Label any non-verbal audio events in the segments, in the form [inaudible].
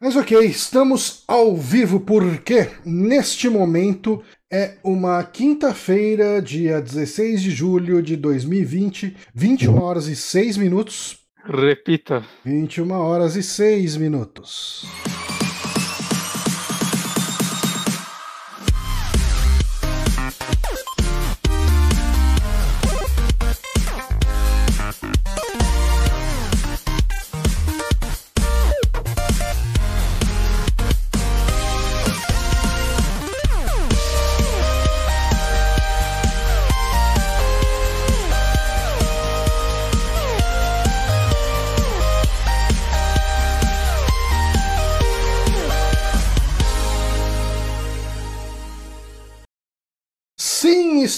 Mas ok, estamos ao vivo porque neste momento é uma quinta-feira, dia 16 de julho de 2020, 21 horas e 6 minutos. Repita. 21 horas e 6 minutos.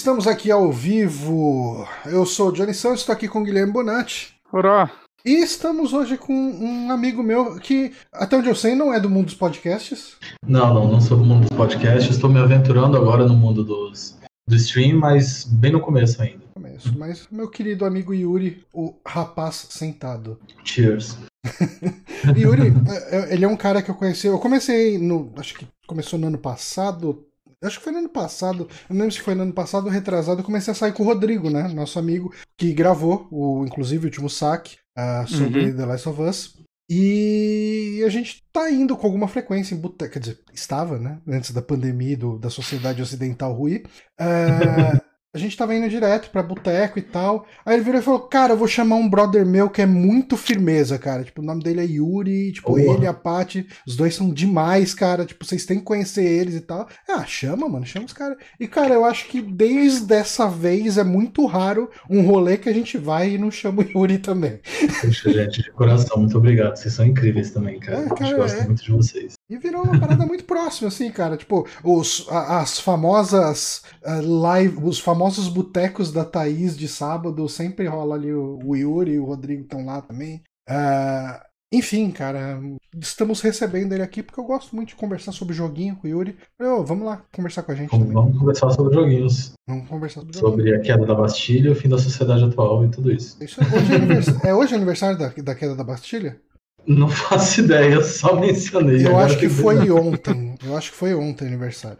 Estamos aqui ao vivo. Eu sou o Johnny Santos, estou aqui com o Guilherme Bonatti. Ora, E estamos hoje com um amigo meu que, até onde eu sei, não é do mundo dos podcasts. Não, não, não sou do mundo dos podcasts, estou me aventurando agora no mundo dos, do stream, mas bem no começo ainda. Começo, mas meu querido amigo Yuri, o rapaz sentado. Cheers. [laughs] Yuri, [laughs] é, é, ele é um cara que eu conheci. Eu comecei no. Acho que começou no ano passado. Acho que foi no ano passado. Eu não lembro se foi no ano passado ou retrasado. Eu comecei a sair com o Rodrigo, né? Nosso amigo, que gravou, o, inclusive, o último saque ah, sobre Uhum. The Last of Us. E a gente tá indo com alguma frequência em boteco. Quer dizer, estava, né? Antes da pandemia do, da sociedade ocidental ruir. Ah, [laughs] a gente tava indo direto pra boteco e tal. Aí ele virou e falou: Cara, eu vou chamar um brother meu que é muito firmeza, cara. Tipo, o nome dele é Yuri. Tipo, Boa. ele e a Paty, os dois são demais, cara. Tipo, vocês têm que conhecer eles e tal. Ah, chama, mano, chama os caras. E, cara, eu acho que desde essa vez é muito raro um rolê que a gente vai e não chama o Yuri também. Puxa, gente, de coração, muito obrigado. Vocês são incríveis também, cara. É, a gente cara, gosta é. muito de vocês. E virou uma parada muito próxima, assim, cara. Tipo, os, as famosas ah, live, os famosos botecos da Thaís de sábado, sempre rola ali o, o Yuri e o Rodrigo estão lá também. Ah, enfim, cara, estamos recebendo ele aqui porque eu gosto muito de conversar sobre joguinho com o Yuri. "Ô, vamos lá conversar com a gente Vamos, também. vamos conversar sobre joguinhos, Vamos conversar sobre sobre a queda da Bastilha, o fim da sociedade atual e tudo isso. Isso é, hoje é, anivers- é hoje aniversário da, da queda da Bastilha? Não [laughs] faço ideia, só mencionei. Eu acho que foi ontem. Eu acho que foi ontem aniversário.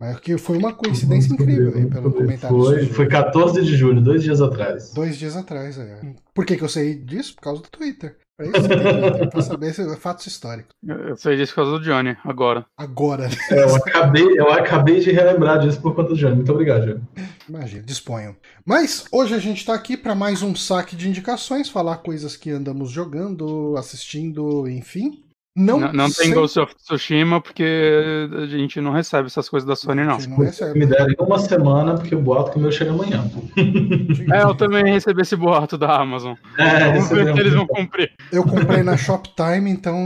Mas que foi uma coincidência incrível aí, pelo comentário. Foi, foi 14 de julho, dois dias atrás. Dois dias atrás, é. Por que, que eu sei disso? Por causa do Twitter. Pra isso você tem Twitter, pra saber se- fatos históricos. eu sei disso por causa do Johnny, agora. Agora, É, eu, acabei, eu acabei de relembrar disso por conta do Johnny. Muito obrigado, Johnny. imagina, disponham. Mas hoje a gente tá aqui pra mais um saque de indicações, falar coisas que andamos jogando, assistindo, enfim. Não, Não, não tem sei- Ghost of Tsushima porque a gente não recebe essas coisas da Sony, não. não. Me deram uma semana, porque o boato que o meu chega amanhã. É, eu também recebi esse boato da Amazon. É, Vamos ver se eles vão cumprir. Eu comprei na Shoptime, então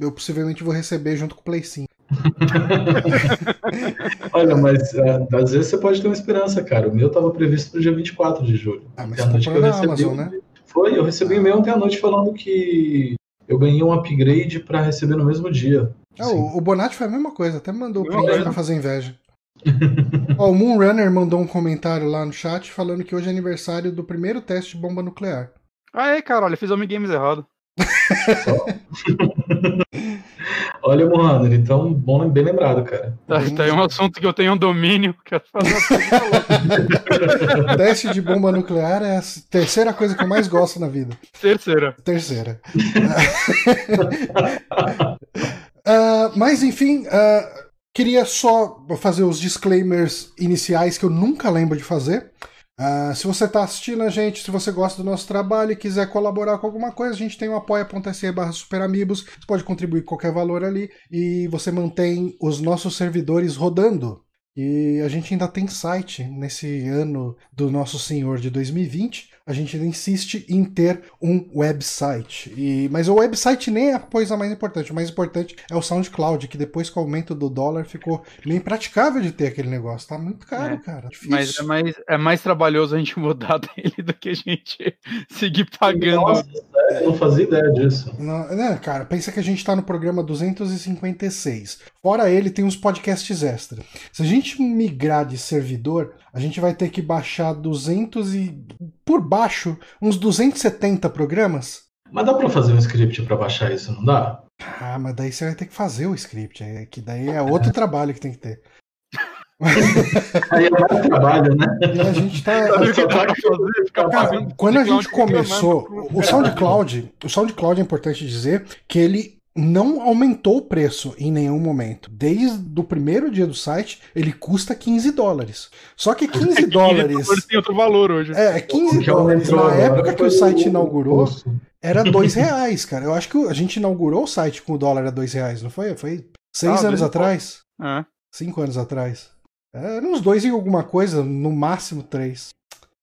eu possivelmente vou receber junto com o Play 5. [laughs] Olha, mas é, às vezes você pode ter uma esperança, cara. O meu tava previsto pro dia 24 de julho. Ah, mas você noite comprou que eu na recebi Amazon, um- né? Foi, eu recebi um e-mail ontem à noite falando que eu ganhei um upgrade pra receber no mesmo dia. Ah, Sim. o, o Bonatti foi a mesma coisa, até me mandou o print pra fazer inveja. Ó, o Moonrunner mandou um comentário lá no chat falando que hoje é aniversário do primeiro teste de bomba nuclear. Ah, é, caralho, eu fiz Homem Games errado. [laughs] Olha, Mohamed, então, bom, bem lembrado, cara. Tá, tá aí um assunto que eu tenho um domínio. Quero fazer uma teste de bomba nuclear é a terceira coisa que eu mais gosto na vida. terceira. Terceira. [laughs] Ah, mas enfim, ah, queria só fazer os disclaimers iniciais que eu nunca lembro de fazer. Ah, se você está assistindo a gente, se você gosta do nosso trabalho e quiser colaborar com alguma coisa, a gente tem o apoia.se barra superamigos. Você pode contribuir qualquer valor ali e você mantém os nossos servidores rodando. E a gente ainda tem site nesse ano do Nosso Senhor de 2020. A gente ainda insiste em ter um website. E, mas o website nem é a coisa mais importante. O mais importante é o SoundCloud, que depois com o aumento do dólar ficou meio impraticável de ter aquele negócio. Tá muito caro, É, cara. Difícil. Mas é mais, é mais trabalhoso a gente [laughs] mudar dele do que a gente seguir pagando. Nossa, eu não fazia ideia disso. Não, né, cara, pensa que a gente tá no programa 256. Fora ele, tem uns podcasts extra. Se a gente migrar de servidor, a gente vai ter que baixar 200 e. por baixo, uns 270 programas. Mas dá pra fazer um script pra baixar isso, não dá? Ah, mas daí você vai ter que fazer o script. É que daí é outro [laughs] trabalho que tem que ter. Aí é mais trabalho, né? E a gente tá. Ficar Cara, quando a gente começou, o SoundCloud, o SoundCloud é importante dizer que ele não aumentou o preço em nenhum momento. Desde o primeiro dia do site, ele custa 15 dólares. Só que [laughs] 15 dólares. Tem outro valor hoje. É, 15 O que dólares na agora época que o site inaugurou era [laughs] 2 reais, cara. Eu acho que a gente inaugurou o site com o dólar a 2 reais, não foi? Foi seis Ah, anos bem atrás? É. Cinco anos atrás. Era uns dois e alguma coisa, no máximo três.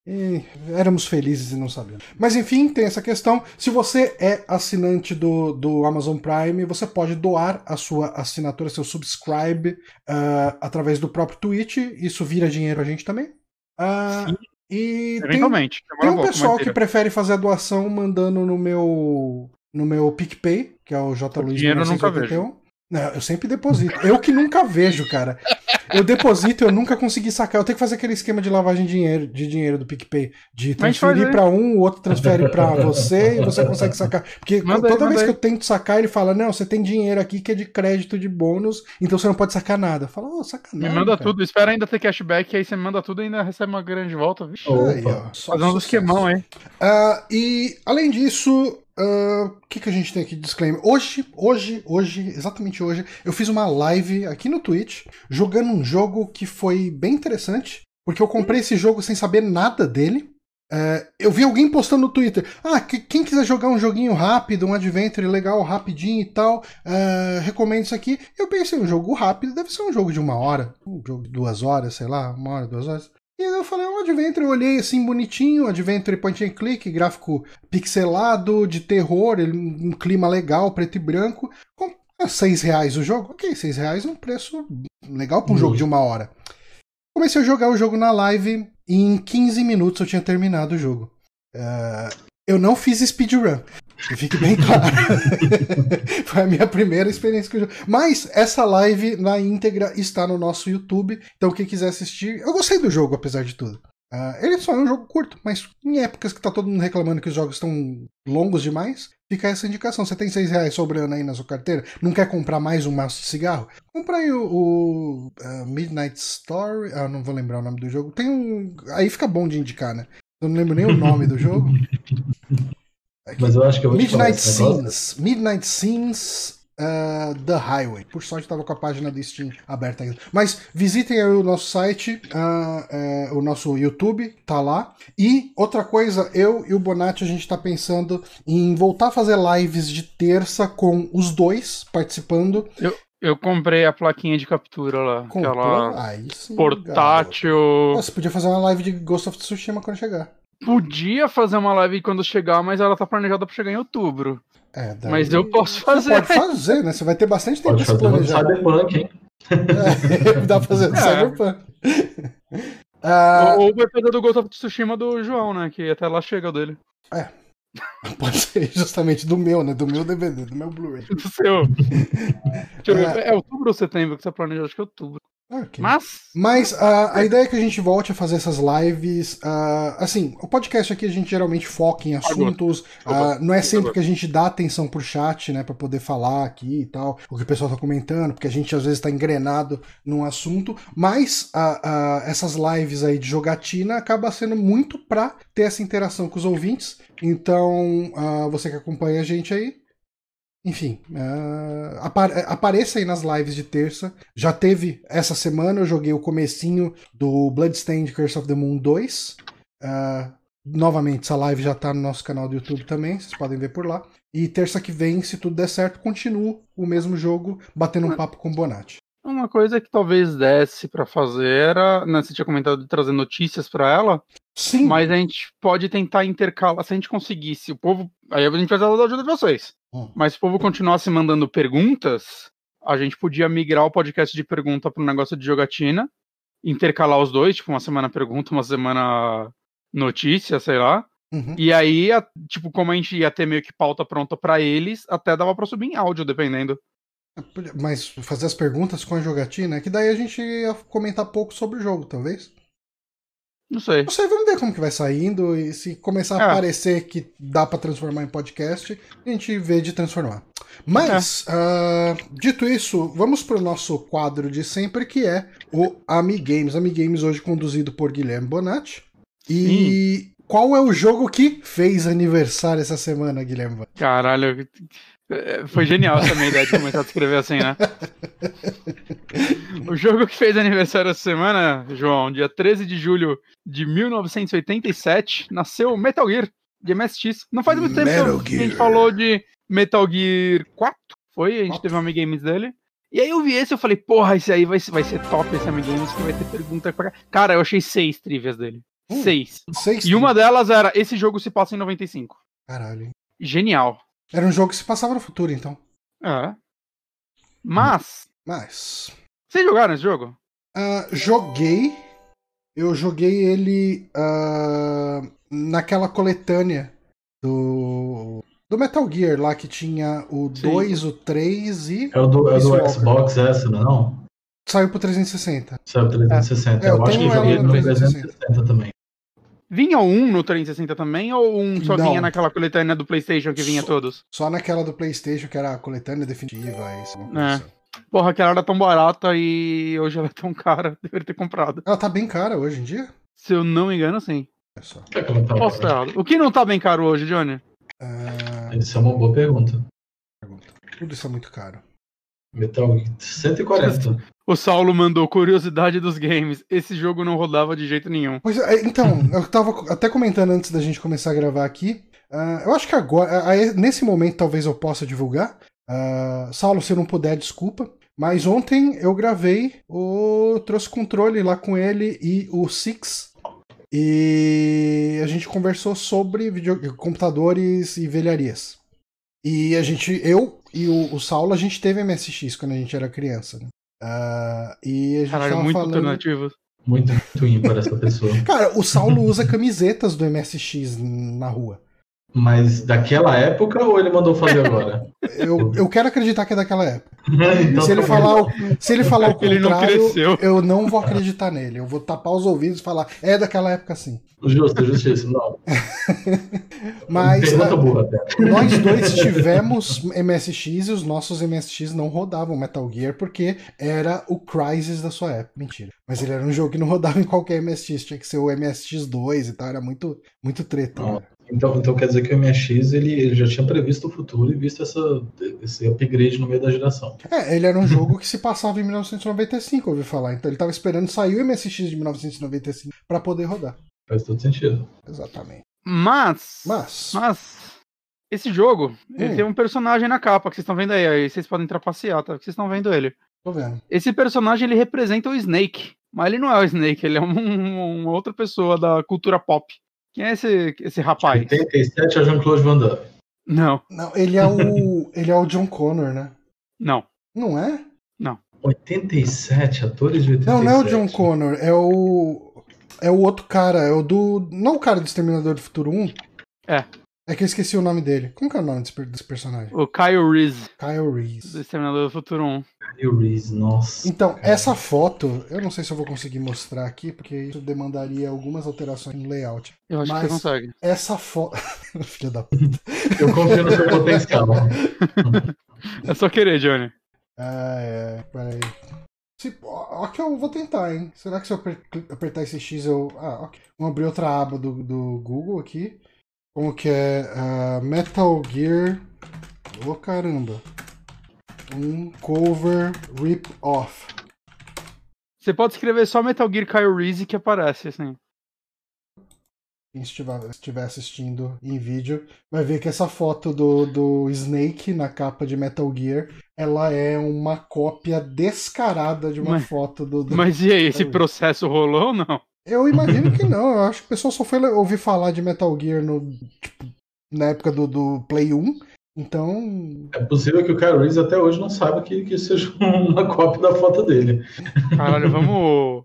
E éramos felizes e não sabíamos. Mas enfim, tem essa questão. Se você é assinante do, do Amazon Prime, você pode doar a sua assinatura, seu subscribe, ah, através do próprio Twitch. Isso vira dinheiro a gente também. Ah, e tem, Eventualmente. tem Demora um pessoal que prefere fazer a doação mandando no meu no meu PicPay, que é o J. Luiz dinheiro eu nunca 1981. Não, eu sempre deposito. Eu que nunca vejo, cara. Eu deposito e eu nunca consegui sacar. Eu tenho que fazer aquele esquema de lavagem de dinheiro, de dinheiro do PicPay. De transferir pra um, o outro transfere pra você e você consegue sacar. Porque Manda toda vez que aí. eu tento sacar, ele fala: Não, você tem dinheiro aqui que é de crédito de bônus, então você não pode sacar nada. Eu falo, ô, sacanagem. Me manda cara." tudo, espera ainda ter cashback, aí você me manda tudo e ainda recebe uma grande volta, vixe. Oh. Aí, ó, só Fazer um esquemão aí. Ah, e além disso, o que, que a gente tem aqui de disclaimer? Hoje, hoje, hoje, exatamente hoje, eu fiz uma live aqui no Twitch jogando um jogo que foi bem interessante, porque eu comprei esse jogo sem saber nada dele. É, eu vi alguém postando no Twitter. Ah, que- quem quiser jogar um joguinho rápido, um adventure legal, rapidinho e tal, é, recomendo isso aqui. Eu pensei, um jogo rápido deve ser um jogo de uma hora, um jogo de duas horas, sei lá, uma hora, duas horas. E aí eu falei, um adventure, eu olhei assim bonitinho, adventure point and click, gráfico pixelado, de terror, um clima legal, preto e branco. Com ah, seis reais o jogo? Ok, seis reais é um preço legal para um Uhum. jogo de uma hora. Comecei a jogar o jogo na live e em 15 minutos eu tinha terminado o jogo. Ah, eu não fiz speedrun. Que fique bem claro. [laughs] Foi a minha primeira experiência o jogo. Mas essa live na íntegra está no nosso YouTube. Então, quem quiser assistir. Eu gostei do jogo, apesar de tudo. Ah, ele só é um jogo curto, mas em épocas que tá todo mundo reclamando que os jogos estão longos demais, fica essa indicação. Você tem seis reais sobrando aí na sua carteira, não quer comprar mais um maço de cigarro? Compra aí o, o, ah, Midnight Story. Ah, não vou lembrar o nome do jogo. Tem um. Aí fica bom de indicar, né? Eu não lembro nem o nome do jogo. Aqui. [laughs] Mas eu acho que eu vou te falar Midnight esse negócio. Scenes. Midnight Scenes uh, The Highway. Por sorte, estava com a página do Steam aberta ainda. Mas visitem aí o nosso site, uh, é, o nosso YouTube, tá lá. E outra coisa, eu e o Bonatti, a gente tá pensando em voltar a fazer lives de terça com os dois participando. Eu comprei a plaquinha de captura lá. Comprou? Aquela sim, garoto. portátil. Você podia fazer uma live de Ghost of Tsushima quando chegar. Podia fazer uma live quando chegar, mas ela tá planejada pra chegar em outubro. É, daí- Mas eu posso Você fazer. pode fazer, né? Você vai ter bastante tempo Pode pra se fazer planejar. Cyberpunk, hein? É, [laughs] dá pra fazer do É. Cyberpunk. Ah, Ou vai fazer do Ghost of Tsushima do João, né? Que até lá chega o dele. [laughs] pode ser justamente do meu, né? Do meu DVD, do meu Blu-ray. [laughs] Do seu. É. É outubro ou setembro que você planejou? Acho que é outubro. Ah, ok. Mas. Mas ah, a ideia é que a gente volte a fazer essas lives. ah, assim, o podcast aqui a gente geralmente foca em assuntos. ah, não é sempre que a gente dá atenção pro chat, né? Pra poder falar aqui e tal, o que o pessoal tá comentando, porque a gente às vezes tá engrenado num assunto. Mas essas lives aí de jogatina acaba sendo muito pra ter essa interação com os ouvintes. Então, ah, você que acompanha a gente aí, enfim, apa- apareça aí nas lives de terça. Já teve essa semana, eu joguei o comecinho do Bloodstained Curse of the Moon 2. Ah, novamente, essa live já tá no nosso canal do YouTube também, vocês podem ver por lá. E terça que vem, se tudo der certo, continuo o mesmo jogo, batendo um papo com o Bonatti. Uma coisa que talvez desse pra fazer era. Né, você tinha comentado de trazer notícias pra ela, Sim, mas a gente pode tentar intercalar. Se a gente conseguisse, o povo. Aí a gente precisar da ajuda de vocês. Hum. Mas se o povo continuasse mandando perguntas, a gente podia migrar o podcast de pergunta para um negócio de jogatina, intercalar os dois, tipo, uma semana pergunta, uma semana notícia, sei lá. Uhum. E aí, a- tipo, como a gente ia ter meio que pauta pronta pra eles, até dava pra subir em áudio, dependendo. Mas fazer as perguntas com a jogatina, que daí a gente ia comentar pouco sobre o jogo, talvez. Não sei. Não sei, vamos ver como que vai saindo e se começar a É. aparecer que dá pra transformar em podcast, a gente vê de transformar. Mas, uh, dito isso, vamos para o nosso quadro de sempre, que é o Amigames. Amigames hoje conduzido por Guilherme Bonatti. E Sim. qual é o jogo que fez aniversário essa semana, Guilherme? Caralho, foi genial essa minha ideia de começar a escrever assim, né? o jogo que fez aniversário essa semana, João, dia 13 de julho de 1987, nasceu Metal Gear de MSX. Não faz muito tempo que a gente falou de Metal Gear 4, foi? A gente teve um Amigames dele. E aí eu vi esse eu falei, porra, esse aí vai, vai ser top esse Amigames, que vai ter pergunta pra Cara, eu achei seis trivias dele. Hum, seis. seis. E uma delas era, esse jogo se passa em 95. Caralho. Genial. Era um jogo que se passava no futuro, então. É. Mas. Mas. Vocês jogaram esse jogo? Uh, joguei. Eu joguei ele uh, naquela coletânea do. Do Metal Gear lá que tinha o 2, o 3 e. É o do, é do Xbox essa, não é? Saiu pro 360. Saiu pro 360. É, eu, eu acho que joguei no 360. 360 também. Vinha um no 360 também ou um só Não. vinha naquela coletânea do PlayStation que vinha só, todos? Só naquela do PlayStation que era a coletânea definitiva. Isso, é. Porra, aquela era tão barata e hoje ela é tão cara. [laughs] Deveria ter comprado. Ela tá bem cara hoje em dia? Se eu não me engano, sim. É só. É tá Posso estar errado. O que não tá bem caro hoje, Johnny? Uh... Isso é uma boa pergunta. Tudo isso é muito caro. Metal 140. O Saulo mandou curiosidade dos games. Esse jogo não rodava de jeito nenhum. Pois é, então, [laughs] eu tava até comentando antes da gente começar a gravar aqui. Uh, eu acho que agora, uh, nesse momento, talvez eu possa divulgar. Uh, Saulo, se não puder, desculpa. Mas ontem eu gravei o. trouxe controle lá com ele e o Six. E a gente conversou sobre video... computadores e velharias. E a gente, eu e o, o Saulo, a gente teve MSX quando a gente era criança. Né? Uh, e a gente Caralho, muito falando... alternativo. Muito, muito ímpar essa pessoa. Cara, o Saulo usa camisetas do MSX na rua. Mas daquela época ou ele mandou fazer agora? [laughs] eu, eu quero acreditar que é daquela época. [laughs] então, se, ele tá falar o, se ele falar o [laughs] contrário, não eu não vou acreditar nele. Eu vou tapar os ouvidos e falar, é daquela época sim. Justo, justiça, não. Mas a, burra, nós dois tivemos MSX e os nossos MSX não rodavam Metal Gear porque era o Crysis da sua época. Mentira. Mas ele era um jogo que não rodava em qualquer MSX, tinha que ser o MSX2 e tal, era muito, muito treta. Né? Então, então quer dizer que o MSX ele, ele já tinha previsto o futuro e visto essa, esse upgrade no meio da geração. É, ele era um jogo que se passava em 1995, ouvi falar. Então ele estava esperando sair o MSX de 1995 para poder rodar. Faz todo sentido. Exatamente. Mas. Mas. Mas. Esse jogo, hum. ele tem um personagem na capa que vocês estão vendo aí. Aí vocês podem trapacear, tá? Vocês estão vendo ele. Tô vendo. Esse personagem ele representa o Snake. Mas ele não é o Snake, ele é um, uma outra pessoa da cultura pop. Quem é esse, esse rapaz? 87 é Jean-Claude Van Damme. Não. Não, ele é o. [laughs] ele é o John Connor, né? Não. Não é? Não. 87, atores de 87. Não, não é o John Connor, é o. É o outro cara, é o do. Não o cara do Exterminador do Futuro 1? É. É que eu esqueci o nome dele. Como que é o nome desse, desse personagem? O Kyle Reese. Kyle Reese. Do Exterminador do Futuro 1. Kyle Reese, nossa. Então, cara. essa foto, eu não sei se eu vou conseguir mostrar aqui, porque isso demandaria algumas alterações no layout. Eu acho Mas que você consegue. Essa foto. [laughs] Filha da puta. Eu confio no seu potencial. é só querer, Johnny. Ah, é. Peraí. Se, ok, eu vou tentar, hein? Será que se eu apertar esse X eu. Ah, ok. Vamos abrir outra aba do, do Google aqui. Como que é? Uh, Metal Gear. Ô oh, caramba. Um cover rip-off. Você pode escrever só Metal Gear Kyle Reese que aparece, assim. Quem estiver, assistindo em vídeo vai ver que essa foto do, do Snake na capa de Metal Gear ela é uma cópia descarada de uma mas, foto do, do. Mas e aí, esse processo rolou ou não? Eu imagino que não. Eu acho que o pessoal só foi ouvir falar de Metal Gear no, tipo, na época do, do Play 1. Então. É possível que o Kyle Reese até hoje não saiba que, que seja [laughs] uma cópia da foto dele. Caralho, vamos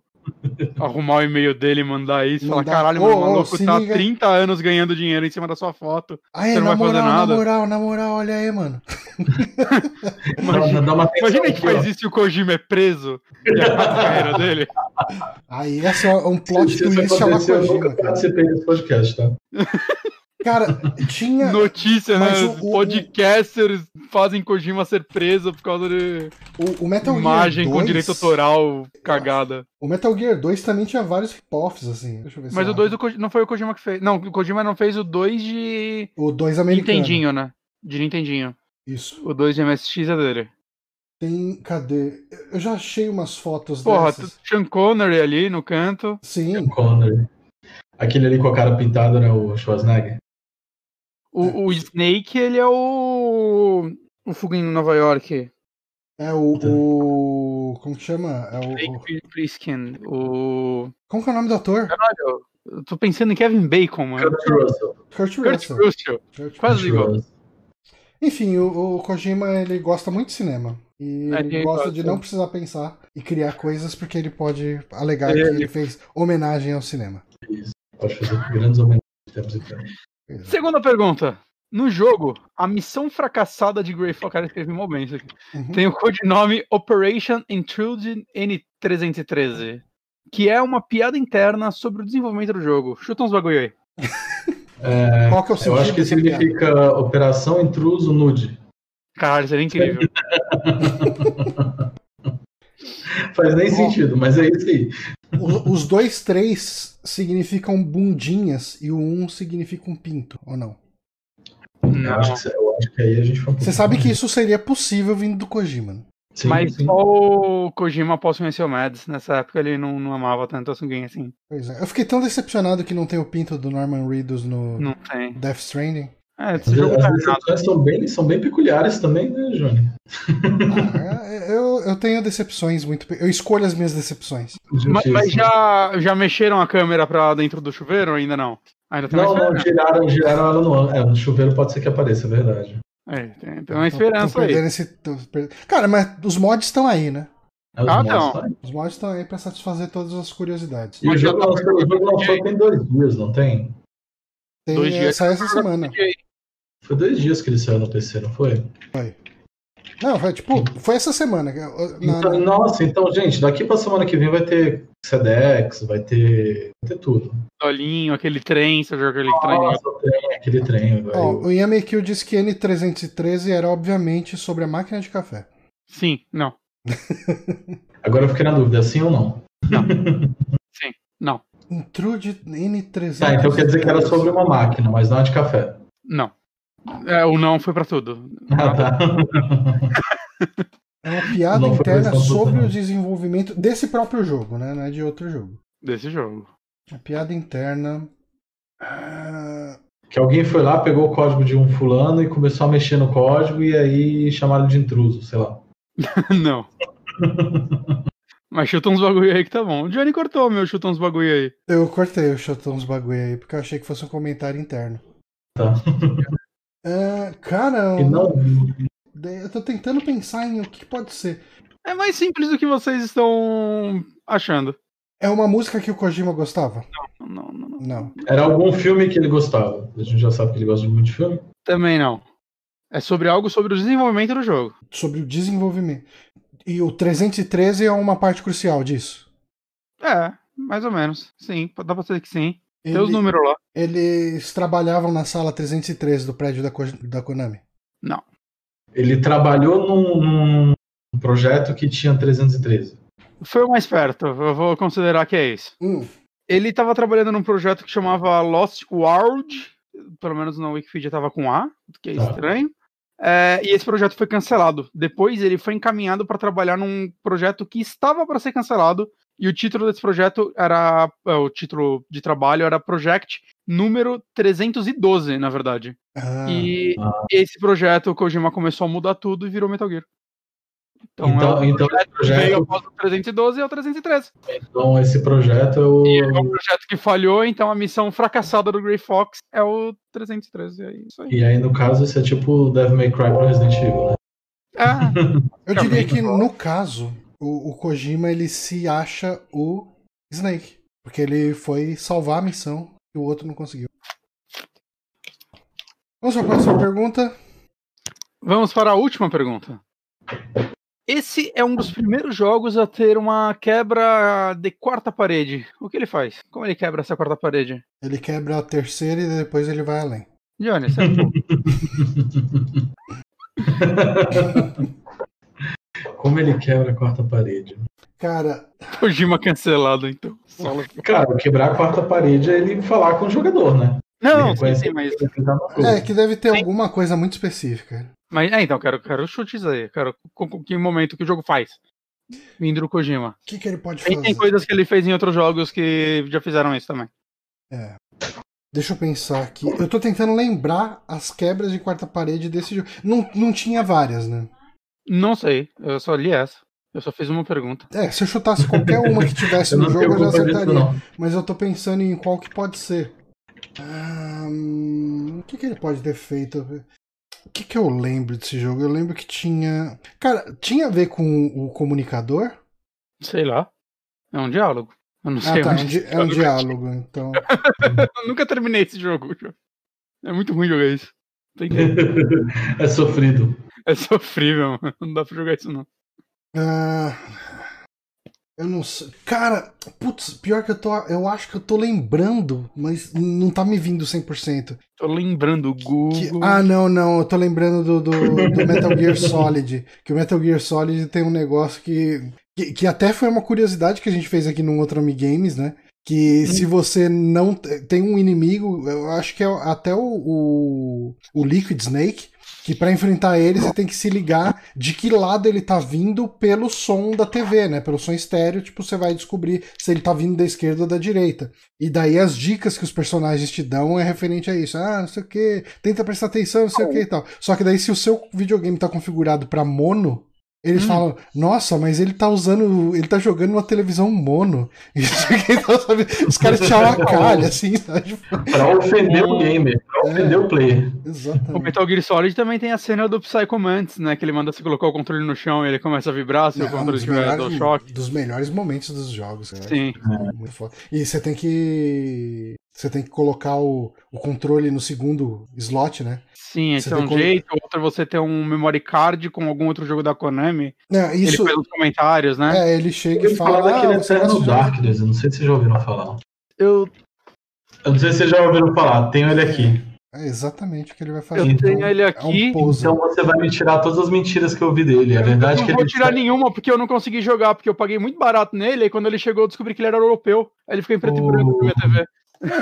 arrumar o e-mail dele e mandar isso. Falar, caralho, mano, o maluco tá liga. 30 anos ganhando dinheiro em cima da sua foto. Aí, você não vai moral, fazer nada. Na moral, na moral, olha aí, mano. [laughs] imagina, dá uma imagina que faz isso e o Kojima é preso e a carreira dele. Aí esse é um plot twist chamar Kojima. Eu nunca participei desse podcast, tá? [laughs] Cara, tinha. Notícia, né? Mas o- o- Podcasters fazem Kojima ser preso por causa de O, o Metal imagem Gear 2, com direito autoral cagada. O Metal Gear 2 também tinha vários rip-offs, assim. Deixa eu ver se Mas o 2 acho. do Ko- não foi o Kojima que fez. Não, o Kojima não fez o 2 de O 2 americano. Nintendinho, né? De Nintendinho. Isso. O 2 de MSX é dele. Tem. Cadê? Eu já achei umas fotos Porra, dessas. Sean Connery ali no canto. Sim. Connor. Aquele ali com a cara pintada, né? O Schwarzenegger. O, o Snake, ele é o. O Fuga em Nova York. É o. o como que chama? É o, Snake Plissken. O. Como que é o nome do ator? Caralho, eu tô pensando em Kevin Bacon, mano. Kurt Russell. Kurt Kurt Russell. Russell. Kurt Quase igual. Russell. Enfim, o, o Kojima ele gosta muito de cinema. E É, ele ele gosta gosta. de não precisar pensar e criar coisas porque ele pode alegar Ele- que ele fez homenagem ao cinema. Isso. Pode fazer grandes homenagens é. Segunda pergunta. No jogo, a missão fracassada de Grey Fox, cara, escrevi mal bem isso aqui. Uhum. Tem o codinome Operation Intrusion N313, que é uma piada interna sobre o desenvolvimento do jogo. Chuta uns bagulho aí. [laughs] Qual que é o sentido Eu acho que piada? significa Operação Intruso Nude. Caralho, seria incrível. [laughs] Faz nem Ó. sentido, mas é isso aí. O- Os dois três significam bundinhas e o um significa um pinto, ou não? Eu Não. acho, que, eu acho que aí a gente foi um Você sabe que isso seria possível vindo do Kojima. né? Sim, Mas sim. só o Kojima o Mads. Nessa época ele não, não amava tanto assim assim. Pois é. Eu fiquei tão decepcionado que não tem o pinto do Norman Reedus no Não tem. Death Stranding. É, esse As, jogo as tá errado. decepções são bem, são bem peculiares também, né, Johnny? Ah, é, eu, eu tenho decepções muito. Eu escolho as minhas decepções. Mas, mas já, já mexeram a câmera pra dentro do chuveiro ou ainda não? Ainda tem Não, não, esperança. giraram, giraram ela no, é, no chuveiro, pode ser que apareça, é verdade. É, tem, tem uma Tô- tô esperança aí. esse- tô per- Cara, mas os mods estão aí, né? É, os Ah, mods não. tá aí. Os mods estão aí pra satisfazer todas as curiosidades. E o Mas já jogo tá lançou, o jogo lançou tem dois dias, não tem? Tem, Dois é, dias. Saiu essa semana. Foi dois dias que ele saiu no PC, não foi? Não, foi tipo, foi essa semana. Na- Então, na- nossa, então, gente, daqui pra semana que vem vai ter Sedex, vai ter, vai ter tudo. Dolinho, aquele trem, você joga aquele trem. Nossa, o trem, aquele trem, velho. Ó, o Yamekill disse que N313 era obviamente sobre a máquina de café. Sim, não. [laughs] Agora eu fiquei na dúvida, sim ou não? Não, [laughs] Intrude N313. Tá, então quer dizer que era sobre uma máquina, mas não a de café. não. É, o não foi pra tudo. Ah, tá. [laughs] É uma piada interna sobre o desenvolvimento desse próprio jogo, né? Não é de outro jogo. Desse jogo. A piada interna. Ah, Que alguém foi lá, pegou o código de um fulano e começou a mexer no código e aí chamaram de intruso, sei lá. [laughs] não. [laughs] Mas chuta uns bagulho aí que tá bom. O Johnny cortou meu, chuta uns bagulho aí. eu cortei o chutão uns bagulho aí, porque eu achei que fosse um comentário interno. Tá. Ah, cara, E não. eu tô tentando pensar em o que pode ser. É mais simples do que vocês estão achando. É uma música que o Kojima gostava? Não, não, não. Não. Era algum filme que ele gostava. A gente já sabe que ele gosta muito de filme. Também não. É sobre algo sobre o desenvolvimento do jogo. Sobre o desenvolvimento. E o 313 é uma parte crucial disso. É, mais ou menos. Sim, dá pra dizer que sim. Tem os Ele- números lá. Eles trabalhavam na sala 313 do prédio da, da Konami. Não. Ele trabalhou num, num projeto que tinha 313. Foi o mais perto. Eu vou considerar que é isso. Hum, Ele estava trabalhando num projeto que chamava Lost World, pelo menos na Wikipedia estava com A, o que é Tá. estranho. É, e esse projeto foi cancelado. Depois ele foi encaminhado para trabalhar num projeto que estava para ser cancelado. E o título desse projeto era. é, O título de trabalho era Project número 312, na verdade. ah, e Ah. esse projeto, o Kojima começou a mudar tudo e virou Metal Gear. Então, Então, é o então, esse projeto que veio projeto, após o 312 e é o 313. então esse projeto é o. E é um projeto que falhou, então a missão fracassada do Grey Fox é o 313. É isso aí. E aí, no caso, esse é tipo o Devil May Cry pro Resident Evil, né? Ah, eu diria que no caso, o, o Kojima ele se acha o Snake. Porque ele foi salvar a missão e o outro não conseguiu. Vamos para a próxima pergunta. vamos para a última pergunta. Esse é um dos primeiros jogos a ter uma quebra de quarta parede. O que ele faz? Como ele quebra essa quarta parede? Ele quebra a terceira e depois ele vai além. Johnny, acertou. [laughs] Como ele quebra a quarta parede. Cara, Kojima cancelado, então. Solo. Cara, quebrar a quarta parede é ele falar com o jogador, né? Não, sim, sim, mas. tá é que deve ter Sim. alguma coisa muito específica. Mas é, então, quero, quero chutes aí. Quero com, com que momento que o jogo faz. Vindo do Kojima. O que, que ele pode fazer? tem coisas que ele fez em outros jogos que já fizeram isso também. É. Deixa eu pensar aqui. Eu tô tentando lembrar as quebras de quarta parede desse jogo. Não, não tinha várias, né? Não sei, eu só li essa. Eu só fiz uma pergunta. É, se eu chutasse qualquer uma que tivesse [laughs] no jogo, eu já disso, acertaria. Mas eu tô pensando em qual que pode ser. Ah, hum, o que, que ele pode ter feito? O que, que eu lembro desse jogo? Eu lembro que tinha. Cara, tinha a ver com o comunicador? Sei lá. É um diálogo. Eu não Ah, sei tá. onde é um diálogo, então. [laughs] Eu nunca terminei esse jogo. É muito ruim jogar isso. Tem que- [laughs] é sofrido. [laughs] É sofrível, mano. Não dá pra jogar isso, não. Ah, eu não sei. Cara, putz, pior que eu tô. Eu acho que eu tô lembrando, mas não tá me vindo 100%. Tô lembrando o Google. Que- ah, não, não, eu tô lembrando do, do, do Metal Gear Solid. Que o Metal Gear Solid tem um negócio que, que. que até foi uma curiosidade que a gente fez aqui num outro Amigames, né? Que se você não. Tem um inimigo, eu acho que é até o, o, o Liquid Snake. Que pra enfrentar ele você tem que se ligar de que lado ele tá vindo pelo som da TV, né? Pelo som estéreo, tipo, você vai descobrir se ele tá vindo da esquerda ou da direita. E daí as dicas que os personagens te dão é referente a isso. Ah, não sei o que, tenta prestar atenção, não sei o que e tal. Só que daí se o seu videogame tá configurado pra mono, eles Hum. falam, nossa, mas ele tá usando. Ele tá jogando uma televisão mono. Isso aqui, então, sabe, os caras te avacalham, assim, sabe? Pra ofender o gamer, pra É. ofender o player. O Exatamente. Metal Gear Solid também tem a cena do Psycho Mantis, né? Que ele manda você colocar o controle no chão e ele começa a vibrar se o É um controle dos estiver do melhores, choque. dos melhores momentos dos jogos. cara. Sim. Muito foda. E você tem que. Você tem que colocar o, o controle no segundo slot, né? Sim, esse Você é um jeito. Outro é você ter um memory card com algum outro jogo da Konami. É, isso. Ele os comentários, né? É, ele chega Eu e falar fala. daquele Ah, Darkness, eu não sei se vocês já ouviram falar. Eu, Eu não sei se vocês já ouviram falar, tenho ele aqui. É exatamente o que ele vai fazer. eu Então, tenho ele É aqui. um pose. Então você vai me tirar todas as mentiras que eu ouvi dele. A eu verdade é não que vou ele tirar nenhuma, porque eu não consegui jogar, porque eu paguei muito barato nele, e quando ele chegou eu descobri que ele era europeu. Aí ele ficou em preto e Oh. branco na minha TV.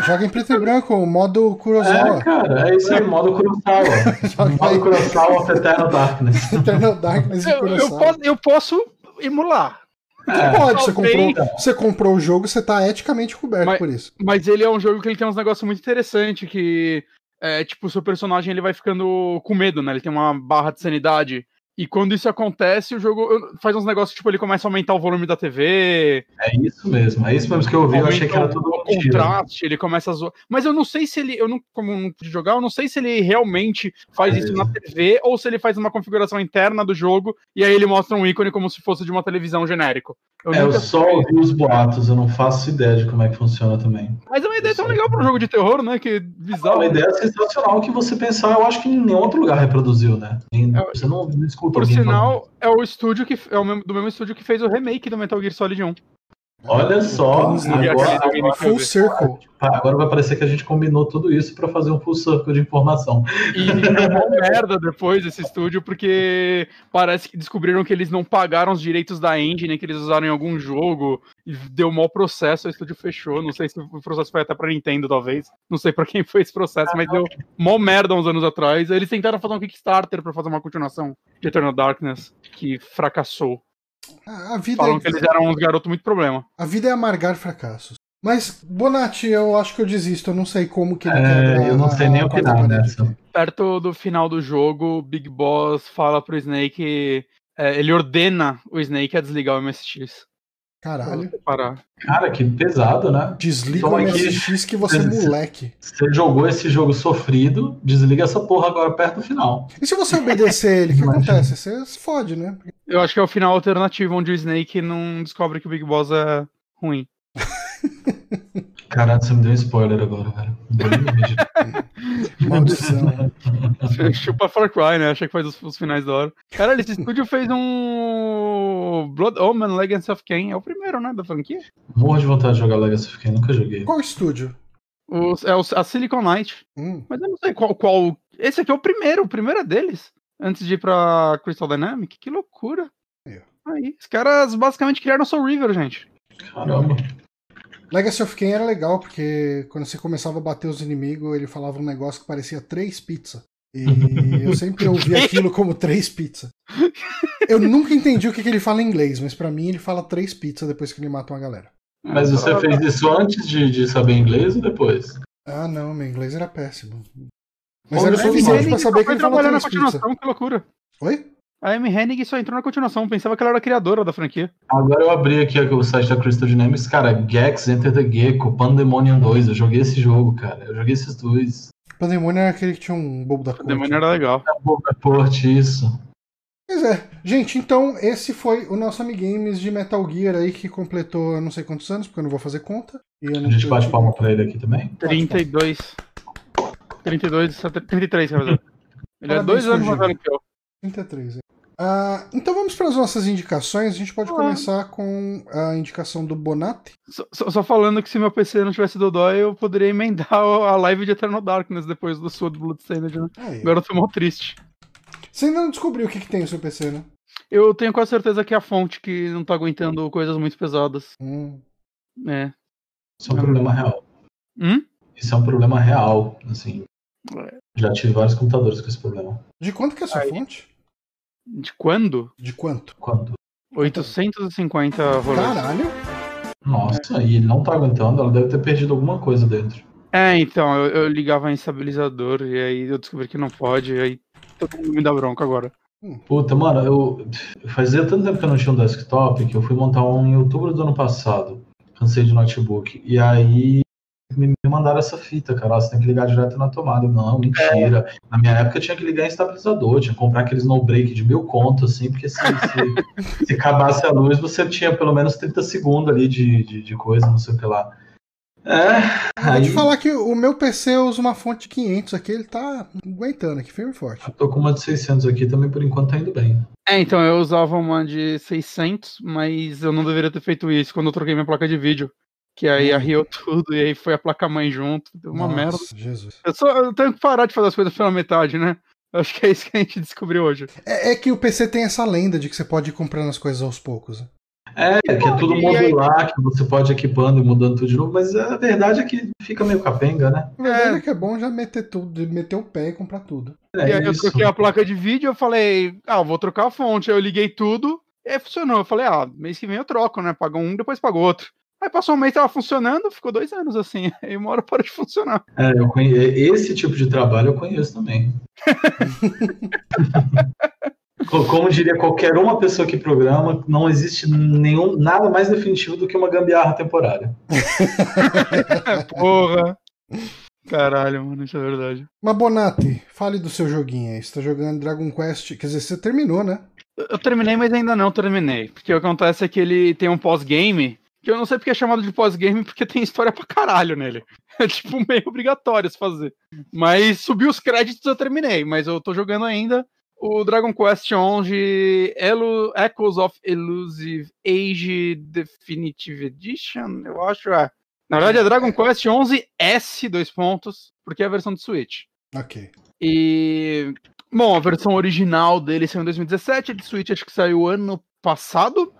Joga em preto e branco, o modo Kurosawa. É, cara, é isso aí, modo Kurosawa. [laughs] Modo Kurosawa of Eternal Darkness. [laughs] Eternal Darkness e Eu, eu posso, eu posso emular, É, Pode, você comprou, você comprou o jogo, você tá eticamente coberto Mas- por isso. mas ele é um jogo que ele tem uns negócios muito interessantes, que é, tipo, o seu personagem ele vai ficando com medo, né? Ele tem uma barra de sanidade. E quando isso acontece, o jogo eu- faz uns negócios, tipo, ele começa a aumentar o volume da TV, é isso mesmo, é isso mesmo que eu ouvi. Eu achei que era tudo o contraste, ele começa a zoar. Mas eu não sei se ele, eu não, como não pude jogar, eu não sei se ele realmente faz É isso na TV ou se ele faz uma configuração interna do jogo e aí ele mostra um ícone como se fosse de uma televisão genérico. Eu É, eu só ouvi os boatos, eu não faço ideia de como é que funciona também. Mas é uma ideia tão Isso. legal para um jogo de terror, né? Que É bizarro. uma ideia sensacional que você pensar, eu acho que em nenhum outro lugar reproduziu, né? É, Você não, escuta Por sinal, é o estúdio que é o mesmo- do mesmo estúdio que fez o remake do Metal Gear Solid 1. Olha só, agora, agora, Full Circle. agora vai parecer que a gente combinou tudo isso pra fazer um full circle de informação. E deu uma [laughs] merda depois esse estúdio, porque parece que descobriram que eles não pagaram os direitos da engine que eles usaram em algum jogo. E deu um mau processo, o estúdio fechou. Não sei se o processo foi até pra Nintendo, talvez. Não sei pra quem foi esse processo, mas deu mó merda uns anos atrás. Eles tentaram fazer um Kickstarter pra fazer uma continuação de Eternal Darkness, que fracassou. A a vida, Falam que eles eram uns garotos muito problema. a vida é amargar fracassos. Mas, Bonatti, eu acho que eu desisto. Eu não sei como que ele É, quebra eu não a- sei a nem opinar parede nessa. aqui. Perto do final do jogo, o Big Boss fala pro Snake. é, ele ordena o Snake a desligar o MSX. Caralho. Parar. Cara, que pesado, né? Desliga Toma o aqui. MSX que você é moleque. Você jogou esse jogo sofrido, desliga essa porra agora perto do final. E se você obedecer ele, o que Imagina. acontece? Você se fode, né? Eu acho que é o final alternativo onde o Snake não descobre que o Big Boss é ruim. [laughs] Caralho, você me deu um spoiler agora, velho. [laughs] Maldição. Chupa Far Cry, né? Achei que faz os, os finais da hora. Cara, esse estúdio fez um. Blood Omen Legacy of Kain. É o primeiro, né? Da franquia. Morro de vontade de jogar Legacy of Kain, nunca joguei. Qual estúdio? O, é o, a Silicon Knight. Hum. Mas eu não sei qual, qual. Esse aqui é o primeiro, o primeiro é deles. Antes de ir pra Crystal Dynamic. Que loucura. Aí, Aí, os caras basicamente criaram Soul River, gente. Caramba. Legacy of Kain era legal, porque quando você começava a bater os inimigos, ele falava um negócio que parecia três pizzas. E [laughs] eu sempre ouvi aquilo como três pizzas. Eu nunca entendi o que, que ele fala em inglês, mas pra mim ele fala três pizzas depois que ele mata uma galera. Mas você fez isso antes de, de saber inglês ou depois? Ah, não, meu inglês era péssimo. Mas Pô, era o suficiente pra saber que ele na três pizzas. continuação, que loucura. Oi? A Amy Hennig só entrou na continuação, pensava que ela era a criadora da franquia. Agora eu abri aqui o site da Crystal Dynamics, cara, Gex, Enter the Gecko, Pandemonium 2, eu joguei esse jogo, cara. Eu joguei esses dois. Pandemônio era aquele que tinha um bobo da O cor. demônio era legal. Boca Forte, isso. Pois é. Gente, então esse foi o nosso Amigames de Metal Gear aí que completou eu não sei quantos anos, porque eu não vou fazer conta. E eu não A gente bate palma pra ele aqui também. 32. 32, 33, quer dizer. [laughs] Ele é dois anos mais velho que eu. 33. é. Ah, então vamos para as nossas indicações. A gente pode Ah. começar com a indicação do Bonatti. Só, só- só falando que se meu PC não tivesse Dodói, eu poderia emendar [laughs] a live de Eternal Darkness depois do Sword Bloodstained, né? Aí. Agora eu tô mal triste. Você ainda não descobriu o que, que tem no seu PC, né? Eu tenho quase certeza que é a fonte que não tá aguentando coisas muito pesadas. Hum. É. Isso é um problema real. Hum? Isso é um problema real, assim. É. Já tive vários computadores com esse problema. De quanto que é a sua Aí. fonte? De quando? De quanto? Quando? 850 rolês. Caralho. Nossa, e ele não tá aguentando, ela deve ter perdido alguma coisa dentro. É, então, eu, eu ligava em estabilizador e aí eu descobri que não pode, e aí todo mundo me dá bronca agora. Puta, mano, eu fazia tanto tempo que eu não tinha um desktop que eu fui montar um em outubro do ano passado. Cansei de notebook. E aí me me mandaram essa fita, cara. ó, Você tem que ligar direto na tomada. Eu, Não, mentira. Na minha época eu tinha que ligar em estabilizador, tinha que comprar aqueles no break de mil conto, assim, porque se, se, se acabasse a luz, você tinha pelo menos 30 segundos ali de, de, de coisa, não sei o que lá. É, Vou aí te falar que o meu PC usa uma fonte de 500 aqui, ele tá aguentando aqui, firme e forte. eu tô com uma de 600 aqui também, por enquanto tá indo bem. É, então, eu usava uma de 600, mas eu não deveria ter feito isso quando eu troquei minha placa de vídeo. Que aí Hum. arriou tudo e aí foi a placa-mãe junto. Deu uma Nossa, merda. Jesus. Eu, só, eu tenho que parar de fazer as coisas pela metade, né? Acho que é isso que a gente descobriu hoje. É, é que o PC tem essa lenda de que você pode ir comprando as coisas aos poucos. né? É, que é tudo e aí- modular, que você pode ir equipando e mudando tudo de novo, mas a verdade é que fica meio capenga, né? A verdade é. que é bom já meter tudo, meter o pé e comprar tudo. É e aí eu isso. troquei a placa de vídeo, eu falei, ah, eu vou trocar a fonte. Aí eu liguei tudo, e aí funcionou. Eu falei, ah, mês que vem eu troco, né? Paga um, depois pago outro. Aí passou um mês, tava funcionando, ficou dois anos assim. [laughs] Aí uma hora parou de funcionar. É, eu conhe... Esse tipo de trabalho eu conheço também. [laughs] Co- Como diria qualquer uma pessoa que programa, não existe nenhum nada mais definitivo do que uma gambiarra temporária. [laughs] Porra. Caralho, mano, isso é verdade. Mas Bonatti, fale do seu joguinho aí. Você tá jogando Dragon Quest. Quer dizer, você terminou, né? Eu eu terminei, mas ainda não terminei. Porque o que acontece é que ele tem um pós-game, que eu não sei porque é chamado de pós-game, porque tem história pra caralho nele. É tipo meio obrigatório se fazer. Mas subiu os créditos eu terminei, mas eu tô jogando ainda o Dragon Quest XI Elo Echoes of Elusive Age Definitive Edition, eu acho, é. Na verdade é Dragon Quest XI S, dois pontos, porque é a versão de Switch. Ok. E. Bom, a versão original dele saiu em 2017, a de Switch acho que saiu ano passado.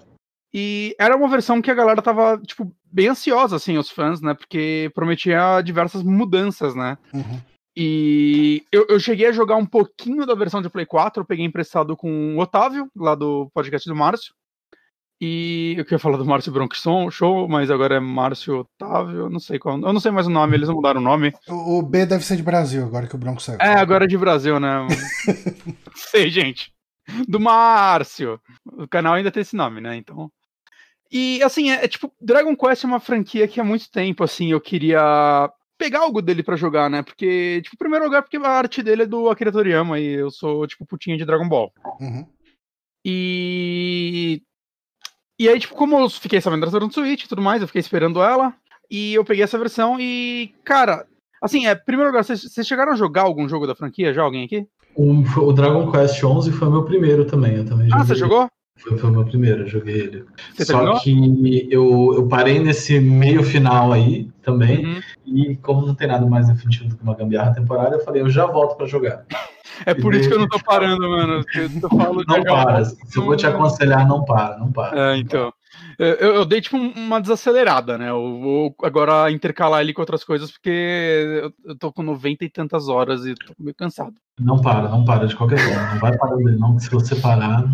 E era uma versão que a galera tava, tipo, bem ansiosa, assim, os fãs, né? Porque prometia diversas mudanças, né? Uhum. E eu, eu cheguei a jogar um pouquinho da versão de Play 4, eu peguei emprestado com o Otávio, lá do podcast do Márcio. E eu queria falar do Márcio Bronxon Show, mas agora é Márcio Otávio, eu não sei qual. Eu não sei mais o nome, eles mudaram o nome. O, o B deve ser de Brasil, agora que o Bronco saiu. É, agora é de Brasil, né? [laughs] Sei, gente. Do Márcio. O canal ainda tem esse nome, né? Então. E assim, é, é tipo, Dragon Quest é uma franquia que há muito tempo, assim, eu queria pegar algo dele pra jogar, né? Porque, tipo, em primeiro lugar, porque a arte dele é do Akira Toriyama e eu sou, tipo, putinha de Dragon Ball. Uhum. E. E aí, tipo, como eu fiquei sabendo da do Switch e tudo mais, eu fiquei esperando ela. E eu peguei essa versão e, cara, assim, é, em primeiro lugar, vocês, chegaram a jogar algum jogo da franquia já? Alguém aqui? O, o Dragon Quest XI foi meu primeiro também. Eu também Ah, você jogou? Foi, foi o meu primeiro, eu joguei ele. Você Só terminou? que eu, eu parei nesse meio final aí também. Uhum. E como não tem nada mais definitivo do que uma gambiarra temporária, eu falei, eu já volto pra jogar. É por isso que eu não tô parando, mano. Eu, falo Não para. Se eu vou te aconselhar, não para, não para. É, então. Eu, eu dei tipo um- uma desacelerada, né? Eu vou agora intercalar ele com outras coisas, porque eu, tô com 90 e tantas horas e tô meio cansado. Não para, não para de qualquer forma. Não vai parando dele, não, que se você parar.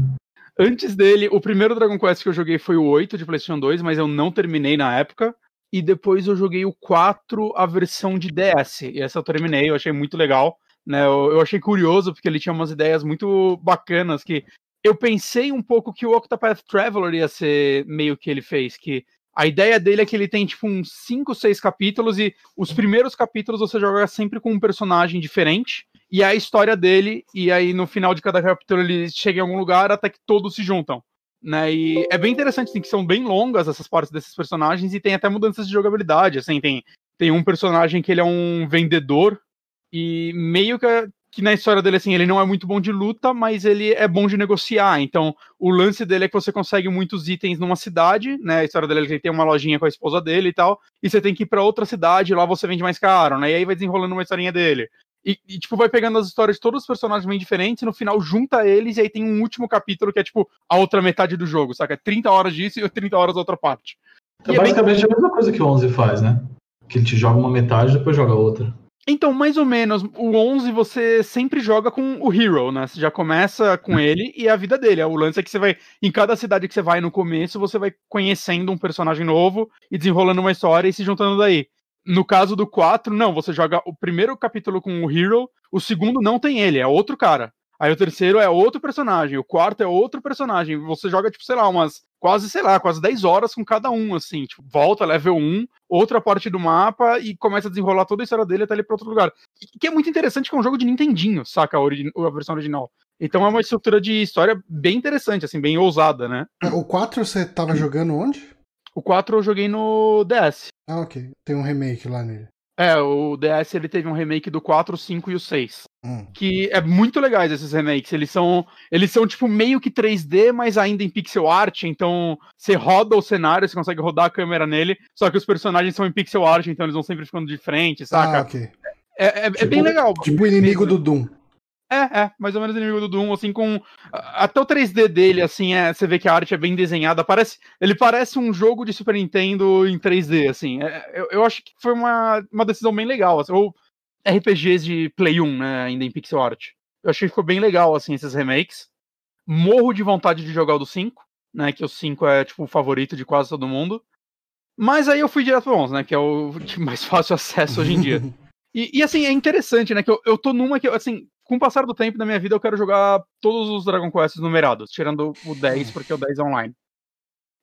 Antes dele, o primeiro Dragon Quest que eu joguei foi o 8 de PlayStation 2, mas eu não terminei na época. E depois eu joguei o 4, a versão de DS. E essa eu terminei, eu achei muito legal. Né? Eu, eu achei curioso, porque ele tinha umas ideias muito bacanas que eu pensei um pouco que o Octopath Traveler ia ser meio que ele fez, que a ideia dele é que ele tem tipo uns 5, 6 capítulos e os primeiros capítulos você joga sempre com um personagem diferente e é a história dele e aí no final de cada capítulo ele chega em algum lugar até que todos se juntam. Né, e é bem interessante, assim, que são bem longas essas partes desses personagens e tem até mudanças de jogabilidade, assim, tem, tem um personagem que ele é um vendedor e meio que, que na história dele, assim, ele não é muito bom de luta, mas ele é bom de negociar. Então, o lance dele é que você consegue muitos itens numa cidade, né? A história dele é que ele tem uma lojinha com a esposa dele e tal, e você tem que ir pra outra cidade, lá você vende mais caro, né? E aí vai desenrolando uma historinha dele. E, e, tipo, vai pegando as histórias de todos os personagens bem diferentes, e no final junta eles, e aí tem um último capítulo que é, tipo, a outra metade do jogo, saca? 30 horas disso e 30 horas da outra parte. É E é bem- basicamente a mesma coisa que o 11 faz, né? Que ele te joga uma metade e depois joga outra. Então, mais ou menos, o 11 você sempre joga com o Hero, né? Você já começa com [laughs] ele e é a vida dele. O lance é que você vai, em cada cidade que você vai no começo, você vai conhecendo um personagem novo e desenrolando uma história e se juntando daí. No caso do 4, não, você joga o primeiro capítulo com o Hero, o segundo não tem ele, é outro cara. Aí o terceiro é outro personagem, o quarto é outro personagem. Você joga, tipo, sei lá, umas quase, sei lá, quase 10 horas com cada um, assim. Tipo, volta, level 1, outra parte do mapa e começa a desenrolar toda a história dele até ele pra outro lugar. E que é muito interessante que é um jogo de Nintendinho, saca? A, a versão original. Então é uma estrutura de história bem interessante, assim, bem ousada, né? O 4 você tava jogando onde? O 4 eu joguei no DS. Ah, ok. Tem um remake lá nele. É, o DS ele teve um remake do 4, o 5 e o 6. Hum. Que é muito legais esses remakes. Eles são, eles são tipo meio que 3D, mas ainda em pixel art. Então você roda o cenário, você consegue rodar a câmera nele. Só que os personagens são em pixel art, então eles vão sempre ficando de frente, saca? Ah, ok. é, é- é Tipo- bem legal. Tipo o inimigo do Doom. É, é, mais ou menos inimigo do Doom, assim, com. Até o 3D dele, assim, é, você vê que a arte é bem desenhada. Parece, ele parece um jogo de Super Nintendo em 3D, assim. É, eu, eu acho que foi uma, uma decisão bem legal. Assim, ou RPGs de Play 1, né, ainda em pixel art. Eu achei que ficou bem legal, assim, esses remakes. Morro de vontade de jogar o do 5, né, que o 5 é, tipo, o favorito de quase todo mundo. Mas aí eu fui direto pro 11, né, que é o de mais fácil acesso hoje em dia. [laughs] E, e, assim, é interessante, né? Que eu, eu tô numa que, assim, com o passar do tempo da minha vida, eu quero jogar todos os Dragon Quests numerados, tirando o 10, porque o 10 é online.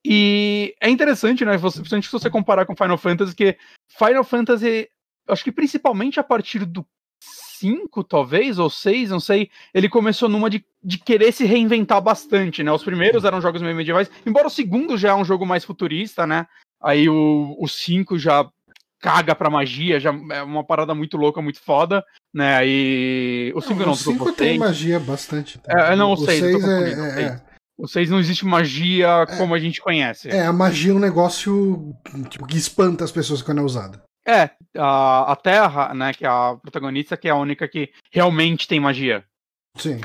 E é interessante, né? Você, principalmente se você comparar com Final Fantasy, que Final Fantasy, acho que principalmente a partir do 5, talvez, ou 6, não sei, ele começou numa de, de querer se reinventar bastante, né? Os primeiros eram jogos meio medievais, embora o segundo já é um jogo mais futurista, né? Aí o 5 já caga pra magia, já é uma parada muito louca, muito foda, né? Aí. O 5 não, o 5 desculpa, o tem magia bastante. É, não, o o seis, eu tô 6 é, é, é, O 6 não existe magia como a gente conhece. é, a magia é um negócio tipo, que espanta as pessoas quando é usada. É, a, a Terra, né, que é a protagonista, que é a única que realmente tem magia. Sim.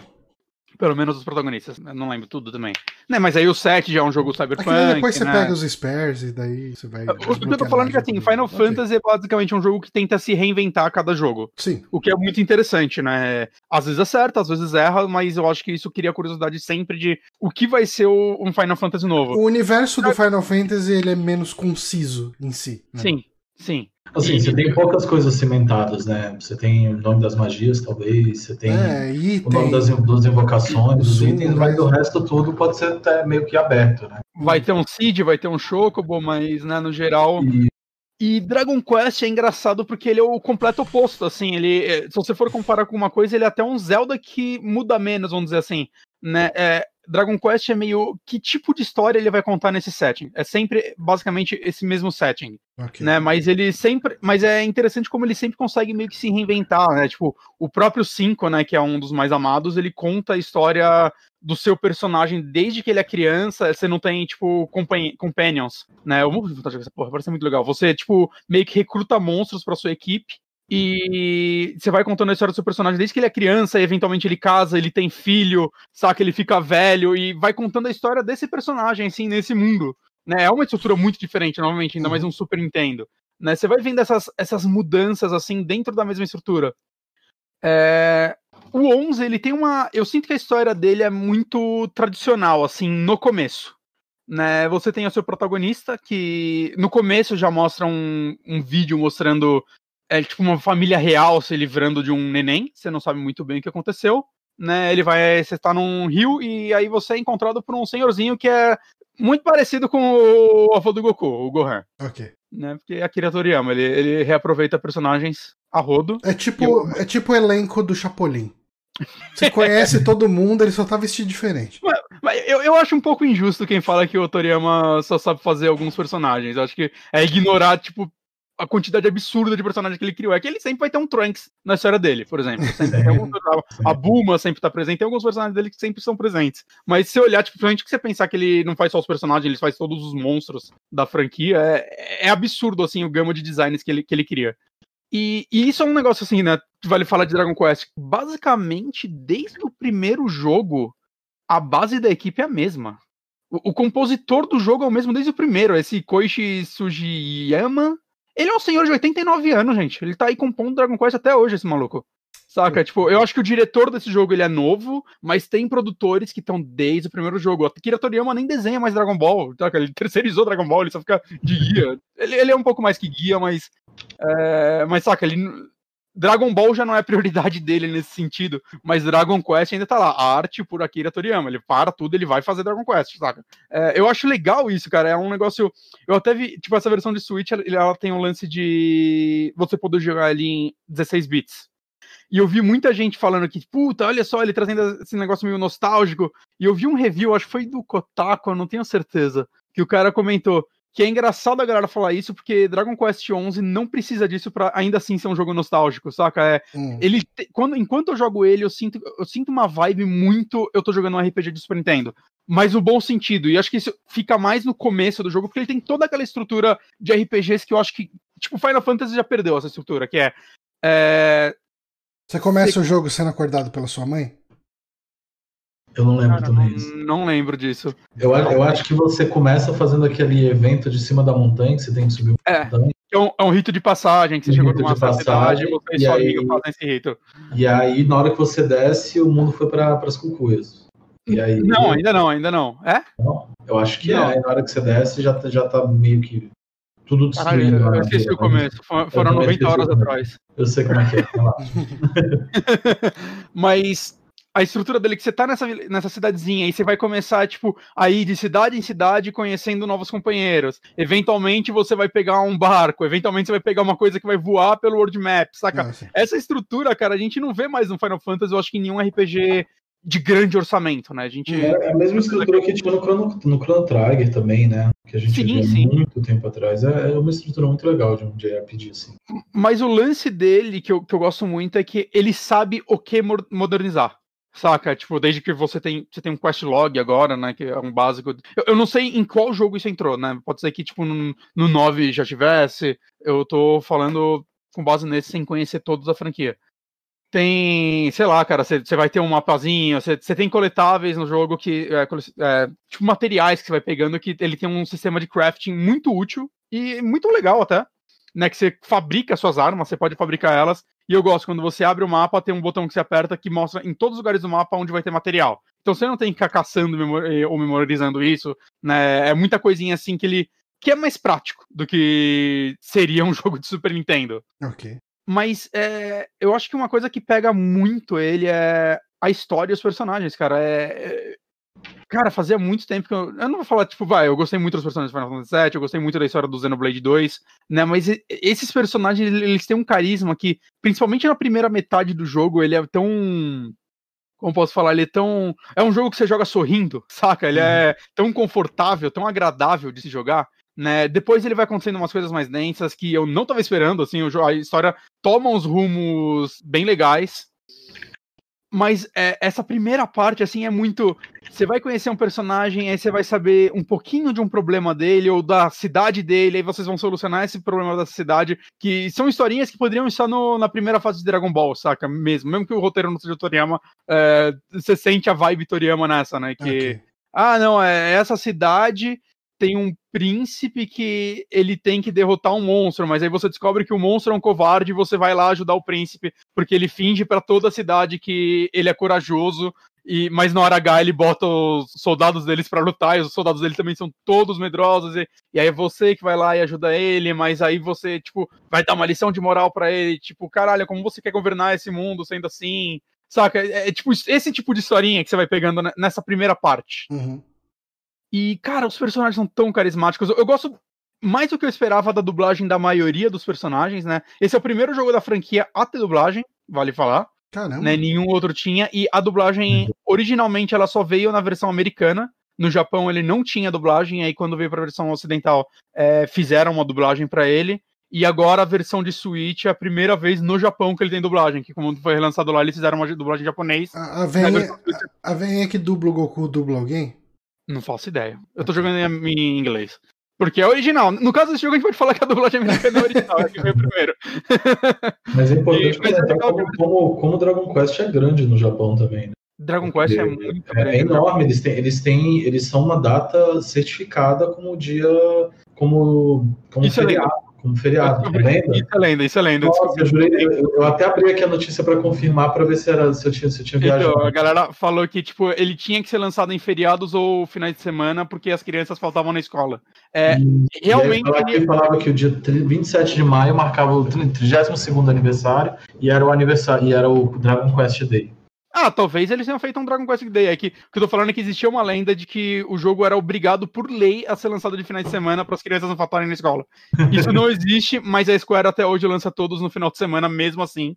Pelo menos os protagonistas. Eu não lembro tudo também. Né, mas aí o 7 já é um jogo É cyberpunk. depois você né? pega os spares e daí você vai. O que eu tô falando é que assim, Final Fantasy é basicamente um jogo que tenta se reinventar a cada jogo. Sim. O que é muito interessante, né? Às vezes acerta, às vezes erra, mas eu acho que isso cria curiosidade sempre de o que vai ser o- um Final Fantasy novo. O universo do Final Fantasy ele é menos conciso em si. né? Sim, sim. Assim, E- você tem poucas coisas cimentadas, né? Você tem o nome das magias, talvez, você tem É, o nome das, das invocações, dos Zoom, itens, mas o resto tudo pode ser até meio que aberto, né? Vai ter um Seed, vai ter um Chocobo, mas, né, no geral. E E Dragon Quest é engraçado porque ele é o completo oposto, assim, ele, é, se você for comparar com uma coisa, ele é até um Zelda que muda menos, vamos dizer assim, né, é, Dragon Quest é meio. Que tipo de história ele vai contar nesse setting? É sempre, basicamente, esse mesmo setting. Okay. Né? Mas ele sempre. Mas é interessante como ele sempre consegue meio que se reinventar, né? Tipo, o próprio 5, né, que é um dos mais amados, ele conta a história do seu personagem desde que ele é criança, você não tem, tipo, companions, né? Eu vou essa porra, parece muito legal. Você, tipo, meio que recruta monstros pra sua equipe e você vai contando a história do seu personagem desde que ele é criança, e eventualmente ele casa, ele tem filho, saca? Ele fica velho, e vai contando a história desse personagem, assim, nesse mundo. Né? É uma estrutura muito diferente, novamente, ainda mais uhum. um Super Nintendo. Né? Você vai vendo essas, essas mudanças, assim, dentro da mesma estrutura. É... O 11, ele tem uma. Eu sinto que a história dele é muito tradicional, assim, no começo. Né? Você tem o seu protagonista, que no começo já mostra um, um vídeo mostrando é tipo uma família real se livrando de um neném, você não sabe muito bem o que aconteceu, né? Ele vai, você está num rio e aí você é encontrado por um senhorzinho que é muito parecido com o avô do Goku, o Gohan. Ok. Né? Porque Akira Toriyama, ele, ele reaproveita personagens a rodo. É tipo, eu... é tipo o elenco do Chapolin. Você conhece todo mundo, ele só tá vestido diferente. Mas, mas eu, eu acho um pouco injusto quem fala que o Toriyama só sabe fazer alguns personagens. Eu acho que é ignorar, tipo, a quantidade absurda de personagens que ele criou. É que ele sempre vai ter um Trunks na história dele, por exemplo. [laughs] Algum, a Bulma sempre tá presente, tem alguns personagens dele que sempre são presentes. Mas se olhar, tipo, principalmente que você pensar que ele não faz só os personagens, ele faz todos os monstros da franquia, é, é absurdo, assim, o gama de designs que ele, que ele cria. E, e, isso é um negócio assim, né? Vale falar de Dragon Quest. Basicamente, desde o primeiro jogo, a base da equipe é a mesma. O, o compositor do jogo é o mesmo desde o primeiro, esse Koichi Sugiyama, ele é um senhor de 89 anos, gente. Ele tá aí compondo Dragon Quest até hoje, esse maluco. Saca? Tipo, eu acho que o diretor desse jogo ele é novo, mas tem produtores que estão desde o primeiro jogo. A Akira Toriyama nem desenha mais Dragon Ball, saca? Ele terceirizou Dragon Ball, ele só fica de guia. Ele, ele é um pouco mais que guia, mas. É, mas saca, ele Dragon Ball já não é prioridade [laughs] dele nesse sentido, mas Dragon Quest ainda tá lá. A arte por Akira Toriyama. Ele para tudo, ele vai fazer Dragon Quest, saca? É, eu acho legal isso, cara. É um negócio. Eu até vi, tipo, essa versão de Switch, ela, tem um lance de você poder jogar ali em 16 bits. E eu vi muita gente falando que, puta, olha só, ele trazendo esse negócio meio nostálgico. E eu vi um review, acho que foi do Kotaku, eu não tenho certeza, que o cara comentou que é engraçado a galera falar isso, porque Dragon Quest XI não precisa disso para ainda assim ser um jogo nostálgico, saca? É, hum. ele te, quando, enquanto eu jogo ele, eu sinto, eu sinto uma vibe muito. Eu tô jogando um RPG de Super Nintendo. Mas no bom sentido. E acho que isso fica mais no começo do jogo, porque ele tem toda aquela estrutura de RPGs que eu acho que. Tipo, Final Fantasy já perdeu essa estrutura, que é. é... Você começa Você... o jogo sendo acordado pela sua mãe? Eu não lembro Cara, também isso. Não lembro disso. Eu, eu acho que você começa fazendo aquele evento de cima da montanha, que você tem que subir uma é. montanha. É um, é um, rito de passagem, que você um chegou numa cidade e você e só aí, fazem esse rito. E aí, na hora que você desce, o mundo foi para as cucuias. E aí, não, ainda não, ainda não. É? Não, eu acho que não. é. Na hora que você desce, já, já tá meio que tudo destruído. Caralho, eu esqueci o começo. Foram 90 horas atrás. Eu sei como é que é. [laughs] Mas a estrutura dele que você tá nessa, nessa cidadezinha e você vai começar, tipo, a ir de cidade em cidade conhecendo novos companheiros. Eventualmente você vai pegar um barco, eventualmente você vai pegar uma coisa que vai voar pelo world map, saca? Nossa. Essa estrutura, cara, a gente não vê mais no Final Fantasy, eu acho que em nenhum RPG de grande orçamento, né? A gente... É, é a mesma estrutura que tinha no Chrono, no Chrono Trigger também, né? Que a gente sim, sim. muito tempo atrás. É, é, uma estrutura muito legal de um JRPG, assim. Mas o lance dele, que eu, que eu gosto muito, é que ele sabe o que modernizar. Saca? Tipo, desde que você tem, você tem um quest log agora, né? Que é um básico. Eu, eu não sei em qual jogo isso entrou, né? Pode ser que, tipo, no, no 9 já tivesse. Eu tô falando com base nesse sem conhecer todos a franquia. Tem, sei lá, cara, você vai ter um mapazinho, você tem coletáveis no jogo que. É, é, tipo, materiais que você vai pegando que ele tem um sistema de crafting muito útil e muito legal até. Né, que você fabrica suas armas, você pode fabricar elas e eu gosto quando você abre o mapa, tem um botão que você aperta que mostra em todos os lugares do mapa onde vai ter material. Então você não tem que ficar caçando eh, ou memorizando isso, né? É muita coisinha assim que ele que é mais prático do que seria um [laughs] jogo de Super Nintendo. Ok. Mas é, eu acho que uma coisa que pega muito ele é a história e os personagens, cara. É, é Cara, fazia muito tempo que eu. Eu não vou falar, tipo, vai, eu gostei muito dos personagens do Final Fantasy VII, eu gostei muito da história do Xenoblade 2, né? Mas esses personagens, eles têm um carisma que, principalmente na primeira metade do jogo, ele é tão. como posso falar, ele é tão. É um jogo que você joga sorrindo, [laughs] saca? Ele é tão confortável, tão agradável de se jogar. Né? Depois ele vai acontecendo umas coisas mais densas que eu não tava esperando, assim, a história toma uns rumos bem legais. Mas é, essa primeira parte, assim, é muito. Você vai conhecer um personagem, aí você vai saber um pouquinho de um problema dele ou da cidade dele, aí vocês vão solucionar esse problema da cidade, que são historinhas que poderiam estar no, na primeira fase de Dragon Ball, saca? Mesmo. Mesmo que o roteiro não seja Toriyama, é, você sente a vibe Toriyama nessa, né? Que. Okay. Ah, não, é essa cidade tem um príncipe que ele tem que derrotar um monstro, mas aí você descobre que o monstro é um covarde e você vai lá ajudar o príncipe, porque ele finge para toda a cidade que ele é corajoso, e mas na hora H ele bota os soldados deles para lutar, e os soldados dele também são todos medrosos, e, e aí é você que vai lá e ajuda ele, mas aí você, tipo, vai dar uma lição de moral para ele, tipo, caralho, como você quer governar esse mundo sendo assim? Saca? É, é tipo esse tipo de historinha que você vai pegando nessa primeira parte. Uhum. E, cara, os personagens são tão carismáticos. Eu, eu gosto mais do que eu esperava da dublagem da maioria dos personagens, né? Esse é o primeiro jogo da franquia a ter dublagem, vale falar. Caramba. Né? Nenhum outro tinha. E a dublagem, originalmente, ela só veio na versão americana. No Japão ele não tinha dublagem, aí quando veio para a versão ocidental é, fizeram uma dublagem para ele. E agora a versão de Switch é a primeira vez no Japão que ele tem dublagem, que como foi relançado lá, eles fizeram uma dublagem em japonês. A, a venha, a, a venha que dubla o Goku dubla alguém? Não faço ideia. Eu tô jogando em inglês. Porque é original. No caso desse jogo, a gente pode falar que a dublagem americana é original, é que veio primeiro. [laughs] Mas é importante comentar é como, como, como Dragon Quest é grande no Japão também, né? Dragon Quest é muito é. É enorme, eles têm, eles têm, eles são uma data certificada como dia, como, como Isso feriado. Como feriado. É lenda? Isso é lenda, isso é lenda. Nossa, eu, eu, eu, até abri aqui a notícia para confirmar para ver se, era, se, eu tinha, se eu tinha viajado. Então, a galera falou que tipo, ele tinha que ser lançado em feriados ou finais de semana porque as crianças faltavam na escola. É, realmente. Ele falava que o dia 27 de maio marcava o 32 aniversário e era o aniversário e era o Dragon Quest Day. Ah, talvez eles tenham feito um Dragon Quest Day. É que o que eu tô falando é que existia uma lenda de que o jogo era obrigado por lei a ser lançado de final de semana para as crianças não faltarem na escola. Isso não existe, mas a Square até hoje lança todos no final de semana mesmo assim.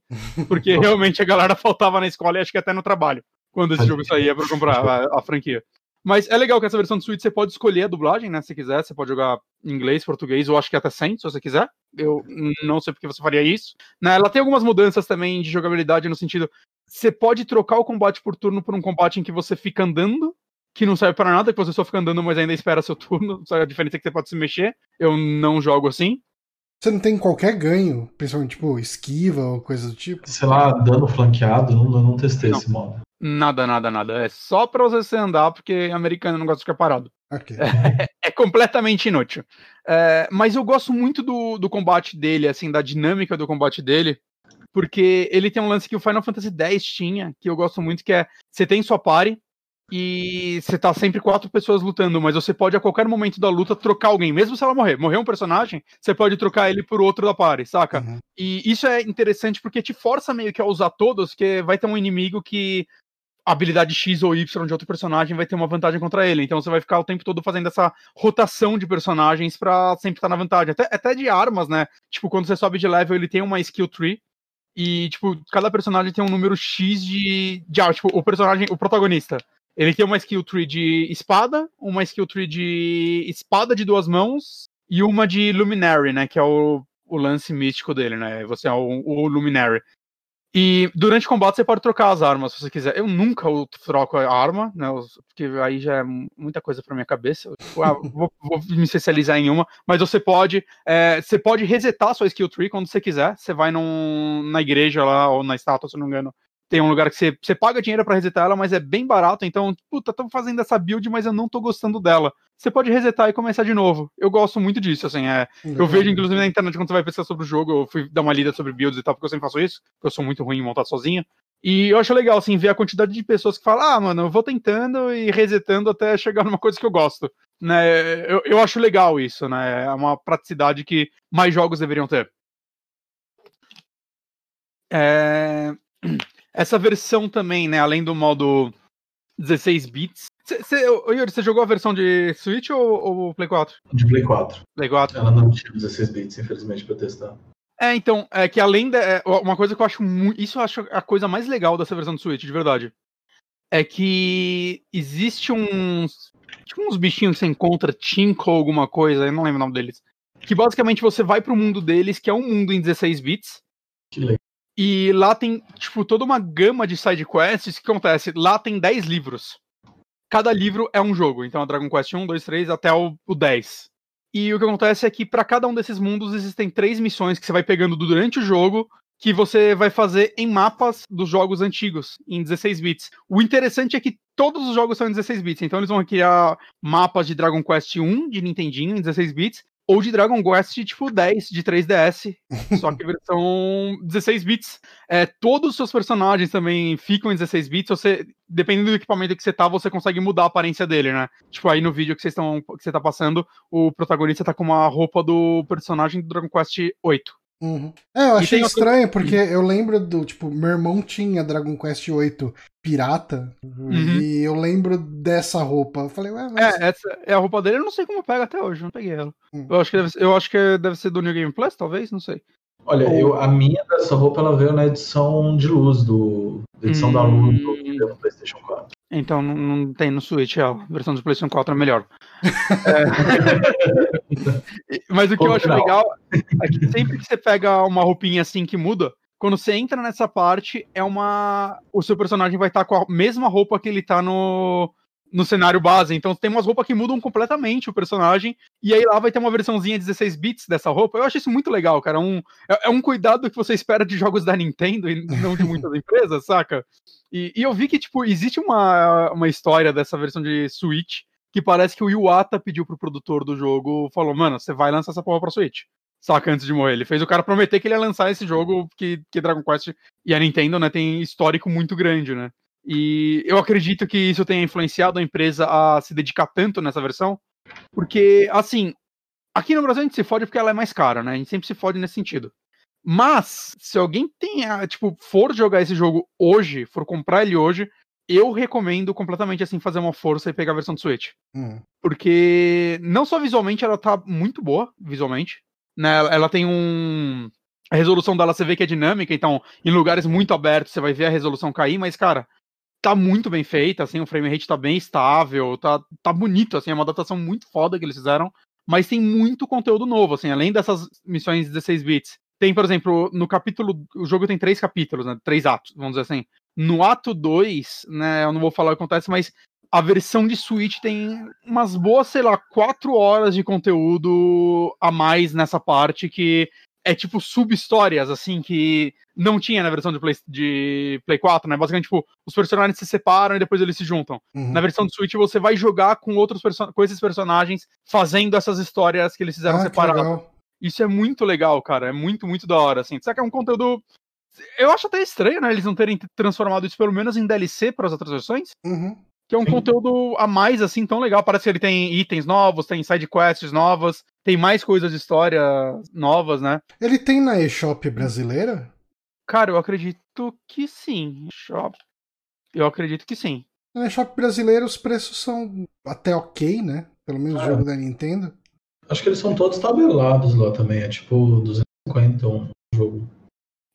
Porque [laughs] realmente a galera faltava na escola e acho que até no trabalho. Quando esse jogo saía para comprar a, a, franquia. Mas é legal que essa versão do Switch você pode escolher a dublagem, né? Se quiser, você pode jogar inglês, português, ou acho que até sem, se você quiser. Eu não sei porque você faria isso. Né? Ela tem algumas mudanças também de jogabilidade no sentido você pode trocar o combate por turno por um combate em que você fica andando, que não serve para nada, que você só fica andando, mas ainda espera seu turno. [laughs] Só a diferença é que você pode se mexer. Eu não jogo assim. Você não tem qualquer ganho, principalmente tipo esquiva ou coisa do tipo? Sei lá, dano flanqueado, não, não testei não. esse modo. Nada, nada, nada. É só pra você andar, porque americano não gosta de ficar parado. Okay. É, [laughs] é, completamente inútil. É, mas eu gosto muito do, do combate dele, assim, da dinâmica do combate dele porque ele tem um lance que o Final Fantasy X tinha, que eu gosto muito, que é você tem sua party e você tá sempre quatro pessoas lutando, mas você pode a qualquer momento da luta trocar alguém, mesmo se ela morrer. Morrer um personagem, você pode trocar ele por outro da party, saca? Uhum. E isso é interessante porque te força meio que a usar todos, que vai ter um inimigo que habilidade X ou Y de outro personagem vai ter uma vantagem contra ele. Então você vai ficar o tempo todo fazendo essa rotação de personagens para sempre estar na vantagem. Até, até de armas, né? Tipo, quando você sobe de level, ele tem uma skill tree e, tipo, cada personagem tem um número X de. de ah, tipo, o personagem, o protagonista. Ele tem uma skill tree de espada, uma skill tree de espada de duas mãos e uma de Luminary, né? Que é o, o lance místico dele, né? Você é o, o Luminary. E durante o combate você pode trocar as armas se você quiser. Eu nunca troco a arma, né? Porque aí já é muita coisa pra minha cabeça. Tipo, ah, vou, vou, me especializar em uma. Mas você pode. É, você pode resetar sua skill tree quando você quiser. Você vai num, na igreja lá, ou na estátua, se não me engano. Tem um lugar que você, você paga dinheiro para resetar ela, mas é bem barato. Então, puta, tô fazendo essa build, mas eu não tô gostando dela você pode resetar e começar de novo. Eu gosto muito disso, assim, é, eu vejo inclusive na internet quando você vai pesquisar sobre o jogo, eu fui dar uma lida sobre builds e tal, porque eu sempre faço isso, porque eu sou muito ruim em montar sozinho. E eu acho legal, assim, ver a quantidade de pessoas que falam, ah, mano, eu vou tentando e resetando até chegar numa coisa que eu gosto. Né? Eu, eu acho legal isso, né? É uma praticidade que mais jogos deveriam ter. É... Essa versão também, né, além do modo 16 bits, Cê, Yuri, você jogou a versão de Switch ou, ou Play 4? De Play 4. Play 4. Ela não tinha 16 bits, infelizmente, pra testar. É, então, é que além da. É, uma coisa que eu acho muito. Isso eu acho a coisa mais legal dessa versão do Switch, de verdade. é que existe uns. Tipo uns bichinhos que você encontra, Tinko alguma coisa, eu não lembro o nome deles. Que basicamente você vai pro mundo deles, que é um mundo em 16 bits. Que legal. E lá tem, tipo, toda uma gama de side quests. O que acontece? Lá tem 10 livros. Cada livro é um jogo. Então, a Dragon Quest 1, 2, 3 até o, o 10. E o que acontece é que para cada um desses mundos existem três missões que você vai pegando durante o jogo que você vai fazer em mapas dos jogos antigos, em 16 bits. O interessante é que todos os jogos são em 16 bits, então eles vão criar mapas de Dragon Quest 1 de Nintendinho em 16 bits, ou de Dragon Quest tipo 10 de 3DS, só que versão 16 bits. É, todos os seus personagens também ficam em 16 bits, você, dependendo do equipamento que você tá, você consegue mudar a aparência dele, né? Tipo, aí no vídeo que vocês estão que você tá passando, o protagonista tá com uma roupa do personagem do Dragon Quest 8. Uhum. É, eu achei estranho, porque eu lembro do, tipo, meu irmão tinha Dragon Quest VIII pirata, uhum. e eu lembro dessa roupa. Eu falei, ué, mas... É, essa é a roupa dele, eu não sei como pega até hoje, não peguei ela. Uhum. Eu, acho que deve, eu acho que deve ser do New Game Plus, talvez, não sei. Olha, eu, a minha dessa roupa, ela veio na edição de luz, do, edição da luz do, hum. do PlayStation 4. Então não, não, tem no Switch, é, a versão do PlayStation 4 é melhor. é... [laughs] Mas o que eu acho legal é que sempre que você pega uma roupinha assim que muda, quando você entra nessa parte, é uma. O seu personagem vai estar com a mesma roupa que ele tá no, no cenário base. Então tem umas roupas que mudam completamente o personagem. E aí lá vai ter uma versãozinha 16 bits dessa roupa. Eu acho isso muito legal, cara. Um, é, é um cuidado que você espera de jogos da Nintendo e não de muitas [laughs] empresas, saca? E, e, eu vi que, tipo, existe uma, uma história dessa versão de Switch que parece que o Iwata pediu pro produtor do jogo, falou, mano, você vai lançar essa porra pra Switch. Saca, antes de morrer. Ele fez o cara prometer que ele ia lançar esse jogo, que, que Dragon Quest e a Nintendo, né, tem histórico muito grande, né? E eu acredito que isso tenha influenciado a empresa a se dedicar tanto nessa versão, porque, assim, aqui no Brasil a gente se fode porque ela é mais cara, né? A gente sempre se fode nesse sentido. Mas, se alguém tenha, tipo, for jogar esse jogo hoje, for comprar ele hoje, eu recomendo completamente, assim, fazer uma força e pegar a versão do Switch. Hum. Porque, não só visualmente, ela tá muito boa, visualmente, né? Ela tem um... A resolução dela você vê que é dinâmica, então, em lugares muito abertos você vai ver a resolução cair, mas, cara, tá muito bem feita, assim, o frame rate tá bem estável, tá, tá bonito, assim, é uma adaptação muito foda que eles fizeram, mas tem muito conteúdo novo, assim, além dessas missões 16 bits. Tem, por exemplo, no capítulo, o jogo tem três capítulos, né, três atos, vamos dizer assim. No ato 2, né, eu não vou falar o que acontece, mas a versão de Switch tem umas boas, sei lá, quatro horas de conteúdo a mais nessa parte que é tipo sub-histórias, assim, que não tinha na versão de Play, de Play 4, né? Basicamente, tipo, os personagens se separam e depois eles se juntam. Uhum. Na versão do Switch, você vai jogar com outros com esses personagens fazendo essas histórias que eles fizeram ah, separadas. Isso é muito legal, cara. É muito, muito da hora, assim. Será que é um conteúdo. Eu acho até estranho, né? Eles não terem transformado isso pelo menos em DLC para as outras versões. Uhum que é um Sim. conteúdo a mais, assim, tão legal. Parece que ele tem itens novos, tem side quests novas, tem mais coisas de história novas, né? Ele tem na eShop brasileira? Cara, eu acredito que sim. Shop. Eu acredito que sim. Na eShop brasileira os preços são até ok, né? Pelo menos o jogo da Nintendo. Acho que eles são todos tabelados lá também. É tipo 250 um jogo.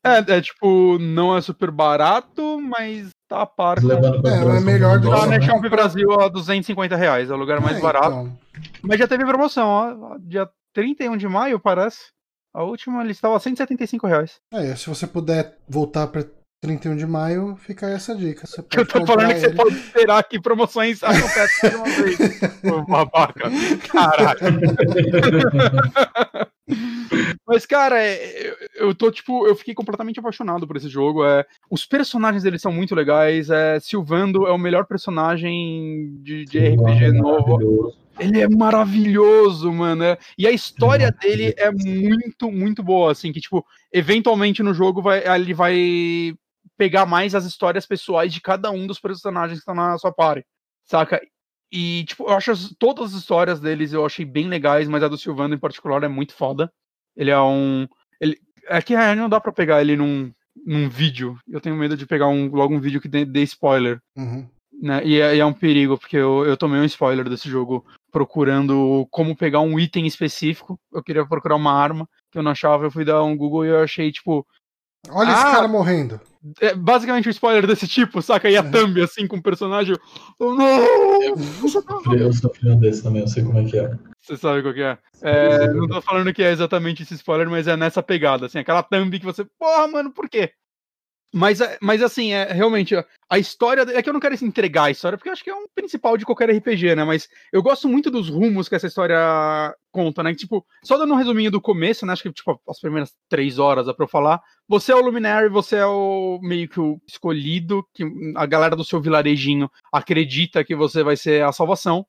É, é tipo, não é super barato, mas tá a par. Levando é, é melhor do que a Nexamp né? Brasil a 250 reais, é o lugar mais é, barato. Então. Mas já teve promoção, ó. Dia 31 de maio, parece. A última ele estava a 175 reais. É, se você puder voltar para 31 de maio, fica essa dica. Você [laughs] eu tô falando ele. que você pode esperar que promoções [laughs] aconteçam de uma vez. [laughs] Ô, babaca. Caralho. Mas, cara, é, eu tô, tipo, eu fiquei completamente apaixonado por esse jogo. É, os personagens dele são muito legais. É, Silvando é o melhor personagem de, de RPG novo. Ele é maravilhoso, mano. É, e a história dele é muito, muito boa, assim, que, tipo, eventualmente no jogo vai, ele vai pegar mais as histórias pessoais de cada um dos personagens que estão na sua party, saca? E, tipo, eu acho as, todas as histórias deles eu achei bem legais, mas a do Silvano em particular é muito foda. Ele é um. Ele, é que é, não dá pra pegar ele num, num vídeo. Eu tenho medo de pegar um, logo um vídeo que dê, dê spoiler. Uhum. Né? E, é, e, é, um perigo, porque eu, eu tomei um spoiler desse jogo procurando como pegar um item específico. Eu queria procurar uma arma que eu não achava. Eu fui dar um Google e eu achei, tipo, Olha esse Ah! cara morrendo. É basicamente um spoiler desse tipo, saca? E a Uhum. thumb, assim, com o personagem. Oh, não! Sofri- Eu sofri um desse também, eu sei como é que é. Você sabe qual que é. É, Não tô falando que é exatamente esse spoiler, mas é nessa pegada, assim, aquela thumb que você. Porra, mano, por quê? Mas, é- mas assim, é realmente a- história. É que eu não quero entregar a história, porque eu acho que é um principal de qualquer RPG, né? Mas eu gosto muito dos rumos que essa história conta, né? Tipo, só dando um resuminho do começo, né? Acho que, tipo, as primeiras três horas dá pra eu falar. Você é o Luminary, você é o meio que o escolhido, que a galera do seu vilarejinho acredita que você vai ser a salvação.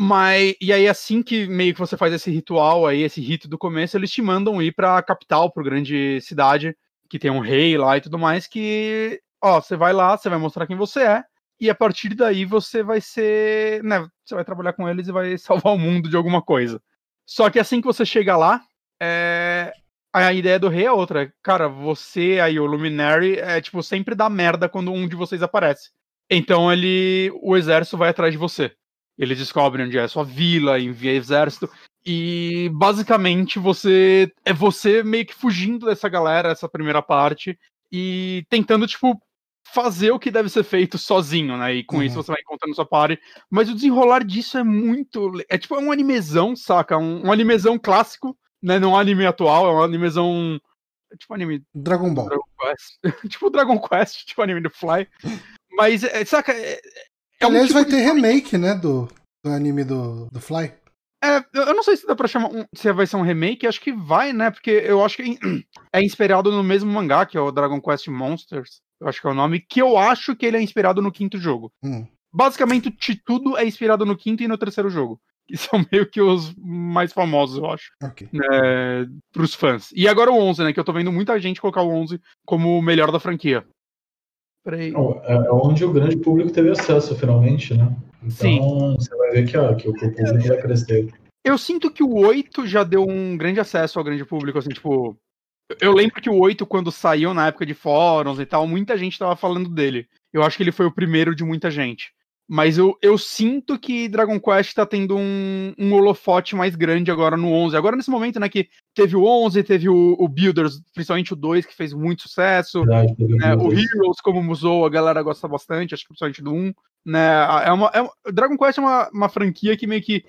Mas, e aí, assim que meio que você faz esse ritual aí, esse rito do começo, eles te mandam ir pra capital, pro grande cidade, que tem um rei lá e tudo mais, que, ó, você vai lá, você vai mostrar quem você é, e a partir daí você vai ser, né, você vai trabalhar com eles e vai [laughs] salvar o mundo de alguma coisa. Só que assim que você chega lá, é, a ideia do rei é outra. Cara, você aí, o Luminary, é tipo, sempre dá merda quando um de vocês aparece. Então ele. O exército vai atrás de você. Eles descobrem onde é a sua vila, envia exército. E basicamente você. É você meio que fugindo dessa galera, essa primeira parte, e tentando, tipo, fazer o que deve ser feito sozinho, né? E com Uhum. isso você vai encontrando sua party. Mas o desenrolar disso é muito. É tipo é um animezão, saca? Um, um animezão clássico, né? Não é um anime atual, é um animezão. é Tipo anime Dragon Ball. Dragon Quest. [laughs] tipo Dragon Quest, [laughs] tipo anime do Fly. Mas, é, saca? É, é um Aliás, tipo vai de ter história- remake, né, do, do anime do, do Fly. É, eu não sei se dá pra chamar. Um, se vai ser um remake, acho que vai, né? Porque eu acho que [clears throat] é inspirado no mesmo mangá, que é o Dragon Quest Monsters. Eu acho que é o nome. Que eu acho que ele é inspirado no quinto jogo. Hum. Basicamente, tudo é inspirado no quinto e no terceiro jogo. Que [laughs] são meio que os mais famosos, eu acho, Ok. né, pros fãs. E agora o 11, né? Que eu tô vendo muita gente colocar o 11 como o melhor da franquia. Peraí. Não, é é onde o grande público teve acesso, finalmente, né? Então Sim. você vai ver que, ó, que o público vai crescer. Eu sinto que o 8 já deu um grande acesso ao grande público, assim, tipo. Eu lembro que o 8, quando saiu na época de fóruns e tal, muita gente tava falando dele. Eu acho que ele foi o primeiro de muita gente. Mas eu, eu sinto que Dragon Quest tá tendo um, um holofote mais grande agora no 11. Agora nesse momento, né, que teve o 11, teve o, o Builders, principalmente o 2, que fez muito sucesso. Verdade, né, o. Heroes, como Musou, a galera gosta bastante, acho que principalmente do 1. Né, é uma, é Dragon Quest é uma, uma franquia que meio que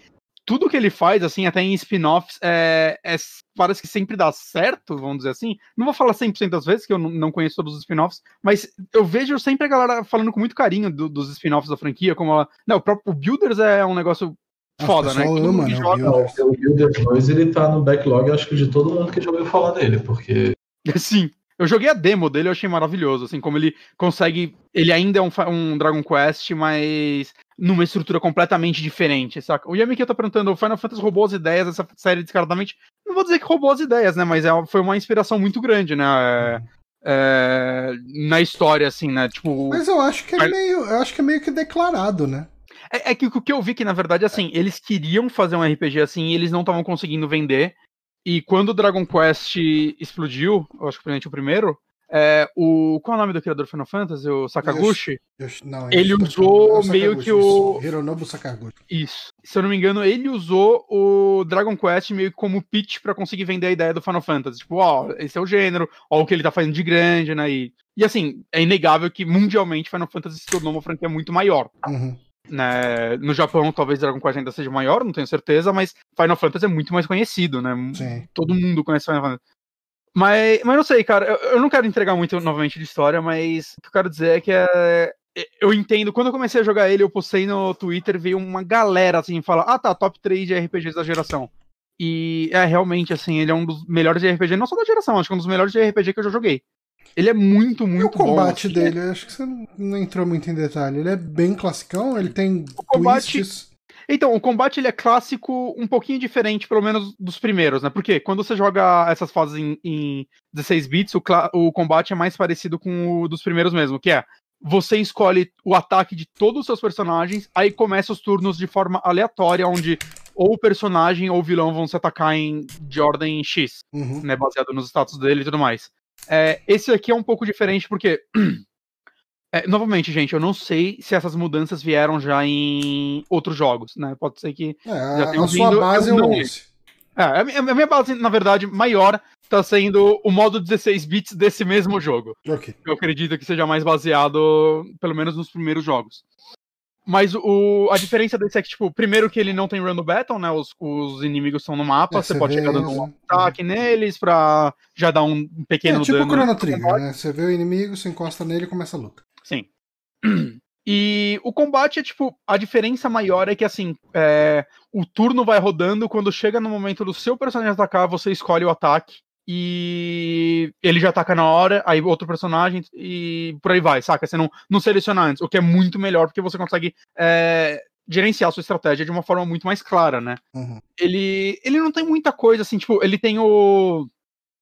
tudo que ele faz, assim, até em spin-offs, é, é- parece que sempre dá certo, vamos dizer assim. Não vou falar 100% das vezes, que eu não, conheço todos os spin-offs, mas eu vejo sempre a galera falando com muito carinho do- dos spin-offs da franquia, como ela... Não, o próprio o Builders é um negócio foda, né? ama, que né, o joga- Builders. Não, o Builders 2 ele tá no backlog, acho que de todo mundo que já ouviu falar dele, porque [laughs] Sim. Eu joguei a demo dele, eu achei maravilhoso, assim, como ele consegue. Ele ainda é um, um Dragon Quest, mas numa estrutura completamente diferente, saca? O Yami aqui tá perguntando: o Final Fantasy roubou as ideias dessa série descaradamente? Não vou dizer que roubou as ideias, né? Mas é, foi uma inspiração muito grande, né? É, é, na história, assim, né? Tipo. Mas eu acho que é meio. Eu acho que é meio que declarado, né? É, é que o que eu vi que, na verdade, assim, eles queriam fazer um RPG assim e eles não estavam conseguindo vender. E quando o Dragon Quest explodiu, eu acho que principalmente o primeiro, é, o. Qual é o nome do criador do Final Fantasy? O Sakaguchi? Eu- não, Ele usou é meio que o- isso. Hironobu Sakaguchi. Isso. Se eu não me engano, ele usou o Dragon Quest meio que como pitch pra conseguir vender a ideia do Final Fantasy. Tipo, ó, esse é o gênero, ó, o que ele tá fazendo de grande, né? E, e assim, é inegável que mundialmente Final Fantasy se tornou uma franquia muito maior. Uhum. Né? No Japão, talvez Dragon Quest ainda seja maior, não tenho certeza, mas Final Fantasy é muito mais conhecido, né? Sim. Todo mundo conhece Final Fantasy. Mas, mas não sei, cara, eu, eu não quero entregar muito novamente de história, mas o que eu quero dizer é que é, eu entendo, quando eu comecei a jogar ele, eu postei no Twitter, veio uma galera assim, falar, ah tá, top 3 de RPGs da geração. E é realmente assim, ele é um dos melhores de RPG, não só da geração, acho que é um dos melhores de RPG que eu já joguei. Ele é muito, E muito o combate bom. assim, dele, acho que você não- entrou muito em detalhe. Ele é bem classicão, ele tem O combate- twists. Então, o combate ele é clássico, um pouquinho diferente, pelo menos dos primeiros, né? Porque quando você joga essas fases em, em 16 bits, o, o combate é mais parecido com o dos primeiros mesmo, que é você escolhe o ataque de todos os seus personagens, aí começa os turnos de forma aleatória, onde ou o personagem ou o vilão vão se atacar em, de ordem X Uhum. né, baseado nos status dele e tudo mais. É, esse aqui é um pouco diferente porque, [clears throat] é, novamente, gente, eu não sei se essas mudanças vieram já em outros jogos, né? Pode ser que É, Já a, sua vindo, base é eu o não 11. é, a minha a minha base, na verdade, maior tá sendo o modo 16 bits desse mesmo jogo. Ok. Eu acredito que seja mais baseado, pelo menos nos primeiros jogos. Mas o, a diferença desse é que, tipo, primeiro que ele não tem run no battle, né? Os, os inimigos estão no mapa, É, você pode chegar dando um ataque neles pra já dar um pequeno É tipo o dano. Chrono Trigger, né? Você vê o inimigo, você encosta nele e começa a luta. Sim. [clears throat] E o combate é tipo, a diferença maior é que assim, é, o turno vai rodando, quando chega no momento do seu personagem atacar, você escolhe o ataque e ele já ataca na hora, aí outro personagem e por aí vai, saca? Você não, não seleciona antes, o que é muito melhor porque você consegue é, gerenciar a sua estratégia de uma forma muito mais clara, né? Uhum. Ele, ele não tem muita coisa assim, tipo, ele tem o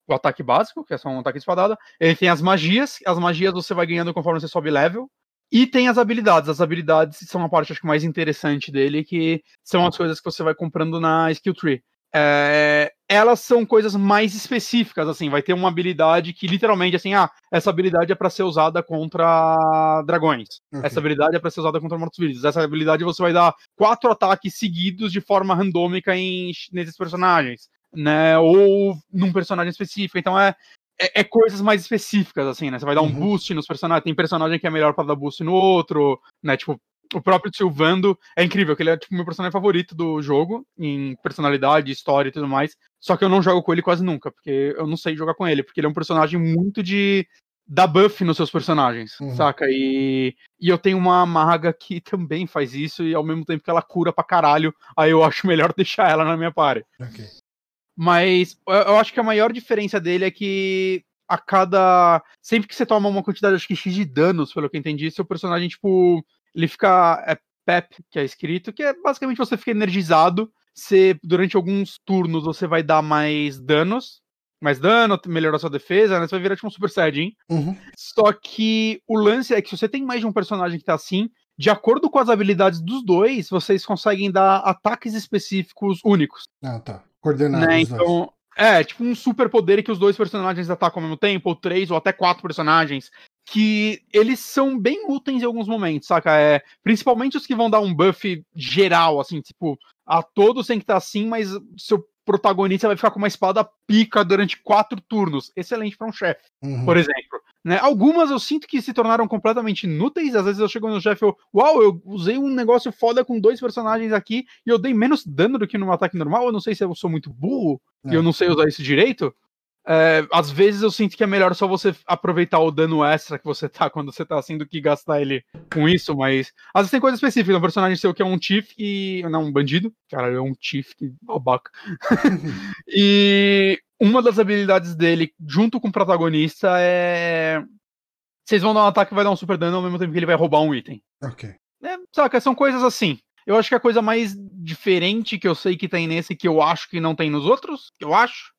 o ataque básico, que é só um ataque de espadada. Ele tem as magias, as magias você vai ganhando conforme você sobe level. E tem as habilidades. As habilidades são a parte acho que mais interessante dele, que são as coisas que você vai comprando na skill tree. É, elas são coisas mais específicas, assim, vai ter uma habilidade que literalmente assim, ah, essa habilidade é para ser usada contra dragões. Essa habilidade é para ser usada contra mortos-vivos. Essa habilidade você vai dar quatro ataques seguidos de forma randômica em, nesses personagens, né? Ou num personagem específico. Então é, é, é coisas mais específicas, assim, né? Você vai dar um Uhum. boost nos personagens. Tem personagem que é melhor para dar boost no outro, né? Tipo, o próprio Silvando é incrível, que ele é tipo meu personagem favorito do jogo, em personalidade, história e tudo mais. Só que eu não jogo com ele quase nunca, porque eu não sei jogar com ele, porque ele é um personagem muito de dar buff nos seus personagens, Uhum. saca? E, e eu tenho uma maga que [laughs] também faz isso, e ao mesmo tempo que ela cura pra caralho, aí eu acho melhor [laughs] deixar ela na minha party. Ok. Mas eu eu acho que a maior diferença dele é que a cada. Sempre que você toma uma quantidade, acho que X de danos, pelo que eu entendi, seu personagem, tipo, ele fica. É PEP, que é escrito, que é basicamente você fica energizado. Você, durante alguns turnos, você vai dar mais danos. Mais dano, melhorar sua defesa, né? Você vai virar tipo um Super Saiyajin. Uhum. Só que o lance é que se você tem mais de um personagem que tá assim, de acordo com as habilidades dos dois, vocês conseguem dar ataques específicos únicos Ah, tá. Coordenado né? dois. Então, é, tipo um super poder que os dois personagens atacam ao mesmo tempo, ou três, ou até quatro personagens, que eles são bem úteis em alguns momentos, saca? É, principalmente os que vão dar um buff geral, assim, tipo, a todos tem que estar assim, mas seu protagonista vai ficar com uma espada pica durante quatro turnos. Excelente pra um chefe Uhum. por exemplo. Né? Algumas eu sinto que se tornaram completamente inúteis. Às vezes eu chego no chefe e eu, uau, eu usei um negócio foda com dois personagens aqui e eu dei menos dano do que num ataque normal. Eu não sei se eu sou muito burro e É. eu não sei usar isso direito. É, às vezes eu sinto que é melhor só você aproveitar o dano extra que você tá [laughs] quando você tá assim do que gastar ele com isso, mas às vezes tem coisa específica. Um personagem seu que é um Chief e. Não, um bandido. Caralho, é um Chief, que babaca. [laughs] E uma das habilidades dele, junto com o protagonista, é. Vocês vão dar um ataque e vai dar um super dano ao mesmo tempo que ele vai roubar um item. Ok. É, saca, são coisas assim. Eu acho que a coisa mais diferente que eu sei que tem nesse, que eu acho que não tem nos outros, que eu acho,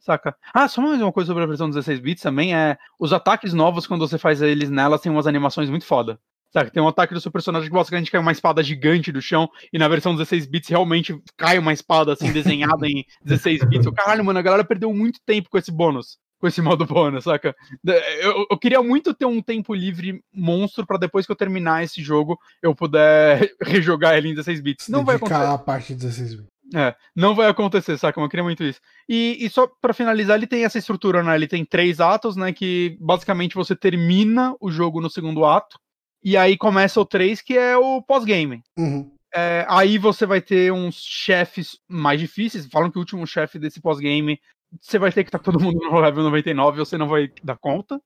saca? Ah, só mais uma coisa sobre a versão 16 bits também, é os ataques novos, quando você faz eles nelas, tem umas animações muito foda. Saca, tem um ataque do seu personagem que basicamente cai uma espada gigante do chão, e na versão 16 bits realmente cai uma espada assim desenhada em [laughs] 16 bits. Eu, Caralho, mano, a galera perdeu muito tempo com esse bônus. Com esse modo bônus, saca? Eu, eu queria muito ter um tempo livre monstro pra depois que eu terminar esse jogo eu puder [laughs] rejogar ele em 16 bits. Não vai dedicar acontecer. à parte de 16 bits. É, não vai acontecer, saca? Eu queria muito isso. E, e só pra finalizar, ele tem essa estrutura, né? Ele tem três atos, né? Que basicamente você termina o jogo no segundo ato. E aí começa o 3, que é o pós-game. Uhum. É, aí você vai ter uns chefes mais difíceis. Falam que o último chefe desse pós-game você vai ter que estar todo mundo no level 99 você não vai dar conta.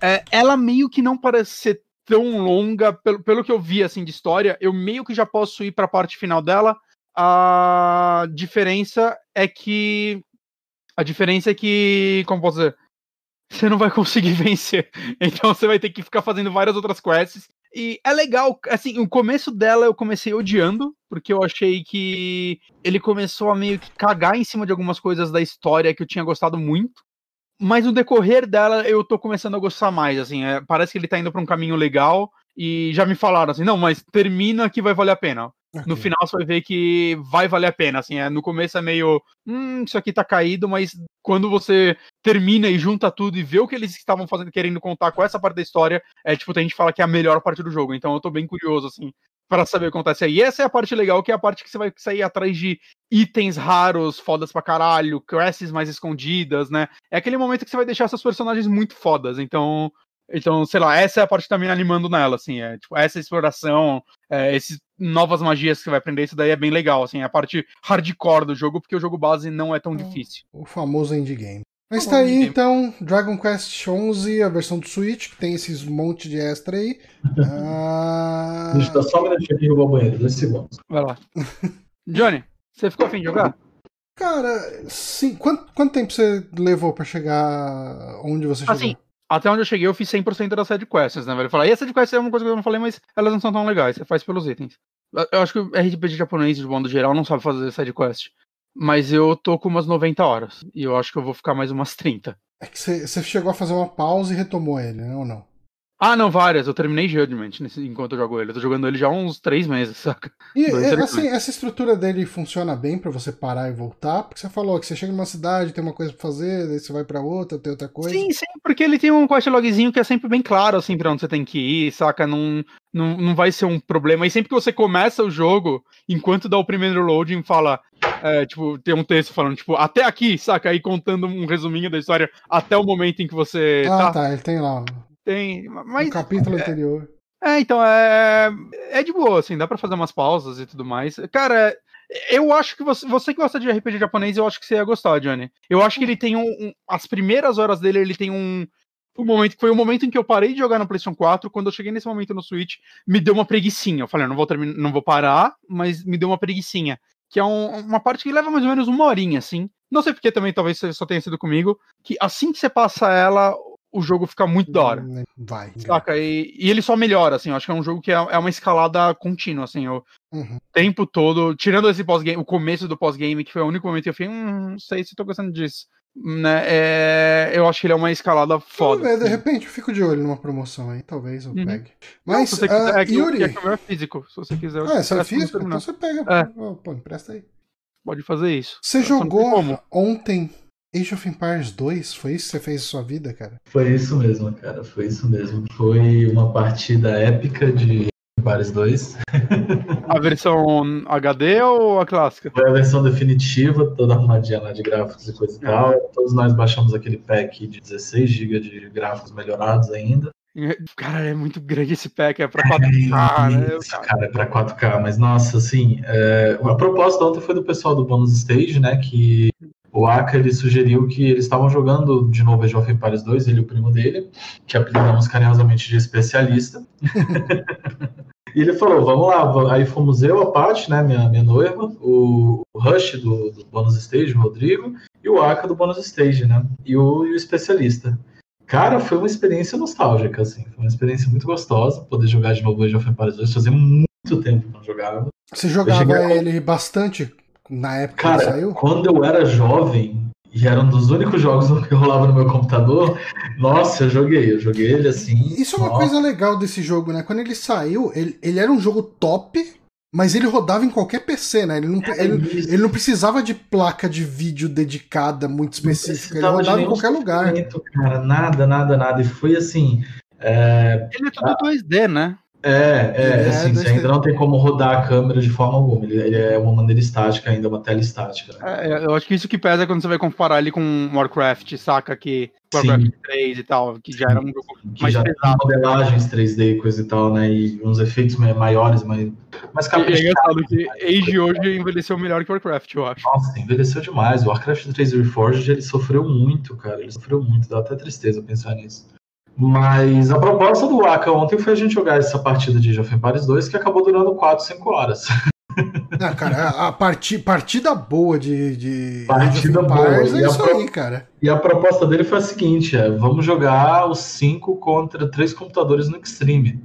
É, ela meio que não parece ser tão longa, pelo, pelo que eu vi assim de história, eu meio que já posso ir para a parte final dela. A diferença é que a diferença é que, como posso dizer, [laughs] você não vai conseguir [laughs] vencer. Então você vai ter que ficar fazendo várias outras quests. E é legal, assim, o começo dela eu comecei odiando, porque eu achei que ele começou a meio que cagar em cima de algumas coisas da história que eu tinha gostado muito. Mas no decorrer dela eu tô começando a gostar mais, assim, é, parece que ele tá indo pra um caminho legal e já me falaram assim, não, mas termina que vai valer a pena. No final você vai ver que vai valer a pena, assim, é, no começo é meio, hum, isso aqui tá caído, mas quando você termina e junta tudo e vê o que eles estavam fazendo, querendo contar com essa parte da história, é tipo, tem gente que fala que é a melhor parte do jogo, então eu tô bem curioso, assim, para saber o que acontece aí. E essa é a parte legal, que é a parte que você vai sair atrás de itens raros, fodas pra caralho, classes mais escondidas, né? É aquele momento que você vai deixar seus personagens muito fodas. Então, então, sei lá, essa é a parte que tá me animando nela, assim, é tipo, essa exploração, é, esses novas magias que você vai aprender, isso daí é bem legal, assim, é a parte hardcore do jogo, porque o jogo base não é tão difícil. O famoso endgame. Mas tá aí, então, Dragon Quest 11, a versão do Switch, que tem esses monte de extra aí. [laughs] ah... Deixa eu dar só um minutinho aqui roubar o banheiro, dois segundos. Vai lá. [laughs] Johnny, você ficou afim de jogar? Cara, sim. Quanto, quanto tempo você levou pra chegar onde você chegou? Assim, até onde eu cheguei, eu fiz 100% das side quests, né, velho? Falar, e essa side quest é uma coisa que eu não falei, mas elas não são tão legais, você faz pelos itens. Eu acho que o RPG japonês, de modo geral, não sabe fazer side quest. Mas eu tô com umas 90 horas. E eu acho que eu vou ficar mais umas 30. É que você chegou a fazer uma pausa e retomou ele, né? Ou não? Ah, não, várias. Eu terminei Judgment nesse, enquanto eu jogo ele. Eu tô jogando ele já há uns três meses, [laughs] saca? E assim, essa estrutura dele funciona bem para você parar e voltar? Porque você falou que você chega numa cidade, tem uma coisa pra fazer, daí você vai para outra, tem outra coisa. Sim, sim, porque ele tem um quest logzinho que é sempre bem claro, assim, pra onde você tem que ir, saca? Não, não, não vai ser um problema. E sempre que você começa o jogo, enquanto dá o primeiro loading, fala. É, tipo, tem um texto falando, tipo, até aqui, saca? Aí contando um resuminho da história até o momento em que você. Ah, tá, tá ele tem lá. Tem. Mas, no capítulo é, anterior. É, então, é. É de boa, assim, dá pra fazer umas pausas e tudo mais. Cara, eu acho que você, você que gosta de RPG japonês, eu acho que você ia gostar, Johnny. Eu acho que ele tem um, um. as primeiras horas dele, ele tem um. Um momento que foi o momento em que eu parei de jogar no PlayStation 4. Quando eu cheguei nesse momento no Switch, me deu uma preguiçinha. Eu falei, eu não vou terminar, não vou parar, mas me deu uma preguiçinha. Que é um, uma parte que leva mais ou menos uma horinha, assim. Não sei porque também, talvez só tenha sido comigo. Que assim que você passa ela, o jogo fica muito da hora. Vai. Saca? E, e, ele só melhora, assim. Eu acho que é um jogo que é, é uma escalada contínua, assim. O uhum. tempo todo, tirando esse pós-game, o começo do pós-game, que foi o único momento que eu fiquei, hum, não sei se tô gostando disso. Né? É, eu acho que ele é uma escalada foda. Ver, de repente eu fico de olho numa promoção aí, talvez eu uhum. pegue. Mas, não, se você quiser, uh, é que Yuri... é, é físico, se você quiser. Ah, essa é físico? Então você pega. É. Pô, empresta aí. Pode fazer isso. Você jogou ontem Age of Empires 2, foi isso que você fez em sua vida, cara? Foi isso mesmo, cara, foi isso mesmo. Foi uma partida épica de Empires 2. [laughs] a versão HD ou a clássica? Foi a versão definitiva, toda arrumadinha lá de gráficos e coisa e tal. Todos nós baixamos aquele pack de 16 GB de gráficos melhorados ainda. Cara, é muito grande esse pack, é pra 4K, é né? Isso, cara, é pra 4K, mas nossa, assim, é... a proposta ontem foi do pessoal do Bonus Stage, né, que o Aka ele sugeriu que eles estavam jogando de novo Age of Empires 2, ele e o primo dele, que apelidamos carinhosamente de especialista. [laughs] e ele falou: vamos lá. Aí fomos eu, a Paty, né, minha, minha noiva, o, Rush do, do Bônus Stage, o Rodrigo, e o Aka do Bônus Stage, né? E o, e o especialista. Cara, foi uma experiência nostálgica, assim. Foi uma experiência muito gostosa poder jogar de novo Age of Empires 2. Fazia muito tempo que não jogava. Você jogava ele bastante na época Cara, que saiu? Quando eu era jovem, e era um dos únicos jogos [laughs] que rolava no meu computador, nossa, eu joguei, eu joguei ele assim. Isso é uma coisa legal desse jogo, né? Quando ele saiu, ele, ele era um jogo top, mas ele rodava em qualquer PC, né? Ele não, é ele, ele, não precisava de placa de vídeo dedicada muito específica, ele rodava em qualquer lugar. Cara, nada, nada, nada. E foi assim. É... Ele é tudo 2D, né? É, é, é assim, você ainda não tem como rodar a câmera de forma alguma. Ele, ele é uma maneira estática ainda, uma tela estática. Né? É, eu acho que isso que pesa quando você vai comparar ele com Warcraft, saca? Que Warcraft Sim. 3 e tal, que já era um jogo que mais já pesado. Modelagens 3D e coisa e tal, né? E uns efeitos maiores, mas, mas caprichados. É engraçado que Age hoje envelheceu melhor que Warcraft, eu acho. Nossa, envelheceu demais. O Warcraft 3 Reforged, ele sofreu muito, cara. Ele sofreu muito, dá até tristeza pensar nisso. Mas a proposta do Aka ontem foi a gente jogar essa partida de Age of Empires 2 que acabou durando 4, 5 horas. [laughs] Ah, cara, a parti, partida boa de, de partida boa. é isso pro... aí, cara. E a proposta dele foi a seguinte: é, vamos jogar os 5 contra 3 computadores no Extreme.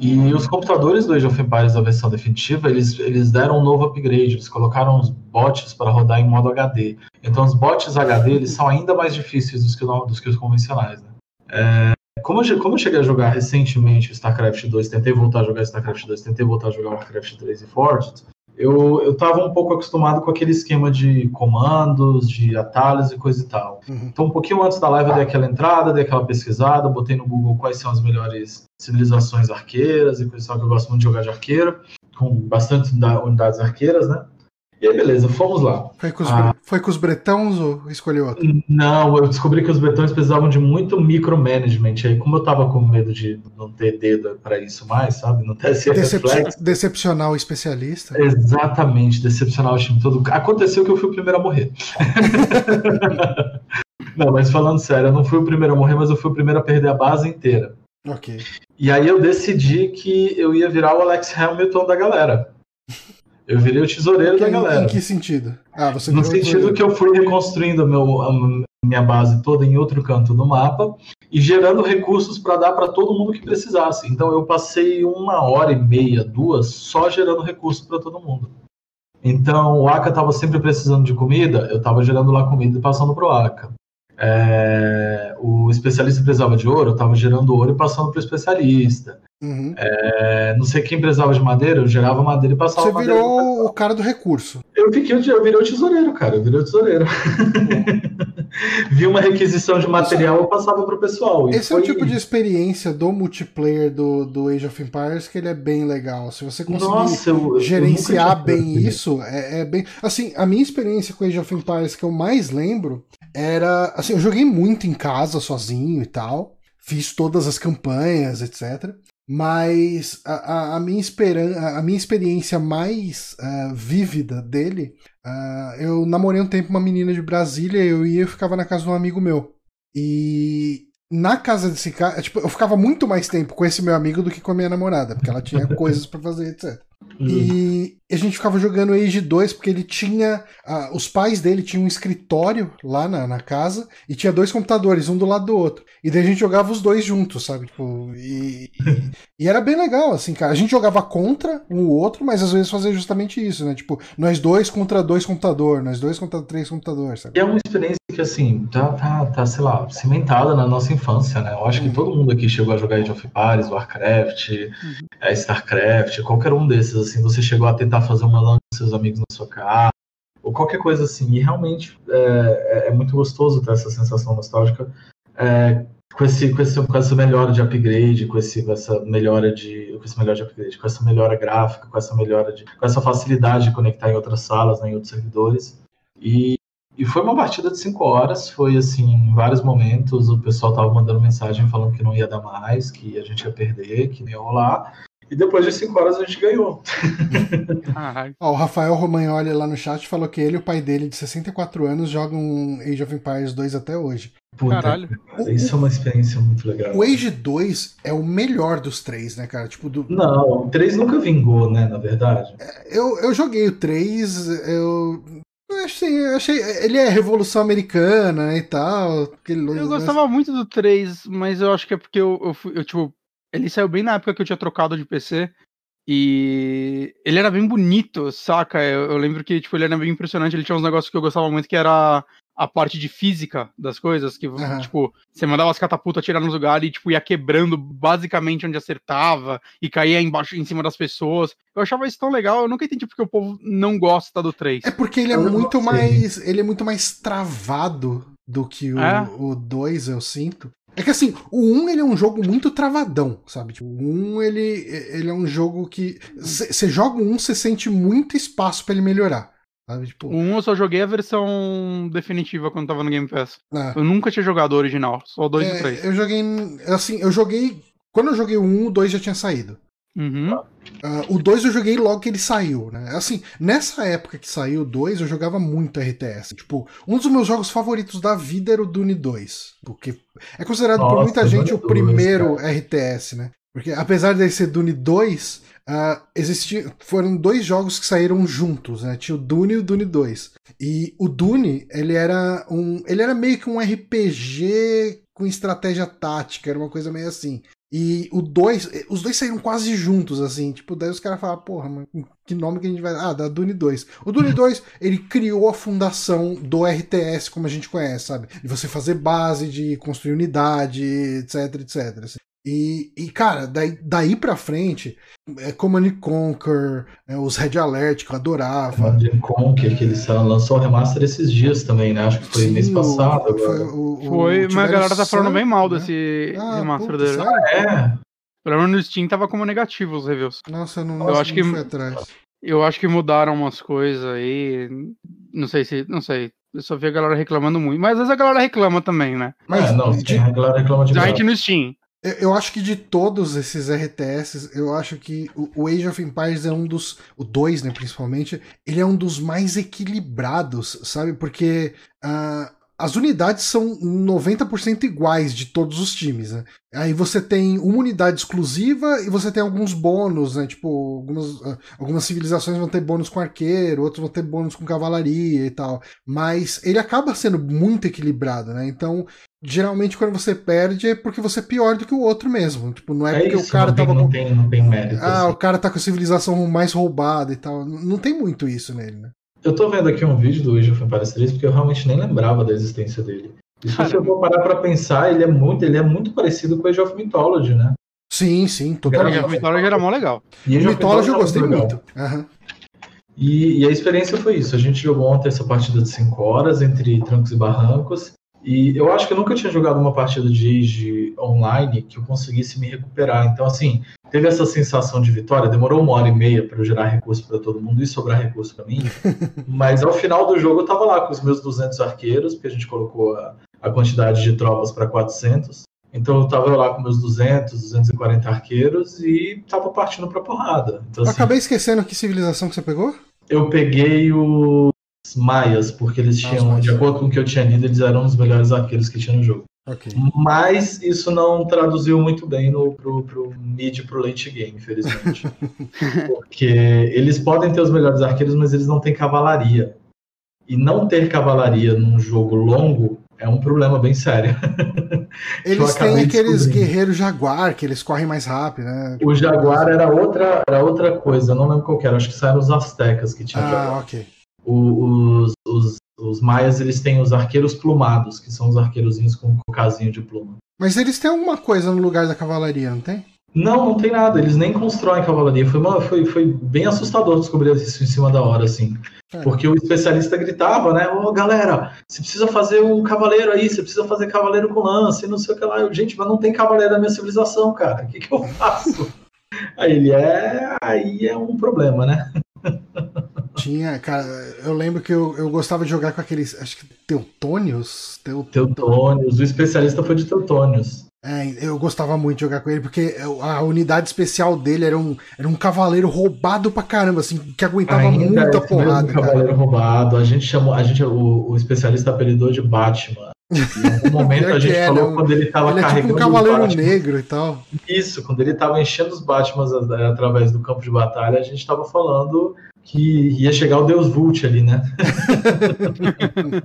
E os computadores do Age of Empires da versão definitiva, eles, eles deram um novo upgrade, eles colocaram os bots para rodar em modo HD. Então os bots HD eles são ainda mais difíceis dos que, dos que os convencionais. Né? É, como, eu, como eu cheguei a jogar recentemente StarCraft 2, tentei voltar a jogar StarCraft 2, tentei voltar a jogar Warcraft 3 e Forged, eu, eu tava um pouco acostumado com aquele esquema de comandos, de atalhos e coisa e tal. Uhum. Então, um pouquinho antes da live, eu dei aquela entrada, dei aquela pesquisada, botei no Google quais são as melhores civilizações arqueiras e coisa e tal, que eu gosto muito de jogar de arqueiro, com bastante unidades arqueiras, né? E aí, beleza, fomos lá. Foi com os, Ah. foi com os bretãos ou escolheu outro? Não, eu descobri que os bretões precisavam de muito micromanagement. Aí, como eu tava com medo de não ter dedo para isso mais, sabe? Não ter esse Decep reflexo. decepcionar o especialista. Exatamente, decepcionar o time todo. Aconteceu que eu fui o primeiro a morrer. [laughs] não, mas falando sério, eu não fui o primeiro a morrer, mas eu fui o primeiro a perder a base inteira. Ok. E aí eu decidi que eu ia virar o Alex Hamilton da galera. Eu virei o tesoureiro da Em, galera. em que sentido? Ah, você No sentido que eu fui reconstruindo meu, a minha base toda em outro canto do mapa e gerando recursos para dar para todo mundo que precisasse. Então eu passei uma hora e meia, duas, só gerando recursos para todo mundo. Então o Aka estava sempre precisando de comida, eu estava gerando lá comida e passando para o Aka. É, o especialista precisava de ouro, eu estava gerando ouro e passando para o especialista. Uhum. É, não sei quem precisava de madeira, eu gerava madeira e passava Você madeira. pro virou o cara do recurso. eu fiquei, eu virei o tesoureiro, cara. Eu virei o tesoureiro. [laughs] Vi uma requisição de material, eu passava pro pessoal. Esse é o foi- tipo de experiência do multiplayer do, do Age of Empires que ele é bem legal. Se você conseguir Nossa, eu, eu gerenciar tinha bem isso, é, é bem. Assim, a minha experiência com Age of Empires que eu mais lembro era. Assim, eu joguei muito em casa, sozinho e tal. Fiz todas as campanhas, etc. Mas a, a- a minha, esperan a minha experiência mais ah, vívida dele, ah, eu namorei um tempo uma menina de Brasília, eu ia e ficava na casa de um amigo meu. E na casa desse cara, tipo, eu ficava muito mais tempo com esse meu amigo do que com a minha namorada, porque ela tinha [laughs] coisas pra fazer, etc. Hum. E a gente ficava jogando Age 2 porque ele tinha. ah, os pais dele tinham um escritório lá na, na casa e tinha dois computadores, um do lado do outro. E daí a gente jogava os dois juntos, sabe? Tipo, e, e, e era bem legal, assim, cara. A gente jogava contra um o outro, mas às vezes fazia justamente isso, né? Tipo, nós dois contra dois computador, nós dois contra três computadores, sabe? E é uma experiência que, assim, tá, tá, tá, sei lá, cimentada na nossa infância, né? Eu acho que Uhum. todo mundo aqui chegou a jogar Age of Empires, Warcraft, é, StarCraft, qualquer um desses, assim, você chegou a tentar fazer uma LAN com seus amigos na sua casa, ou qualquer coisa assim. E realmente é, é- é muito gostoso ter essa sensação nostálgica é, com, esse, com, esse, com essa melhora de upgrade, com, esse, com essa melhora de. Com esse melhor de upgrade, com essa melhora gráfica, com essa melhora de. com essa facilidade de conectar em outras salas, né, em outros servidores. E, e foi uma partida de cinco horas, foi assim, em vários momentos o pessoal tava mandando mensagem falando que não ia dar mais, que a gente ia perder, que não ia rolar. E depois de cinco horas a gente ganhou. Caralho. Ó, o Rafael Romagnoli lá no chat falou que ele e o pai dele, de 64 anos, jogam Age of Empires 2 até hoje. Puta, Caralho. cara, isso é uma experiência muito legal. O Age 2 é o melhor dos três, né, cara? Tipo, do, Não, o 3 nunca vingou, né, na verdade. eu, eu joguei o 3, eu. eu Achei, eu achei. Ele é Revolução Americana né, e tal. aquele- Eu gostava muito do 3, mas eu acho que é porque eu, eu, fui- eu, tipo, ele saiu bem na época que eu tinha trocado de PC. E ele era bem bonito, saca? Eu, eu lembro que tipo, ele era bem impressionante. Ele tinha uns negócios que eu gostava muito, que era a parte de física das coisas. Que, Aham. tipo, você mandava as catapultas atirar nos lugares e, tipo, ia quebrando basicamente onde acertava e caía embaixo, em cima das pessoas. Eu achava isso tão legal. Eu nunca entendi porque o povo não gosta do 3. É porque ele é Eu muito mais. Ele é muito mais travado do que o, É? o 2, eu sinto. É que assim, o 1 ele é um jogo muito travadão, sabe? Tipo, o 1 ele, ele é um jogo que. Você joga o 1, você sente muito espaço pra ele melhorar. Sabe? Tipo, O 1 eu só joguei a versão definitiva quando tava no Game Pass. ah. Eu nunca tinha jogado o original, só o 2 e o É, 3. eu joguei. Assim, eu joguei. Quando eu joguei o 1, o 2 já tinha saído. Uhum. Ah, o 2 eu joguei logo que ele saiu, né? Assim, nessa época que saiu o 2, eu jogava muito RTS. Tipo, um dos meus jogos favoritos da vida era o Dune 2. Porque é considerado por Nossa, muita gente o Dune 2, primeiro RTS, né? Porque apesar de ser Dune 2, ah, existia, foram dois jogos que saíram juntos, né? Tinha o Dune e o Dune 2. E o Dune, ele era um. Ele era meio que um RPG com estratégia tática, era uma coisa meio assim. E o 2, os dois saíram quase juntos, assim. Tipo, daí os caras falaram, porra, mas que nome que a gente vai. Ah, da Dune 2. O Dune [laughs] 2, ele criou a fundação do RTS como a gente conhece, sabe? De você fazer base, de construir unidade, etc, etc. assim. E, e, cara, daí, daí pra frente, é Command Conquer, é, os Red Alert, que eu adorava. Command Conquer, que eles lançou o remaster esses dias também, né? Acho que foi Sim, mês passado. O, foi, o, foi mas a galera tá falando bem mal né? desse ah, remaster puta, dele. Ah, é? Pelo menos no Steam tava como negativo os reviews. Nossa, eu não, eu acho que atrás. Eu acho que mudaram umas coisas aí. Não sei se. Não sei. Eu só vi a galera reclamando muito. Mas às vezes a galera reclama também, né? Mas é, não, de... a galera reclama de Giant no Steam. Eu acho que de todos esses RTS, eu acho que o Age of Empires é um dos. O 2, né, principalmente, ele é um dos mais equilibrados, sabe? Porque uh, as unidades são 90% iguais de todos os times, né? Aí você tem uma unidade exclusiva e você tem alguns bônus, né? Tipo, algumas, ah, algumas civilizações vão ter bônus com arqueiro, outros vão ter bônus com cavalaria e tal. Mas ele acaba sendo muito equilibrado, né? Então, geralmente quando você perde é porque você é pior do que o outro mesmo. Tipo, não é, é porque isso, o cara não tava tem, com... não tem, não tem mérito. Ah, assim. o cara tá com a civilização mais roubada e tal. Não tem muito isso nele, né? Eu tô vendo aqui um vídeo do Age of Empires 3 porque eu realmente nem lembrava da existência dele. E se eu for parar pra pensar, ele é muito, ele é muito parecido com o Age of Mythology, né? Sim, sim, totalmente. Age of Mythology era mó legal. E Age of Mythology eu gostei muito. Uhum. E, e, a experiência foi isso. A gente jogou ontem essa partida de 5 horas entre trancos e barrancos. E eu acho que eu nunca tinha jogado uma partida de Age online que eu conseguisse me recuperar. Então, assim, teve essa sensação de vitória. Demorou uma hora e meia para eu gerar recurso para todo mundo e sobrar recurso para mim. [laughs] Mas ao final do jogo eu tava lá com os meus 200 arqueiros, porque a gente colocou a, a quantidade de tropas para 400. Então eu tava lá com meus 200, 240 arqueiros e tava partindo pra porrada. Então, assim, Acabei esquecendo que civilização que você pegou? Eu peguei o maias, porque eles ah, tinham, de acordo com o que eu tinha lido, eles eram os melhores arqueiros que tinha no jogo. Okay. Mas isso não traduziu muito bem no, pro, pro mid pro late game, infelizmente. [laughs] porque eles podem ter os melhores arqueiros, mas eles não têm cavalaria. E não ter cavalaria num jogo longo é um problema bem sério. [laughs] Eles têm aqueles guerreiros jaguar, que eles correm mais rápido, né? O jaguar era outra, era outra coisa, eu não lembro qual era, acho que eram os astecas que tinham ah, jaguar. ok os, os, os maias eles têm os arqueiros plumados, que são os arqueirozinhos com um casinho de pluma. Mas eles têm alguma coisa no lugar da cavalaria, não tem? Não, não tem nada. Eles nem constroem cavalaria. Foi, uma, foi, foi bem assustador descobrir isso em cima da hora, assim. É. Porque o especialista gritava, né? Ô, oh, galera, você precisa fazer um cavaleiro aí, você precisa fazer cavaleiro com lance, não sei o que lá. Eu, Gente, mas não tem cavaleiro na minha civilização, cara. O que, que eu faço? [laughs] aí ele é. Aí é um problema, né? [laughs] Tinha, cara, eu lembro que eu, eu gostava de jogar com aqueles, acho que Teutônios? Teutônios, o especialista foi de Teutônios. É, eu gostava muito de jogar com ele, porque a unidade especial dele era um, era um cavaleiro roubado pra caramba, assim, que aguentava Ainda muita porrada. Um cavaleiro roubado, a gente chamou, a gente, o, o especialista apelidou de Batman. Em algum [laughs] momento a gente falou quando ele tava ele carregando. É tipo um cavaleiro negro e tal. Isso, quando ele tava enchendo os Batmans através do campo de batalha, a gente tava falando que ia chegar o Deus Vult ali, né? [laughs]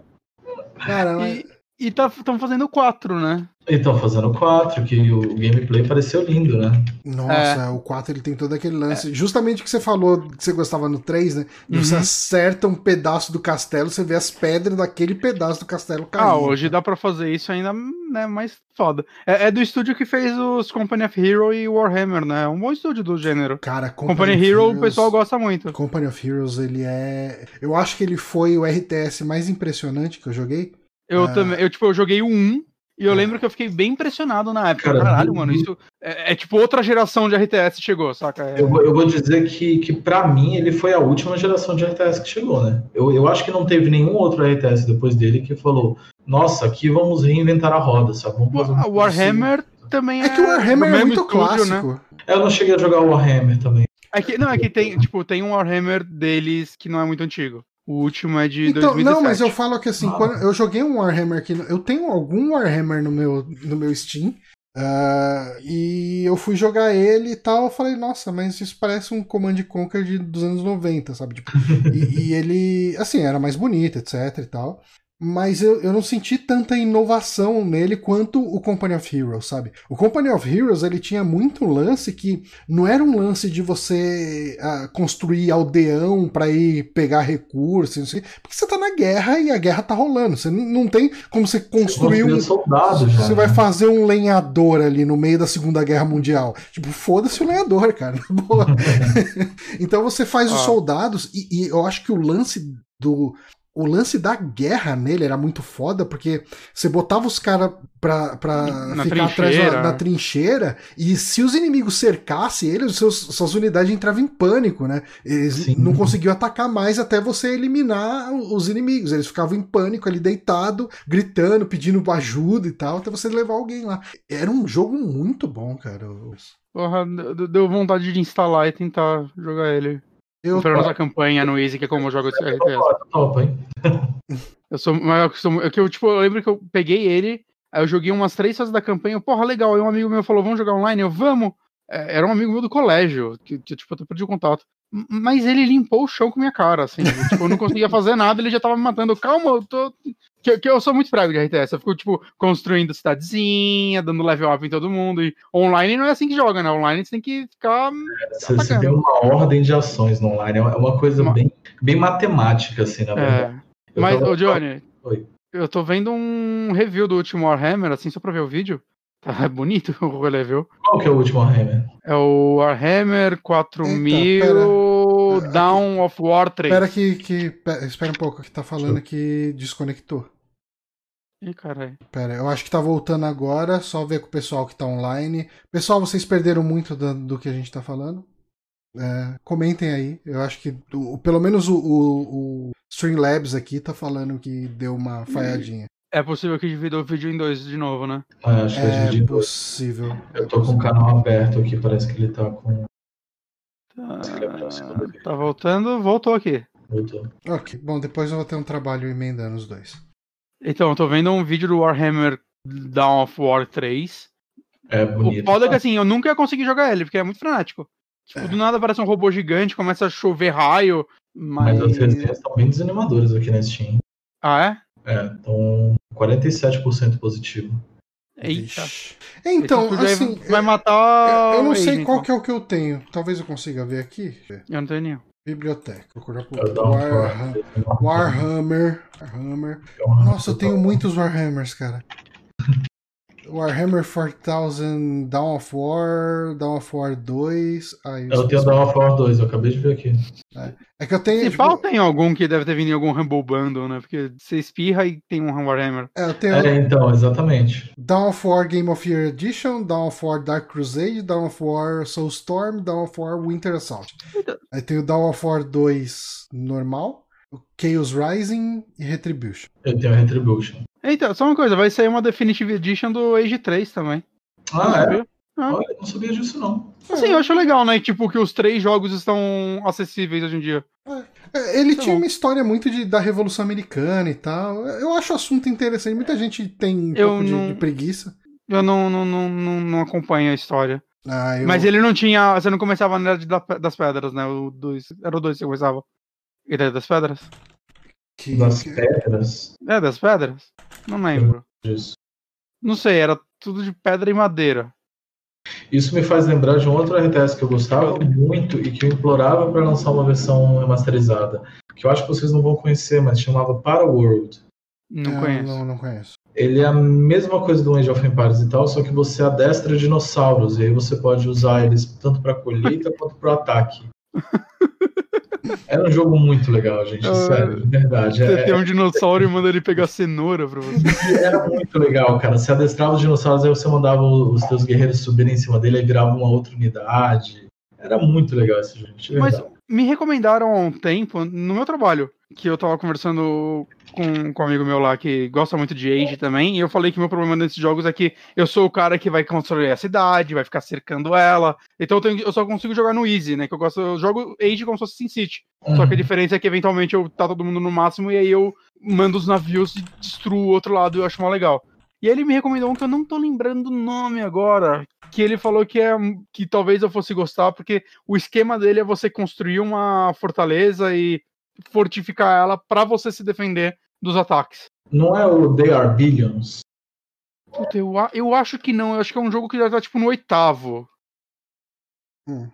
Cara, mas... E estão tá, fazendo quatro, né? E estão fazendo quatro, que o gameplay pareceu lindo, né? Nossa, é. o 4 ele tem todo aquele lance. É. Justamente o que você falou que você gostava no 3, né? Uhum. Você acerta um pedaço do castelo, você vê as pedras daquele pedaço do castelo caindo. Ah, hoje dá para fazer isso ainda né, mais foda. É, é, do estúdio que fez os Company of Hero e Warhammer, né? É um bom estúdio do gênero. Cara, Company, Company Hero Heroes, o pessoal gosta muito. Company of Heroes, ele é. Eu acho que ele foi o RTS mais impressionante que eu joguei. Eu é... também, eu tipo, eu joguei o 1 e eu é. lembro que eu fiquei bem impressionado na época. Cara, Caralho, mano, isso é, é, tipo outra geração de RTS chegou, saca? É... Eu, vou, eu vou dizer que, que para mim ele foi a última geração de RTS que chegou, né? Eu, eu acho que não teve nenhum outro RTS depois dele que falou: nossa, aqui vamos reinventar a roda, sabe? Vamos fazer um Warhammer assim. também é. É que o Warhammer é muito estúdio, né? clássico. Né? Eu não cheguei a jogar o Warhammer também. É que, não, é que tem, tipo, tem um Warhammer deles que não é muito antigo. O último é de então, 2017. Não, mas eu falo que assim, ah. quando eu joguei um Warhammer aqui, eu tenho algum Warhammer no meu, no meu Steam. Uh, e eu fui jogar ele e tal, eu falei, nossa, mas isso parece um Command Conquer de, dos anos 90, sabe? Tipo, [laughs] e, e, ele, assim, era mais bonito, etc e tal. Mas eu, eu não senti tanta inovação nele quanto o Company of Heroes, sabe? O Company of Heroes ele tinha muito lance que não era um lance de você uh, construir aldeão para ir pegar recursos, não sei, porque você tá na guerra e a guerra tá rolando. Você não, tem como você construir Você um. soldado já, Você vai né? fazer um lenhador ali no meio da Segunda Guerra Mundial. Tipo, foda-se o lenhador, cara. [laughs] então você faz os Ah. soldados, e, e eu acho que o lance do. O lance da guerra nele era muito foda, porque você botava os caras pra, pra Na ficar atrás trincheira, da, da né? trincheira, e se os inimigos cercassem ele, os seus, suas unidades entravam em pânico, né? Eles Sim. não conseguiam atacar mais até você eliminar os inimigos. Eles ficavam em pânico ali, deitado, gritando, pedindo ajuda e tal, até você levar alguém lá. Era um jogo muito bom, cara. Porra, deu vontade de instalar e tentar jogar ele. Eu, Pelo menos a campanha no Easy, que é como eu jogo esse RTS. Topa, hein? Eu sou eu sou- é que eu, tipo, eu lembro que eu peguei ele, aí eu joguei umas três fases da campanha, porra, legal. Aí um amigo meu falou, vamos jogar online? Eu, vamos! É, Era um amigo meu do colégio, que, tipo, eu perdi o contato. Mas ele limpou o chão com minha cara, assim. [laughs] tipo, eu não conseguia fazer nada, ele já tava me matando. Calma, eu tô. Que, que eu sou muito fraco de RTS. Eu fico, tipo, construindo cidadezinha, dando level up em todo mundo. E online não é assim que joga, né? Online você tem que ficar. Você, você tem uma ordem de ações no online. É uma coisa Uma- bem, bem matemática, assim, na verdade. É. Mas, tava- ô Johnny, Oi. eu tô vendo um review do último Warhammer, assim, só pra ver o vídeo. Tá bonito [laughs] o rolê, viu? Qual que é o último Warhammer? É o Warhammer 4000 pera. Down of War 3. Espera que, que. pe- Espera um pouco, que tá falando que desconectou. Ih, caralho. Pera, eu acho que tá voltando agora, só ver com o pessoal que tá online. Pessoal, vocês perderam muito do, do que a gente tá falando. É, comentem aí. Eu acho que o- pelo menos o, o, o Streamlabs aqui tá falando que deu uma falhadinha. É possível que divida o vídeo em dois de novo, né? Ah, acho que É a gente. possível. Eu tô com o canal aberto aqui, parece que ele tá com. Tá, tá voltando, voltou aqui. Voltou. Ok, bom, depois eu vou ter um trabalho emendando os dois. Então, eu tô vendo um vídeo do Warhammer Down of War 3. É O bonito. foda é que assim, eu nunca ia conseguir jogar ele, porque é muito frenético. Tipo, do nada aparece um robô gigante, começa a chover raio, mas. Mas as resenhas estão bem desanimadoras aqui na Steam. Ah, É, estão 47% positivo. é? Eita. Vixe. Então, aí assim, vai matar. eu, eu não sei Aiden, qual então. que é o que eu tenho. Talvez eu consiga ver aqui. Eu não tenho nenhum. Biblioteca. Procurar por É for- Warhammer. Warhammer. É Nossa, eu tenho muitos Warhammers, cara. Warhammer 4000 Dawn of War, Dawn of War 2. Ai, Eu tenho o Dawn of War 2, eu acabei de ver aqui. É que eu tenho. Se tipo, pau tem algum que deve ter vindo em algum Humble Bundle, né? Porque você espirra e tem um Warhammer. é, eu tenho É, então, exatamente. Dawn of War Game of Year Edition, Dawn of War Dark Crusade, Dawn of War Soulstorm, Dawn of War Winter Assault. Eita. Aí tem o Dawn of War 2 normal, Chaos Rising e Retribution. Eu tenho a Retribution. Eita, só uma coisa, vai sair uma Definitive Edition do Age 3 também. Ah, é? Sabia? Olha, eu não sabia disso, não. Assim, eu acho legal, né? Tipo, que os três jogos estão acessíveis hoje em dia. É, Ele Tá tinha bom. uma história muito de, da Revolução Americana e tal. Eu acho o assunto interessante. Muita gente tem um Eu pouco de, não- de preguiça. Eu não, não, não, não, não acompanho a história. Ah, eu- Mas ele não tinha. Você não começava na Idade da- das Pedras, né? O dois, era o 2 que você começava. Idade das Pedras? que- Das pedras. É, das Pedras? Não lembro. Disso. Não sei, era tudo de pedra e madeira. Isso me faz lembrar de um outro RTS que eu gostava muito e que eu implorava para lançar uma versão remasterizada. Que eu acho que vocês não vão conhecer, mas chamava Para World. Não Ah, conheço. Não, não conheço. Ele é a mesma coisa do Age of Empires e tal, só que você adestra dinossauros e aí você pode usar eles tanto para colheita quanto para ataque. [laughs] Era um jogo muito legal, gente, Ah, sério, de verdade. Você É- tem um dinossauro e manda ele pegar [laughs] cenoura pra você. Era muito legal, cara. Você adestrava os dinossauros, aí você mandava os teus guerreiros subirem em cima dele, aí virava uma outra unidade. Era muito legal esse jogo, Mas me recomendaram há um tempo, no meu trabalho, que eu tava conversando com, com um amigo meu lá que gosta muito de Age também, e eu falei que meu problema nesses jogos é que eu sou o cara que vai construir a cidade, vai ficar cercando ela. Então eu, tenho- eu só consigo jogar no Easy, né? Que eu gosto, eu jogo Age como se fosse SimCity. Só que a diferença é que eventualmente eu tá todo mundo no máximo e aí eu mando os navios e destruo o outro lado e eu acho mó legal. E ele me recomendou um que eu não tô lembrando o nome agora. Que ele falou que é que talvez eu fosse gostar, porque o esquema dele é você construir uma fortaleza e fortificar ela pra você se defender dos ataques. Não é o They Are Billions? Puta, eu, eu acho que não. Eu acho que é um jogo que já tá tipo no oitavo. Hum.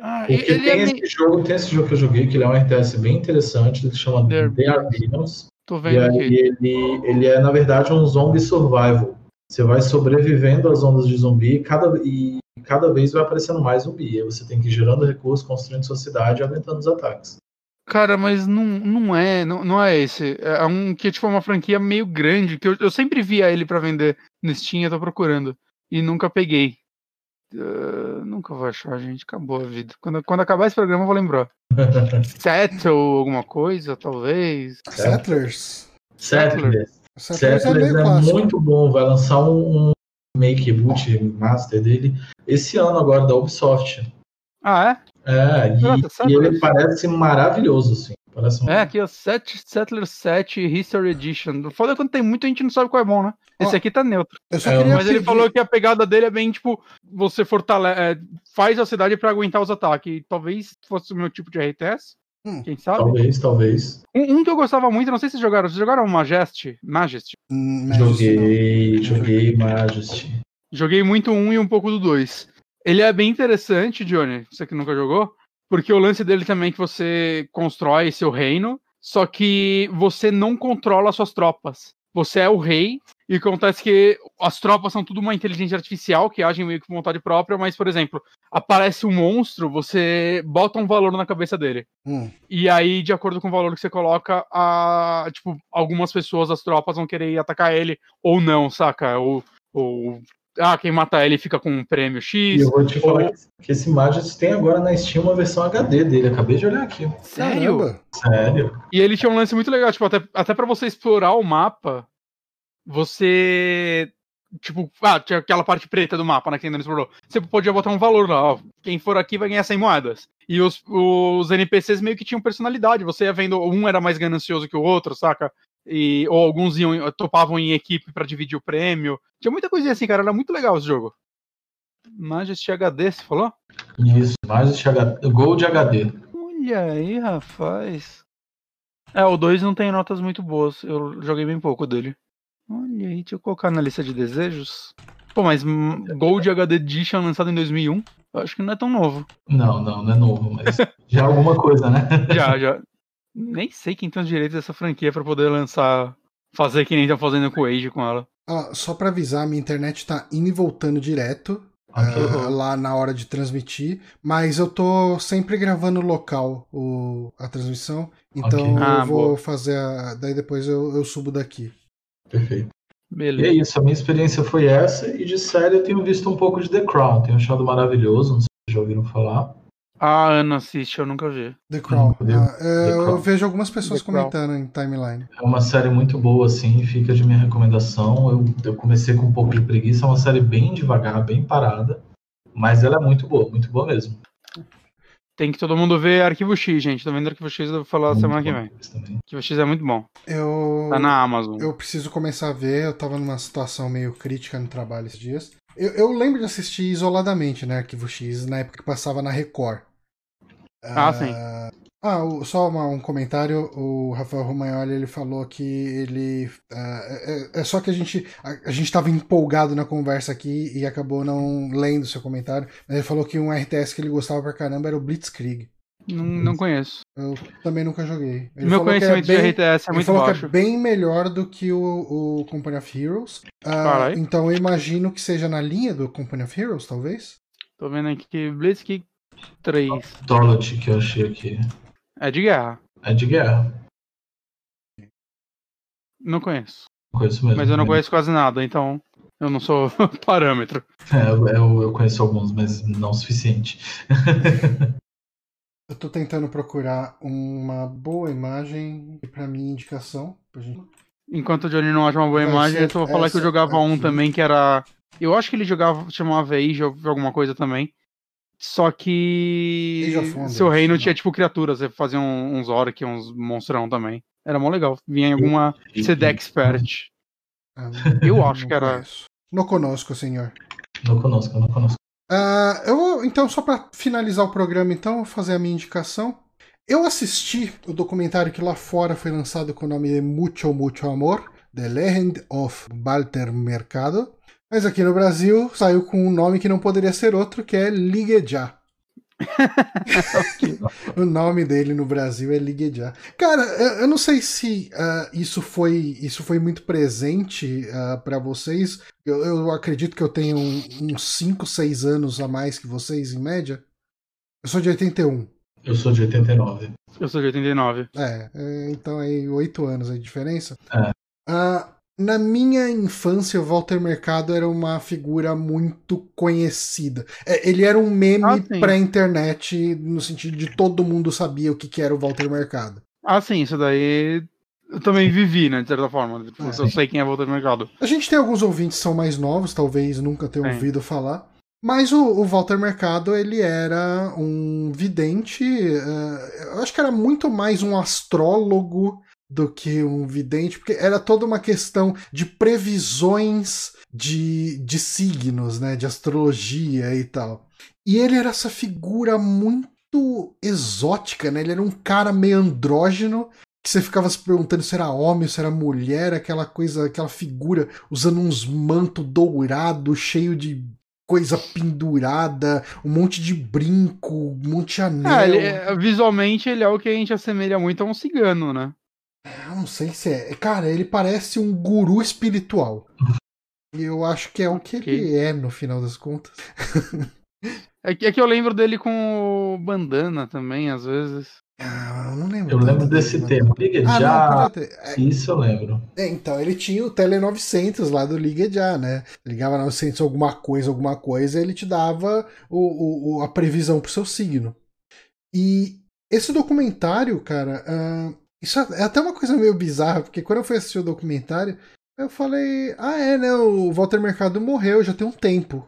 Ah, Porque ele é tem, meio... esse jogo, tem esse jogo que eu joguei, que ele é um RTS bem interessante, ele se chama They Are They Are Billions. Tô E vendo aí aqui. ele, ele é, na verdade, um zombie survival. Você vai sobrevivendo às ondas de zumbi e cada, e cada vez vai aparecendo mais zumbi. E aí você tem que ir gerando recursos, construindo sua cidade e aumentando os ataques. Cara, mas não, não é, não, não é esse. É um que tipo, é uma franquia meio grande, que eu, eu sempre via ele pra vender no Steam, eu tô procurando. E nunca peguei. Ah, nunca vou achar, gente. Acabou a vida. Quando, quando acabar esse programa, eu vou lembrar. [laughs] Settle alguma coisa, talvez. Settlers. Settlers. Settlers é Settlers é clássico. muito bom. Vai lançar um, um make boot master dele esse ano agora da Ubisoft. Ah, É, e, Nossa, e ele parece maravilhoso, assim. Parece um... é? É, aqui, ó. Set, Settler 7 History Edition. Foda é quando tem muito, a gente não sabe qual é bom, né? Esse aqui tá neutro. Eu só É, queria Mas ele pedir- falou que a pegada dele é bem, tipo, você fortalece. é, faz a cidade pra aguentar os ataques. Talvez fosse o meu tipo de RTS. Hum, Quem sabe? Talvez, talvez. Um, um que eu gostava muito, não sei se vocês jogaram. Vocês jogaram Majesty? Majesty? Hum, Joguei, joguei Majesty. Joguei muito um e um pouco do dois. Ele é bem interessante, Johnny, você que nunca jogou, porque o lance dele também é que você constrói seu reino, só que você não controla suas tropas. Você é o rei, e acontece que as tropas são tudo uma inteligência artificial que agem meio que por vontade própria, mas, por exemplo, aparece um monstro, você bota um valor na cabeça dele. Hum, E aí, de acordo com o valor que você coloca, a, tipo, algumas pessoas das tropas vão querer ir atacar ele ou não, saca? Ou, ou ah, quem mata ele fica com um prêmio E X. eu vou te falar ou- que- esse Majesty tem agora na Steam uma versão HD dele. Acabei de olhar aqui. Sério? Caramba. Sério? E ele tinha um lance muito legal, tipo, até, até para você explorar o mapa, você. Tipo, ah, tinha aquela parte preta do mapa, né, que ainda não explorou. Você podia botar um valor lá, ó. Quem for aqui vai ganhar 100 moedas. E os, os NPCs meio que tinham personalidade. Você ia vendo, um era mais ganancioso que o outro, saca? E, ou alguns iam, topavam em equipe pra dividir o prêmio. Tinha muita coisinha assim, cara. Era muito legal esse jogo. Majesty HD, você falou? Isso, Majesty HD, Gold HD. Olha aí, rapaz. É, o 2 não tem notas muito boas. Eu joguei bem pouco dele. Olha aí, deixa eu colocar na lista de desejos. Pô, mas Gold HD Edition lançado em 2001, eu acho que não é tão novo. Não, não, não é novo, mas [laughs] já é alguma coisa, né? Já, já. Nem sei quem tem os direitos dessa franquia pra poder lançar. Fazer que nem estão fazendo com o Age com ela. Ó, só pra avisar, minha internet tá indo e voltando direto. Ah, lá na hora de transmitir, mas eu tô sempre gravando local o, a transmissão, então Ok. Ah, eu vou boa. fazer a, daí depois eu, eu subo daqui. Perfeito. E é Beleza. isso, a minha experiência foi essa, e de série eu tenho visto um pouco de The Crown, tenho achado maravilhoso, não sei se vocês já ouviram falar. A Ana assiste, eu nunca vi. The Crown. Ah, é, The eu Crown. vejo algumas pessoas The Crown. comentando em timeline. É uma série muito boa, assim, fica de minha recomendação. Eu, eu comecei com um pouco de preguiça, é uma série bem devagar, bem parada, mas ela é muito boa, muito boa mesmo. Tem que todo mundo ver Arquivo X, gente. Tô vendo Arquivo X, eu vou falar Muito semana que vem. Arquivo X é muito bom. Eu, Tá na Amazon. eu preciso começar a ver, eu tava numa situação meio crítica no trabalho esses dias. Eu, eu lembro de assistir isoladamente, né, Arquivo X, na época que passava na Record. Ah, sim. Ah, o- só uma- um comentário. O Rafael Romagnoli ele falou que ele. ah, é, é só que a gente. A, a gente estava empolgado na conversa aqui e acabou não lendo seu comentário. Mas ele falou que um RTS que ele gostava pra caramba era o Blitzkrieg. Não, não conheço. Eu também nunca joguei. Ele Meu conhecimento é bem, de RTS é ele muito falou baixo. que é bem melhor do que o, o Company of Heroes. Ah, Caralho. então eu imagino que seja na linha do Company of Heroes, talvez? Tô vendo aqui Blitzkrieg 3. Dorothy, que eu achei aqui. É de guerra. É de guerra. Não conheço. Não conheço mesmo. Mas eu não né? conheço quase nada, então eu não sou [laughs] parâmetro. É, eu, eu- eu conheço alguns, mas não o suficiente. [laughs] Eu tô tentando procurar uma boa imagem pra minha indicação. Pra gente... Enquanto o Johnny não acha uma boa Vai imagem, eu só vou falar que eu jogava um aqui. também que era. Eu acho que ele jogava, chamava Age ou alguma coisa também. Só que. Of Wonders, Seu reino não. tinha tipo criaturas, você fazia um- uns orc, uns monstrão também. Era mó legal. Vinha em alguma CD Expert. Ah, Eu acho que era. Não conosco, senhor. Não conosco, não conosco. Ah, eu vou, então, só pra finalizar o programa, então, vou fazer a minha indicação. Eu assisti o documentário que lá fora foi lançado com o nome de Mucho Mucho Amor, The Legend of Walter Mercado. Mas aqui no Brasil saiu com um nome que não poderia ser outro, que é Ligue Já. [laughs] o nome dele no Brasil é Liguejá. Cara, eu não sei se uh, isso foi isso foi muito presente uh, ah, para vocês. Eu, eu, acredito que eu tenho uns 5, 6 anos a mais que vocês, em média. Eu sou de 81. Eu sou de 89. Eu sou de 89. É, é então aí 8 anos a diferença. É. Uh, na minha infância, o Walter Mercado era uma figura muito conhecida. É, ele era um meme ah, pra internet, no sentido de todo mundo sabia o que, que era o Walter Mercado. Ah, sim, isso daí eu também vivi, né, de certa forma. É. Eu sei quem é o Walter Mercado. A gente tem alguns ouvintes que são mais novos, talvez nunca tenham ouvido falar. Mas o, o, Walter Mercado, ele era um vidente, uh, eu acho que era muito mais um astrólogo do que um vidente, porque era toda uma questão de previsões de, de signos, né, de astrologia e tal. E ele era essa figura muito exótica, né? Ele era um cara meio andrógeno que você ficava se perguntando se era homem, se era mulher, aquela coisa, aquela figura usando uns manto dourado, cheio de coisa pendurada, um monte de brinco, um monte de anel. Ah, ele, é, visualmente ele é o que a gente assemelha muito a um cigano, né? Eu não sei se é. Cara, ele parece um guru espiritual. E [laughs] eu acho que é o que okay. ele é, no final das contas. [laughs] é, que, é que eu lembro dele com o bandana também, às vezes. Ah, eu não lembro. Eu lembro desse tema. Liga ah, já. É, Isso eu lembro. É, então, ele tinha o Tele 900 lá do Liga Já, né? Ligava 900 alguma coisa, alguma coisa, e ele te dava o, o, a previsão pro seu signo. E esse documentário, cara, uh, isso é até uma coisa meio bizarra, porque quando eu fui assistir o documentário, eu falei, ah é, né, o Walter Mercado morreu já tem um tempo.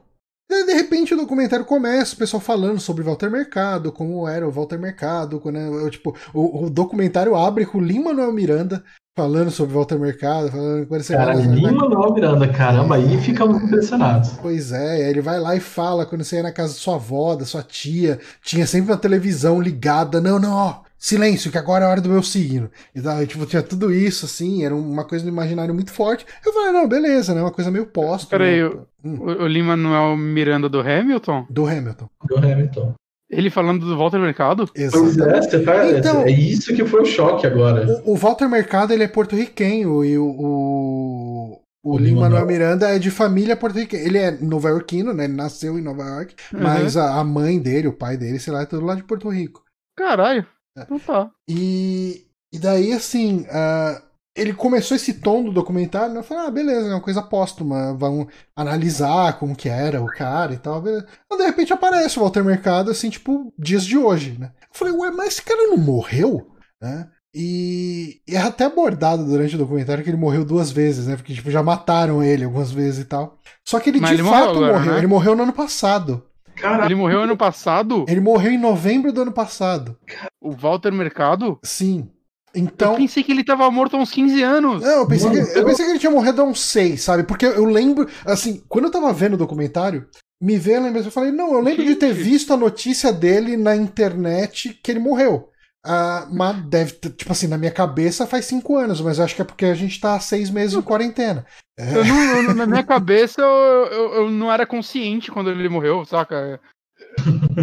E de repente o documentário começa, o pessoal falando sobre Walter Mercado, como era o Walter Mercado, quando eu, tipo, o, o, documentário abre com o Lima Manuel Miranda falando sobre Walter Mercado, falando quando você Cara, Lima Manuel Miranda, caramba, aí ficamos impressionados. Pois é, ele vai lá e fala quando você ia na casa da sua avó, da sua tia, tinha sempre uma televisão ligada, não, não, ó, silêncio, que agora é a hora do meu signo. Então, tipo, tinha tudo isso, assim, era uma coisa no imaginário muito forte. Eu falei, não, beleza, né? Uma coisa meio posto. Peraí, né? hum. o, o Lima não é o Miranda do Hamilton? Do Hamilton. Do Hamilton. Ele falando do Walter Mercado? Pois é, você tá, então, é isso que foi o choque agora. O, o Walter Mercado, ele é porto-riquenho e o, o, o, o Lima Manuel Miranda é de família porto-riquenha. Ele é nova-iorquino, né? Ele nasceu em Nova York, uhum. mas a, a, mãe dele, o pai dele, sei lá, é tudo lá de Porto Rico. Caralho. Tá. E, e daí, assim, uh, ele começou esse tom do documentário, né? Eu falei, ah, beleza, é uma coisa póstuma, vamos analisar como que era o cara e tal. Beleza. Mas de repente aparece o Walter Mercado, assim, tipo, dias de hoje, né? Eu falei, ué, mas esse cara não morreu? Né? E, e é até abordado durante o documentário que ele morreu duas vezes, né? Porque tipo, já mataram ele algumas vezes e tal. Só que ele Mas de ele fato morreu, agora, morreu. Né? Ele morreu no ano passado. Caraca. Ele morreu ano passado? Ele morreu em novembro do ano passado. O Walter Mercado? Sim. Então... Eu pensei que ele tava morto há uns 15 anos. Não, eu pensei, Mano, que, eu pensei que ele tinha morrido há uns 6, sabe? Porque eu lembro, assim, quando eu tava vendo o documentário, me veio a lembrança, eu falei, não, eu lembro Gente. de ter visto a notícia dele na internet que ele morreu. Uh, mas deve ter, tipo assim, na minha cabeça faz cinco anos, mas acho que é porque a gente tá há seis meses em quarentena. É. Eu não, eu, na minha cabeça eu, eu, eu, não era consciente quando ele morreu, saca?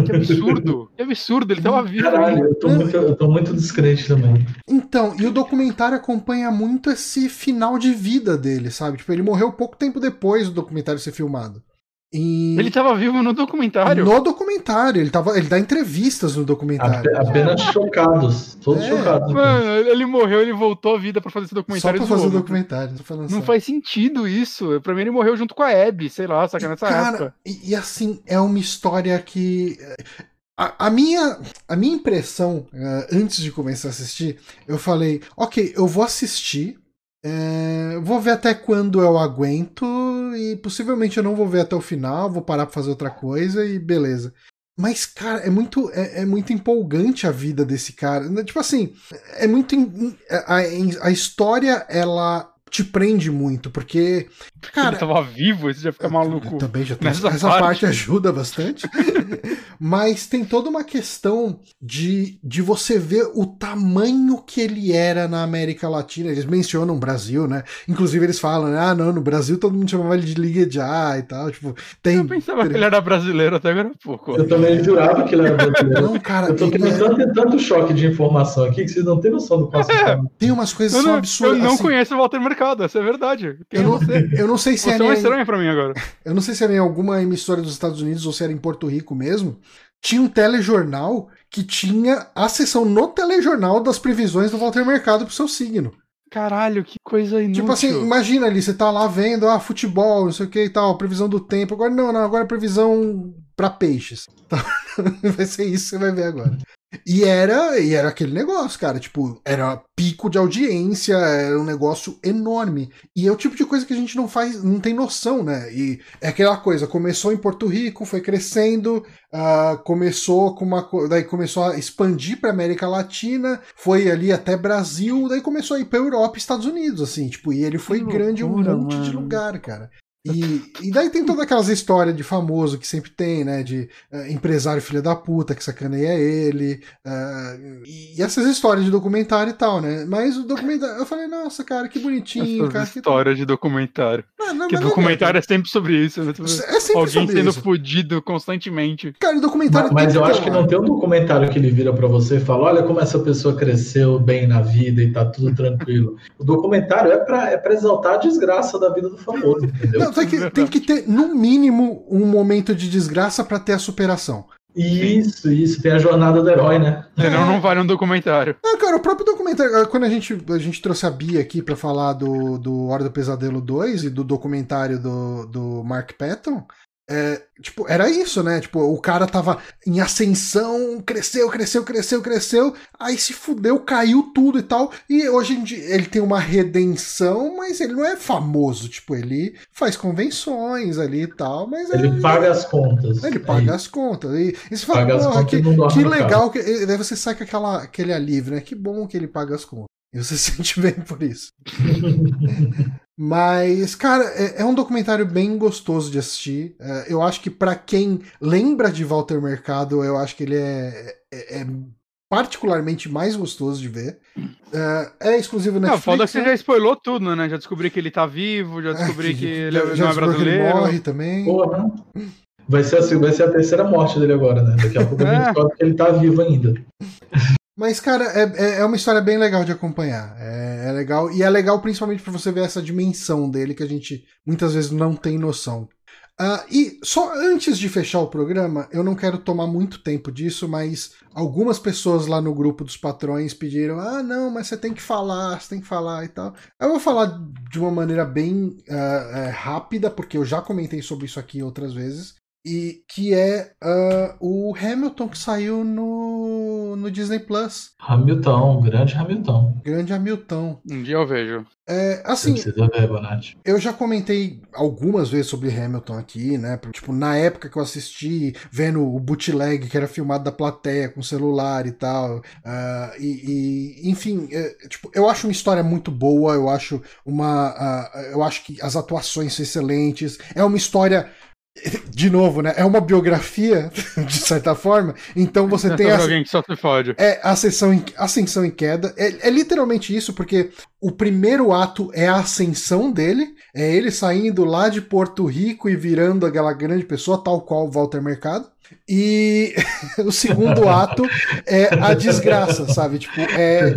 Que absurdo, que absurdo, ele tava vivo. Caralho, eu tô, muito, eu tô muito descrente também. Então, e o documentário acompanha muito esse final de vida dele, sabe? Tipo, ele morreu pouco tempo depois do documentário ser filmado. E... Ele estava vivo no documentário? No documentário, ele, tava, ele dá entrevistas no documentário. Apenas chocados, todos é. chocados. Mano, ele morreu, ele voltou à vida para fazer esse documentário. Só pra fazer o documentário. Não faz sentido isso. Pra mim ele morreu junto com a Abby, sei lá, saca nessa Cara, época. E, e assim, é uma história que... A, a, minha, a minha impressão, uh, antes de começar a assistir, eu falei, ok, eu vou assistir, é, vou ver até quando eu aguento e possivelmente eu não vou ver até o final, vou parar pra fazer outra coisa e beleza. Mas, cara, é muito, é, é muito empolgante a vida desse cara. Né, tipo assim, é muito. A, a história, ela te prende muito, porque Cara, ele tava vivo, isso já fica maluco. Também já tem nessa essa parte. parte. ajuda bastante. [laughs] Mas tem toda uma questão de, de você ver o tamanho que ele era na América Latina. Eles mencionam o Brasil, né? Inclusive eles falam, né? ah, não, no Brasil todo mundo chamava ele de Liga Já e tal. Tipo, tem. Eu pensava que ele era brasileiro até agora há pouco. Eu também jurava que ele era brasileiro. Não, cara, Eu tô tendo é- tanto, tanto choque de informação aqui que vocês não têm noção do quanto É. tem umas coisas Eu não, absurdas. eu não assim. conheço o Walter Mercado, essa é verdade. Quem Eu é não, você? eu não sei se Você é era em, estranha pra mim agora. eu não sei se era em alguma emissora dos Estados Unidos ou se era em Porto Rico mesmo. Tinha um telejornal que tinha a sessão no telejornal das previsões do Walter Mercado pro seu signo. Caralho, que coisa inútil. Tipo assim, imagina ali, você tá lá vendo, ah, futebol, não sei o que e tal, previsão do tempo. Agora não, não, agora é previsão pra peixes. Então, [laughs] vai ser isso que você vai ver agora. E era, e era aquele negócio, cara, tipo, era pico de audiência, era um negócio enorme. E é o tipo de coisa que a gente não faz, não tem noção, né? E é aquela coisa, começou em Porto Rico, foi crescendo, ah, começou com uma daí começou a expandir para América Latina, foi ali até Brasil, daí começou a ir para Europa e Estados Unidos, assim, tipo, e ele foi Que grande em um monte de mano. lugar, cara. E, e daí tem todas aquelas histórias de famoso que sempre tem, né? De eh, empresário filho da puta que sacaneia ele. eh, e essas histórias de documentário e tal, né? Mas o documentário. Eu falei, nossa, cara, que bonitinho, Essas cara. que- histórias de documentário. Não, não, Que mas não documentário é sempre sobre isso, né? É sempre Alguém sobre sendo isso. fudido constantemente. Cara, o documentário Mas, mas eu acho que não tem um documentário que ele vira pra você e fala: olha como essa pessoa cresceu bem na vida e tá tudo tranquilo. O documentário é pra, é pra exaltar a desgraça da vida do famoso, entendeu? Não, tem que, tem que ter, no mínimo, um momento de desgraça pra ter a superação. Isso, isso. Tem a jornada do herói, né? Senão não vale um documentário. Ah, cara, o próprio documentário. ah, Quando a gente, a gente trouxe a Bia aqui pra falar do, do Hora do Pesadelo 2 e do documentário do, do Mark Patton. É, tipo, era isso, né? Tipo, o cara tava em ascensão, cresceu, cresceu, cresceu, cresceu, aí se fudeu, caiu tudo e tal. E hoje em dia ele tem uma redenção, mas ele não é famoso. Tipo, ele faz convenções ali e tal, mas é- Ele paga as contas. ele É paga as contas. E, e você fala, porra, que, que legal. Que, e daí você sai com aquela, aquele alívio, né? Que bom que ele paga as contas. E você [laughs] se sente bem por isso. [laughs] Mas, cara, é, é um documentário bem gostoso de assistir. É, eu acho que pra quem lembra de Walter Mercado, eu acho que ele é, é- é particularmente mais gostoso de ver. É, é exclusivo Não, Netflix. foda que você né? já spoilou tudo, né? Já descobri que ele tá vivo, já descobri [laughs] É, que ele já- não já é descobriu que ele brasileiro. morre também. Porra. Vai ser, a, vai ser a terceira morte dele agora, né? Daqui a pouco a gente [laughs] É. descobre que ele tá vivo ainda. Mas, cara, é, é- é uma história bem legal de acompanhar. É, é legal. E é legal principalmente pra você ver essa dimensão dele que a gente muitas vezes não tem noção. Ah, e só antes de fechar o programa, eu não quero tomar muito tempo disso, mas algumas pessoas lá no grupo dos patrões pediram: ah, não, mas você tem que falar, você tem que falar e tal. Eu vou falar de uma maneira bem ah, é, rápida, porque eu já comentei sobre isso aqui outras vezes. E que é ah, o Hamilton que saiu no, no Disney Plus. Hamilton, grande Hamilton. Grande Hamilton. Um dia eu vejo. É, Você assim, ver, eu já comentei algumas vezes sobre Hamilton aqui, né? Tipo, na época que eu assisti, vendo o bootleg que era filmado da plateia com celular e tal. ah, e, e, enfim, é, tipo, eu acho uma história muito boa, eu acho uma. ah, eu acho que as atuações são excelentes. É uma história. De novo, né? É uma biografia, [laughs] de certa forma. Então você É tem essa, alguém que só se fode. é ascensão em, ascensão em queda. É, é literalmente isso, porque o primeiro ato é a ascensão dele. É ele saindo lá de Porto Rico e virando aquela grande pessoa, tal qual o Walter Mercado. E [laughs] o segundo ato é a desgraça, sabe? Tipo, é.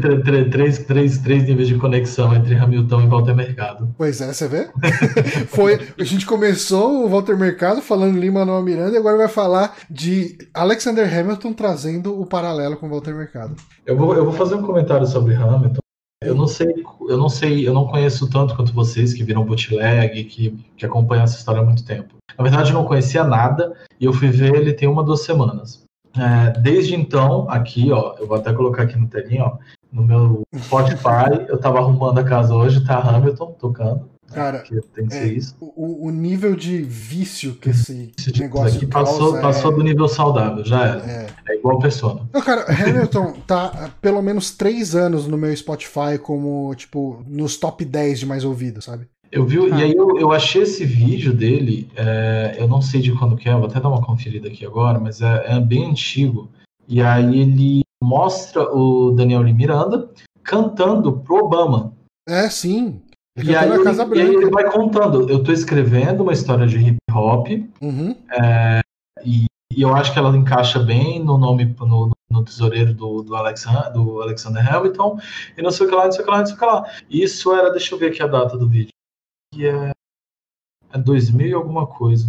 Três, três, três níveis de conexão entre Hamilton e Walter Mercado. Pois é, você vê? [laughs] Foi. A gente começou o Walter Mercado falando Lima Manuel Miranda e agora vai falar de Alexander Hamilton trazendo o paralelo com o Walter Mercado. Eu vou, eu vou fazer um comentário sobre Hamilton. Eu não sei, eu não sei, eu não conheço tanto quanto vocês que viram bootleg, que, que acompanham essa história há muito tempo. Na verdade, eu não conhecia nada e eu fui ver ele tem uma duas semanas. É, desde então, aqui, ó, eu vou até colocar aqui no telinho, ó, no meu Spotify, eu tava arrumando a casa hoje, tá Hamilton tocando. Cara, Que tem que ser é, isso. o, o nível de vício que esse tipo negócio aqui passou, causa passou é- do nível saudável, já era. é. É igual persona. Não, cara, Hamilton tá pelo menos três anos no meu Spotify como, tipo, nos top 10 de mais ouvido, sabe? Eu vi, ah. e aí eu, eu, achei esse vídeo dele, é, eu não sei de quando que é, vou até dar uma conferida aqui agora, mas é, é bem antigo. E aí ele mostra o Daniel Miranda cantando pro Obama. É, sim. E aí, ele, e aí, ele vai contando, eu tô escrevendo uma história de hip hop, uhum. é, e, e, eu acho que ela encaixa bem no nome, no, no tesoureiro do, do, Alexander, do Alexander Hamilton, e não sei o que lá, não sei o que lá, não sei o que lá. Isso era, deixa eu ver aqui a data do vídeo. Que é, é 2000 e alguma coisa.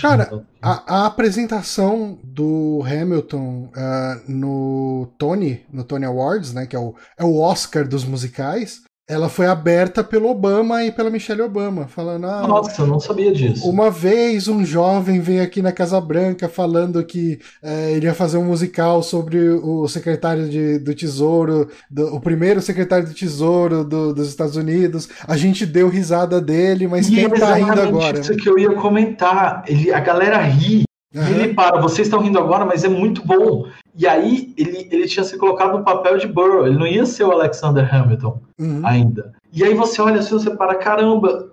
Cara, a, a, apresentação do Hamilton uh, no Tony, no Tony Awards, né, que é o, é o Oscar dos musicais, ela foi aberta pelo Obama e pela Michelle Obama, falando. Ah, Nossa, eu não sabia disso. Uma vez um jovem veio aqui na Casa Branca falando que é, iria fazer um musical sobre o secretário de, do Tesouro, do, o primeiro secretário do Tesouro do, dos Estados Unidos. A gente deu risada dele, mas e quem tá rindo agora? Isso que eu ia comentar. Ele, a galera ri. Uhum. Ele para, vocês estão rindo agora, mas é muito bom. E aí ele, ele tinha se colocado no papel de Burrow, ele não ia ser o Alexander Hamilton uhum. ainda. E aí você olha assim, você para, caramba,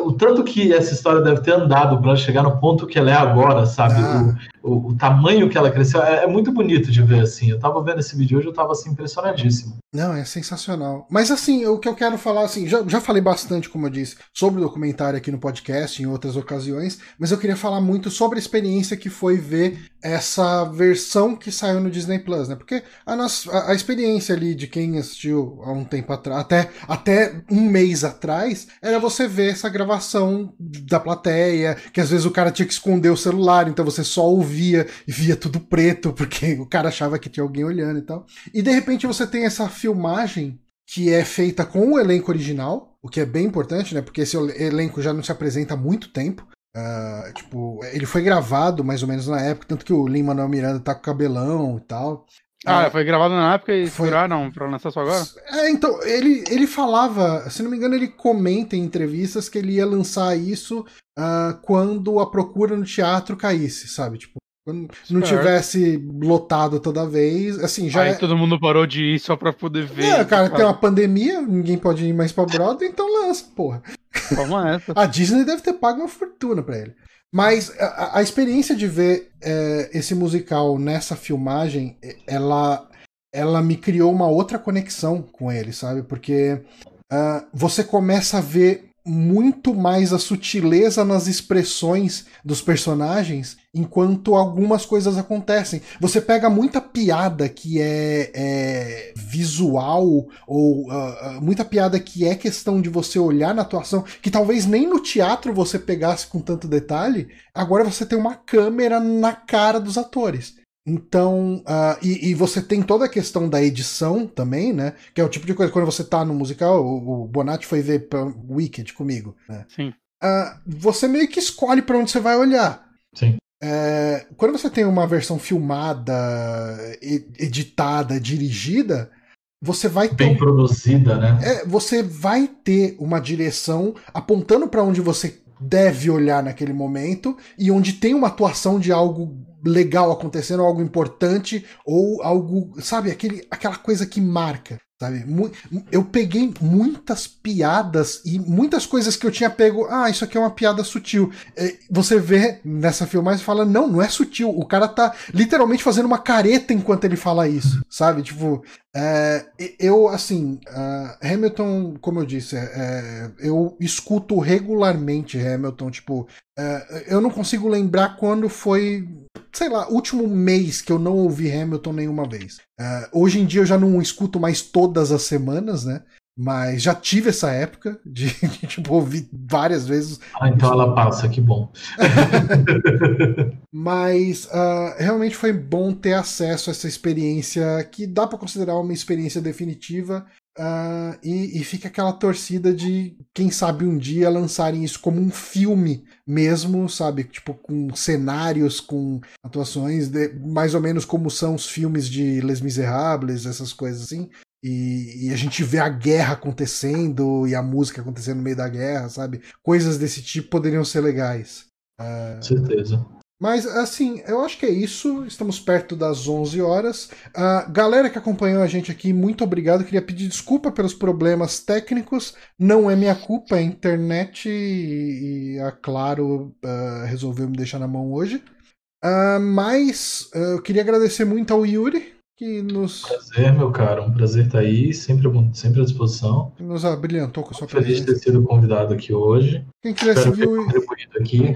o tanto que essa história deve ter andado para chegar no ponto que ela é agora, sabe? Ah. O, o, o, tamanho que ela cresceu é, é, muito bonito de ver assim. Eu tava vendo esse vídeo hoje, eu tava assim impressionadíssimo. Não, é sensacional. Mas assim, o que eu quero falar assim, já, já falei bastante, como eu disse, sobre o documentário aqui no podcast em outras ocasiões, mas eu queria falar muito sobre a experiência que foi ver essa versão que saiu no Disney Plus, né? Porque a, nossa, a, a experiência ali de quem assistiu há um tempo atrás, até, até um mês atrás, era você ver essa gravação da plateia, que às vezes o cara tinha que esconder o celular, então você só ouvia e via tudo preto, porque [laughs] o cara achava que tinha alguém olhando e tal. E de repente você tem essa filmagem que é feita com o elenco original, o que é bem importante, né? Porque esse elenco já não se apresenta há muito tempo. Uh, tipo, ele foi gravado mais ou menos na época, tanto que o Lin Manuel Miranda tá com cabelão e tal. Ah, é, foi gravado na época e foi... não pra lançar só agora? É, então, ele, ele falava, se não me engano, ele comenta em entrevistas que ele ia lançar isso uh, quando a procura no teatro caísse, sabe? Tipo, quando não tivesse lotado toda vez, assim, já. Aí é... todo mundo parou de ir só pra poder ver. É, cara, tem uma pandemia, ninguém pode ir mais pra Broadway, então lança, porra. Vamos essa. [laughs] a Disney deve ter pago uma fortuna pra ele. Mas a, a experiência de ver é, esse musical nessa filmagem, ela, ela me criou uma outra conexão com ele, sabe? Porque uh, você começa a ver muito mais a sutileza nas expressões dos personagens enquanto algumas coisas acontecem. Você pega muita piada que é, é visual ou uh, muita piada que é questão de você olhar na atuação, que talvez nem no teatro você pegasse com tanto detalhe. Agora você tem uma câmera na cara dos atores. Então, uh, e, e, você tem toda a questão da edição também, né? Que é o tipo de coisa, quando você tá no musical, o, o Bonatti foi ver Wicked comigo, né? Sim. Uh, você meio que escolhe para onde você vai olhar. Sim. É, quando você tem uma versão filmada, editada, dirigida, você vai ter. Bem produzida, né? É, você vai ter uma direção apontando para onde você deve olhar naquele momento e onde tem uma atuação de algo legal acontecendo, algo importante ou algo, sabe, aquele, aquela coisa que marca. Sabe? Eu peguei muitas piadas e muitas coisas que eu tinha pego. Ah, isso aqui é uma piada sutil. É, você vê nessa filmagem e fala: não, não é sutil. O cara tá literalmente fazendo uma careta enquanto ele fala isso, sabe? Tipo, é, eu, assim, uh, Hamilton, como eu disse, é, é, eu escuto regularmente Hamilton. Tipo, é, eu não consigo lembrar quando foi sei lá, último mês que eu não ouvi Hamilton nenhuma vez. Uh, hoje em dia eu já não escuto mais todas as semanas, né? Mas já tive essa época de, [laughs] de tipo, ouvir várias vezes. Ah, então ela passa, que bom. [laughs] Mas uh, realmente foi bom ter acesso a essa experiência que dá para considerar uma experiência definitiva Uh, e, e, fica aquela torcida de, quem sabe, um dia lançarem isso como um filme mesmo, sabe? Tipo, com cenários, com atuações, de, mais ou menos como são os filmes de Les Miserables, essas coisas assim. E, e, a gente vê a guerra acontecendo e a música acontecendo no meio da guerra, sabe? Coisas desse tipo poderiam ser legais. Uh, certeza. Mas, assim, eu acho que é isso. Estamos perto das 11 horas. Uh, galera que acompanhou a gente aqui, muito obrigado. Queria pedir desculpa pelos problemas técnicos. Não é minha culpa, é a internet e, a Claro uh, resolveu me deixar na mão hoje. Uh, mas eu queria agradecer muito ao Yuri, que nos. Prazer, meu caro. Um prazer estar aí, sempre, sempre à disposição. Nos abrilhantou com a sua Feliz de ter sido convidado aqui hoje. Quem quiser Espero seguir o. aqui.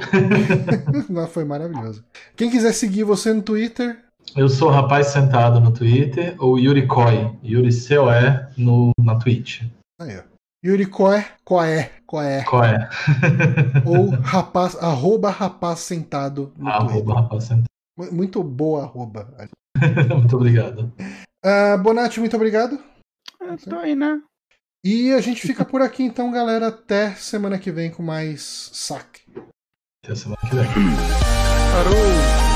[laughs] Não, foi maravilhoso. Quem quiser seguir você no Twitter. Eu sou o rapaz sentado no Twitter, ou Yuri Koi, Yuri C-O-E no, na Twitch. Aí, ó. Yuri Coé, Coé, Coé. Coé. Ou rapaz, arroba rapaz sentado no arroba Twitter. rapaz sentado. Muito boa arroba. [laughs] muito obrigado. Uh, Bonatti, muito obrigado. Eu tô aí, né? E a gente fica por aqui então, galera. Até semana que vem com mais saque. Até semana que vem. Parou!